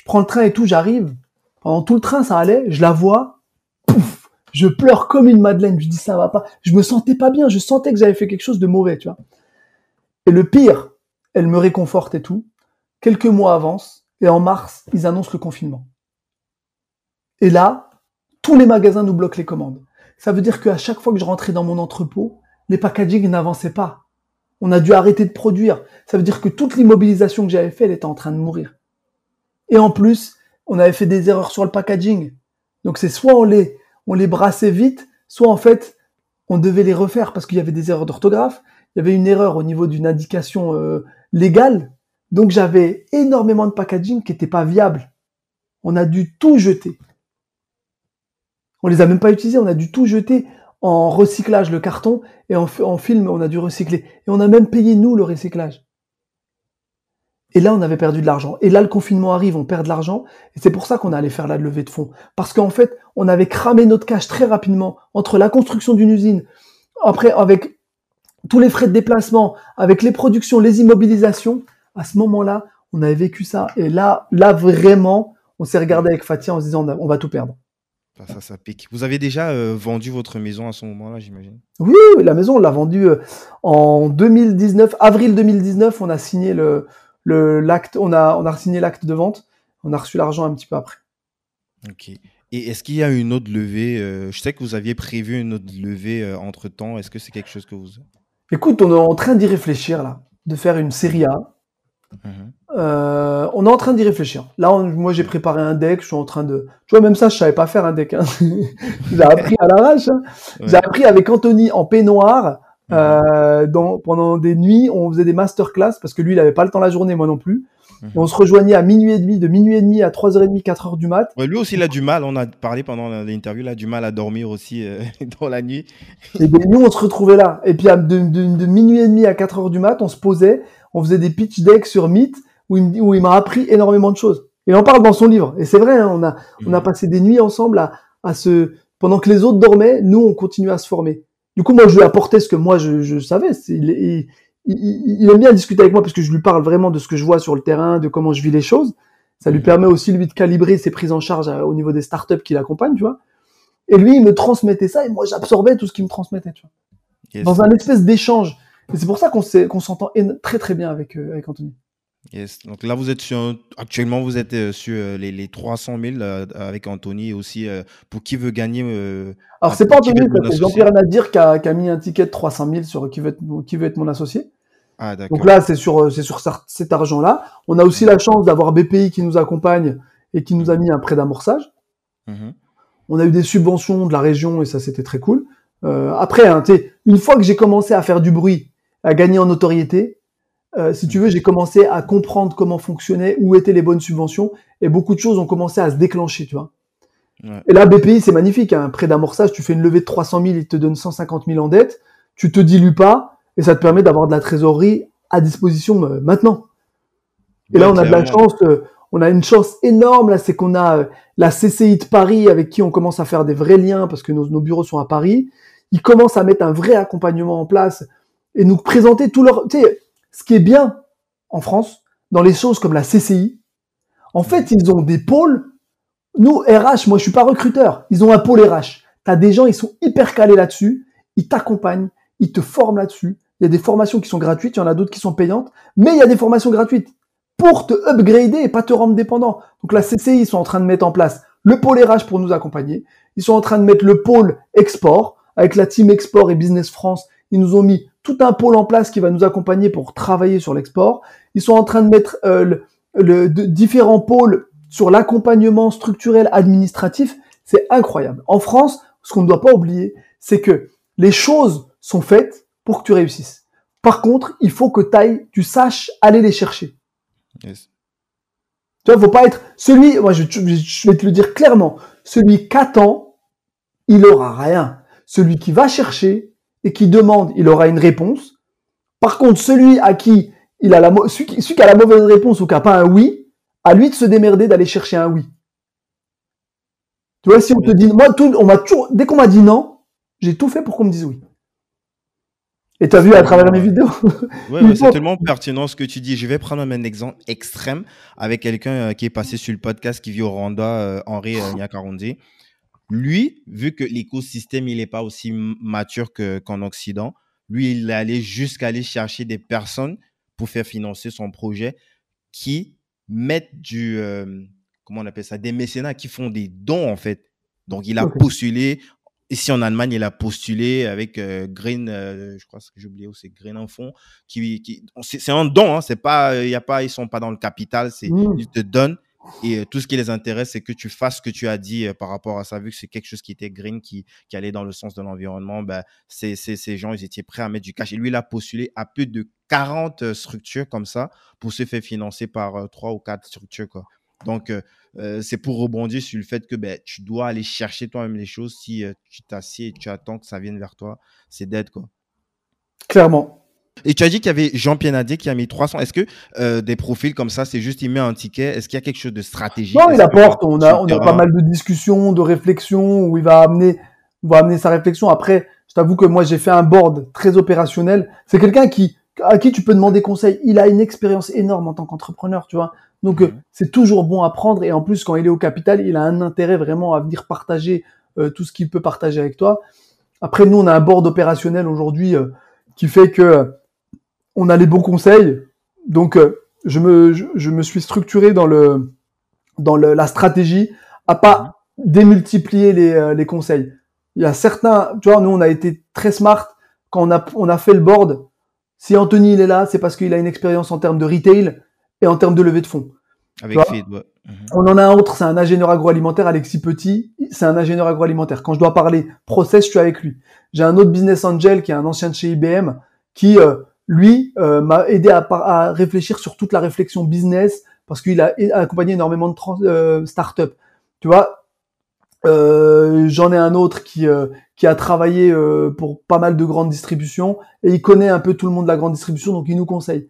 Je prends le train et tout, j'arrive. Pendant tout le train, ça allait. Je la vois. Pouf Je pleure comme une madeleine. Je dis ça va pas. Je me sentais pas bien. Je sentais que j'avais fait quelque chose de mauvais, tu vois. Et le pire, elle me réconforte et tout. Quelques mois avancent et en mars, ils annoncent le confinement. Et là, tous les magasins nous bloquent les commandes. Ça veut dire qu'à chaque fois que je rentrais dans mon entrepôt, les packaging n'avançaient pas. On a dû arrêter de produire. Ça veut dire que toute l'immobilisation que j'avais faite, elle était en train de mourir. Et en plus, on avait fait des erreurs sur le packaging. Donc c'est soit on les, on les brassait vite, soit en fait, on devait les refaire parce qu'il y avait des erreurs d'orthographe. Il y avait une erreur au niveau d'une indication euh, légale. Donc j'avais énormément de packaging qui n'était pas viable. On a dû tout jeter. On les a même pas utilisés, on a dû tout jeter en recyclage le carton et en, en film on a dû recycler. Et on a même payé nous le recyclage. Et là, on avait perdu de l'argent. Et là, le confinement arrive, on perd de l'argent. Et c'est pour ça qu'on allait faire la levée de fonds. Parce qu'en fait, on avait cramé notre cash très rapidement entre la construction d'une usine, après avec tous les frais de déplacement, avec les productions, les immobilisations. À ce moment-là, on avait vécu ça. Et là, là vraiment, on s'est regardé avec Fatia en se disant, on va tout perdre. Ça, ça pique. Vous avez déjà euh, vendu votre maison à ce moment-là, j'imagine? Oui, la maison, on l'a vendue euh, en 2019, avril 2019. On a signé le, le l'acte, on a on a signé l'acte de vente, on a reçu l'argent un petit peu après. Ok. Et est-ce qu'il y a une autre levée euh, Je sais que vous aviez prévu une autre levée euh, entre temps. Est-ce que c'est quelque chose que vous Écoute, on est en train d'y réfléchir là, de faire une série A. Mhm. Euh, on est en train d'y réfléchir. Là, moi, j'ai préparé un deck. Je suis en train de. Tu vois, même ça, je savais pas faire un deck. Hein. <laughs> j'ai appris à l'arrache. Hein. J'ai appris avec Anthony en peignoir euh, dans, pendant des nuits, on faisait des masterclass parce que lui, il avait pas le temps la journée, moi non plus. Mhm. On se rejoignait à minuit et demi, de minuit et demi à 3h30, 4h du mat. lui aussi, il a du mal. On a parlé pendant l'interview, il a du mal à dormir aussi euh, <laughs> dans la nuit. Et bien, nous, on se retrouvait là. Et puis, de, de, minuit et demi à 4h du mat, on se posait, on faisait des pitch decks sur Meet où il, où il m'a appris énormément de choses. Il en parle dans son livre. Et c'est vrai, hein, on, a, on a mhm. passé des nuits ensemble à, à se. Pendant que les autres dormaient, nous, on continuait à se former. Du coup, moi, je lui apportais ce que moi, je, je savais. Il, il, il, aime bien discuter avec moi parce que je lui parle vraiment de ce que je vois sur le terrain, de comment je vis les choses. Ça lui permet aussi, lui, de calibrer ses prises en charge euh, au niveau des startups qui l'accompagnent, tu vois. Et lui, il me transmettait ça et moi, j'absorbais tout ce qu'il me transmettait, tu vois. Dans un espèce d'échange. Et c'est pour ça qu'on s'entend très, très bien avec, euh, avec Anthony. Yes. Donc là, vous êtes sur, actuellement, vous êtes euh, sur euh, les, les 300 000 euh, avec Anthony aussi pour qui veut gagner. Alors, c'est pas Anthony, c'est Jean-Pierre Nadir qui a, qui a, mis un ticket de 300 000 sur qui veut être, qui veut être mon associé. Ah, Donc là, c'est sur, c'est sur cet argent-là. On a aussi la chance d'avoir BPI qui nous accompagne et qui nous a mis un prêt d'amorçage. Mm-hmm. On a eu des subventions de la région et ça, c'était très cool. Euh, après, hein, une fois que j'ai commencé à faire du bruit, à gagner en notoriété, euh, si tu veux, j'ai commencé à comprendre comment fonctionnait, où étaient les bonnes subventions, et beaucoup de choses ont commencé à se déclencher, tu vois. Et là, BPI, c'est magnifique, un hein. prêt d'amorçage, tu fais une levée de 300 000, il te donne 150 000 en dette, tu te dilues pas, et ça te permet d'avoir de la trésorerie à disposition euh, maintenant. Et là, on a de la chance, euh, on a une chance énorme, là, c'est qu'on a la CCI de Paris avec qui on commence à faire des vrais liens parce que nos, nos bureaux sont à Paris. Ils commencent à mettre un vrai accompagnement en place et nous présenter tout leur, tu sais, ce qui est bien en France, dans les choses comme la CCI, en fait, ils ont des pôles. Nous, RH, moi, je suis pas recruteur. Ils ont un pôle RH. T'as des gens, ils sont hyper calés là-dessus. Ils t'accompagnent, ils te forment là-dessus. Il y a des formations qui sont gratuites, il y en a d'autres qui sont payantes, mais il y a des formations gratuites pour te upgrader et pas te rendre dépendant. Donc la CCI, ils sont en train de mettre en place le pôle RH pour nous accompagner. Ils sont en train de mettre le pôle export avec la team export et Business France. Ils nous ont mis tout un pôle en place qui va nous accompagner pour travailler sur l'export. Ils sont en train de mettre euh, le, différents pôles sur l'accompagnement structurel administratif. C'est incroyable. En France, ce qu'on ne doit pas oublier, c'est que les choses sont faites pour que tu réussisses. Par contre, il faut que ailles, tu saches aller les chercher. Yes. Tu vois, faut pas être celui, moi je, je vais te le dire clairement, celui qui attend, il aura rien. Celui qui va chercher et qui demande, il aura une réponse. Par contre, celui à qui il a la, celui qui, a la mauvaise réponse ou qui a pas un oui, à lui de se démerder d'aller chercher un oui. Tu vois, si on te dit, moi, tout, on m'a toujours, dès qu'on m'a dit non, j'ai tout fait pour qu'on me dise oui. Et tu as vu à travers mes vidéos. <laughs> Oui, c'est tellement pertinent ce que tu dis. Je vais prendre un exemple extrême avec quelqu'un euh, qui est passé sur le podcast qui vit au Rwanda, euh, Henri euh, Nyakarondi. Lui, vu que l'écosystème il n'est pas aussi mature qu'en Occident, lui, il est allé jusqu'à aller chercher des personnes pour faire financer son projet qui mettent du, comment on appelle ça, des mécénats qui font des dons en fait. Donc, il a postulé Ici en Allemagne, il a postulé avec euh, Green, euh, je crois que j'ai oublié où c'est Green Info, qui, qui c'est un don, hein, c'est pas, il y a pas, ils sont pas dans le capital, c'est mmh. ils te donnent et tout ce qui les intéresse, c'est que tu fasses ce que tu as dit par rapport à ça, vu que c'est quelque chose qui était green, qui, qui allait dans le sens de l'environnement, ben, c'est, ces gens, ils étaient prêts à mettre du cash. Et lui, il a postulé à plus de 40 structures comme ça pour se faire financer par trois ou quatre structures. Quoi. Donc, c'est pour rebondir sur le fait que ben, tu dois aller chercher toi-même les choses. Si tu t'assieds et tu attends que ça vienne vers toi, c'est dead, quoi. Clairement. Et tu as dit qu'il y avait Jean Pienadier qui a mis 300. Est-ce que des profils comme ça, c'est juste il met un ticket? Est-ce qu'il y a quelque chose de stratégique? Non, il apporte. On a, on a pas mal de discussions, de réflexions où il va amener, va amener sa réflexion. Après, je t'avoue que moi, j'ai fait un board très opérationnel. C'est quelqu'un qui, à qui tu peux demander conseil. Il a une expérience énorme en tant qu'entrepreneur, tu vois. Donc euh, c'est toujours bon à prendre et en plus quand il est au capital, il a un intérêt vraiment à venir partager euh, tout ce qu'il peut partager avec toi. Après nous on a un board opérationnel aujourd'hui euh, qui fait que on a les bons conseils. Donc je me je, me suis structuré dans le dans le, la stratégie à pas démultiplier les, les conseils. Il y a certains, tu vois, nous on a été très smart quand on a on a fait le board. Si Anthony il est là, c'est parce qu'il a une expérience en termes de retail et en termes de levée de fonds. Avec mhm. On en a un autre, c'est un ingénieur agroalimentaire, Alexis Petit, c'est un ingénieur agroalimentaire. Quand je dois parler process, je suis avec lui. J'ai un autre business angel qui est un ancien de chez IBM, qui euh, lui euh, m'a aidé à, à, réfléchir sur toute la réflexion business parce qu'il a accompagné énormément de euh, startups. Tu vois, euh, j'en ai un autre qui qui a travaillé pour pas mal de grandes distributions et il connaît un peu tout le monde de la grande distribution, donc il nous conseille.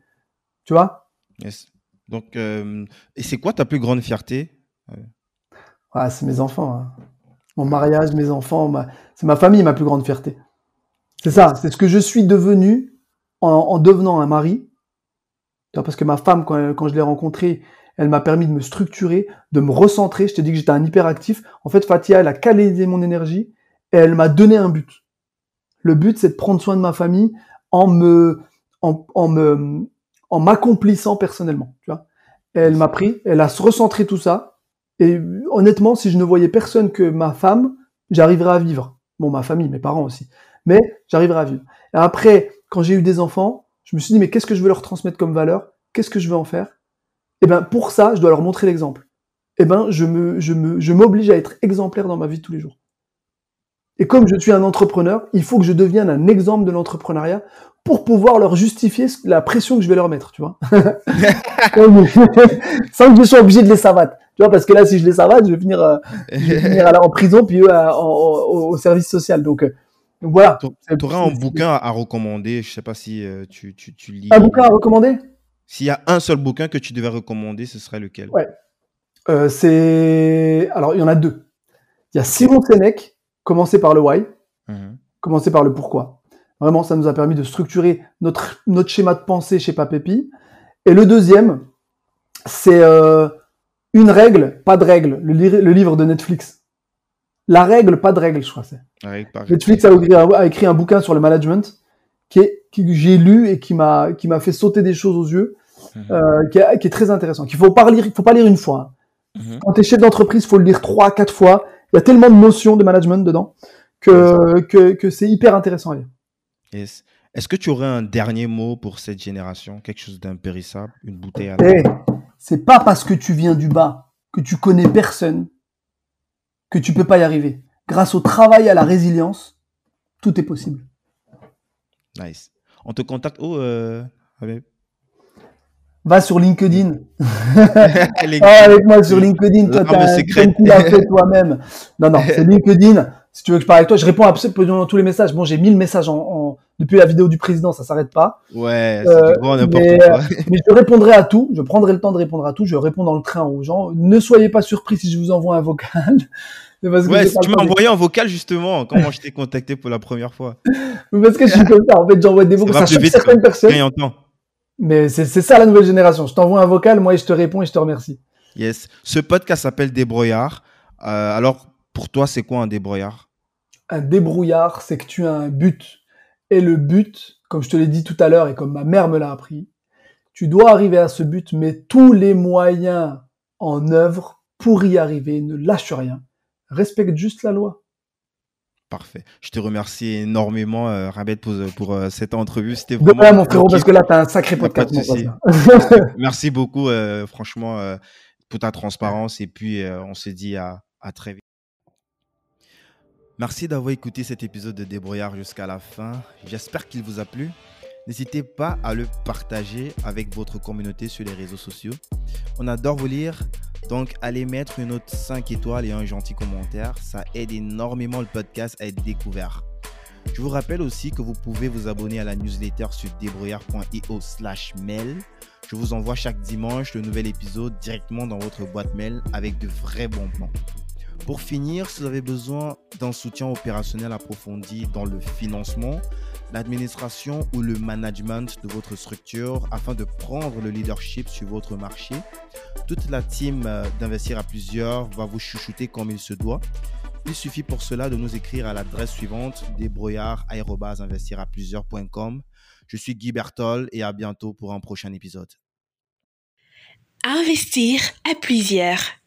Tu vois? Yes. Donc, et c'est quoi ta plus grande fierté? Ah, C'est mes enfants. Hein. Mon mariage, mes enfants, c'est ma famille ma plus grande fierté. C'est ça, c'est ce que je suis devenu en, devenant un mari. Parce que ma femme, quand, je l'ai rencontrée, elle m'a permis de me structurer, de me recentrer. Je t'ai dit que j'étais un hyperactif. En fait, Fatia, elle a canalisé mon énergie et elle m'a donné un but. Le but, c'est de prendre soin de ma famille en me, en me, en m'accomplissant personnellement. Tu vois elle m'a pris, elle a recentré tout ça. Et honnêtement, si je ne voyais personne que ma femme, j'arriverais à vivre. Bon, ma famille, mes parents aussi. Mais j'arriverais à vivre. Et après, quand j'ai eu des enfants, je me suis dit, mais qu'est-ce que je veux leur transmettre comme valeur? Qu'est-ce que je veux en faire? Eh ben, pour ça, je dois leur montrer l'exemple. Eh ben, je me, je me, je m'oblige à être exemplaire dans ma vie de tous les jours. Et comme je suis un entrepreneur, il faut que je devienne un exemple de l'entrepreneuriat pour pouvoir leur justifier la pression que je vais leur mettre, tu vois. <laughs> <laughs> Sans que je sois obligé de les savater. Tu vois, parce que là, si je les savate, je vais finir, euh, je vais <laughs> finir en prison, puis eux au service social. Donc, euh, donc voilà. Tu aurais un bouquin à recommander, je sais pas si euh, tu, tu, tu, lis. Un bouquin à recommander? S'il y a un seul bouquin que tu devais recommander, ce serait lequel? Ouais. c'est. Alors, il y en a deux. Il y a Simon Sénèque, commencer par le why, mmh. commencer par le pourquoi. Vraiment, ça nous a permis de structurer notre, notre schéma de pensée chez Papépi. Et le deuxième, c'est euh, une règle, pas de règle, le, le, livre de Netflix. La règle, pas de règle, je crois. c'est. Netflix a écrit, un, a écrit, un, bouquin sur le management qui est, que j'ai lu et qui m'a qui m'a fait sauter des choses aux yeux, mhm. euh, qui, est, qui, est, très intéressant. Qu'il faut pas lire, il faut pas lire une fois. Hein. Mhm. Quand tu es chef d'entreprise, faut le lire trois, quatre fois. Il y a tellement de notions de management dedans que, que, que c'est hyper intéressant à lire. Est-ce que tu aurais un dernier mot pour cette génération? Quelque chose d'impérissable? Une bouteille à hey, C'est pas parce que tu viens du bas, que tu connais personne, que tu peux pas y arriver. Grâce au travail et à la résilience, tout est possible. Nice. On te contacte où, euh, Va sur LinkedIn. <laughs> Ah, avec moi sur LinkedIn, toi, tu as fait toi-même. Non, non, c'est <laughs> LinkedIn. Si tu veux que je parle avec toi, je réponds absolument tous les messages. Bon, j'ai 1000 messages en, depuis la vidéo du président, ça s'arrête pas. Ouais, c'est euh, n'importe quoi. mais je répondrai à tout. Je prendrai le temps de répondre à tout. Je réponds dans le train aux gens. Ne soyez pas surpris si je vous envoie un vocal. Parce ouais, si tu m'as envoyé un vocal justement, comment je t'ai contacté pour la première fois. <laughs> parce que je suis comme ça. En fait, j'envoie des vocaux. Ça choque certaines personnes. Mais c'est ça la nouvelle génération. Je t'envoie un vocal, moi, et je te réponds et je te remercie. Yes. Ce podcast s'appelle Débrouillard. Euh, alors, pour toi, c'est quoi un débrouillard? Un débrouillard, c'est que tu as un but. Et le but, comme je te l'ai dit tout à l'heure et comme ma mère me l'a appris, tu dois arriver à ce but, mais tous les moyens en œuvre pour y arriver. Ne lâche rien. Respecte juste la loi. Parfait. Je te remercie énormément, euh, Rabet, pour, pour euh, cette entrevue. C'était vraiment. mon frérot, parce que là, tu as un sacré podcast. <laughs> <laughs> Merci beaucoup, euh, franchement, euh, pour ta transparence. Et puis, on se dit à, à très vite. Merci d'avoir écouté cet épisode de Débrouillard jusqu'à la fin. J'espère qu'il vous a plu. N'hésitez pas à le partager avec votre communauté sur les réseaux sociaux. On adore vous lire. Donc, allez mettre une note 5 étoiles et un gentil commentaire. Ça aide énormément le podcast à être découvert. Je vous rappelle aussi que vous pouvez vous abonner à la newsletter sur débrouillard.io slash mail. Je vous envoie chaque dimanche le nouvel épisode directement dans votre boîte mail avec de vrais bons plans. Pour finir, si vous avez besoin d'un soutien opérationnel approfondi dans le financement, l'administration ou le management de votre structure afin de prendre le leadership sur votre marché. Toute la team euh, d'investir à plusieurs va vous chouchouter comme il se doit. Il suffit pour cela de nous écrire à l'adresse suivante débrouillard@investiraplusieurs.com. Je suis Guy Bertol et à bientôt pour un prochain épisode. Investir à plusieurs.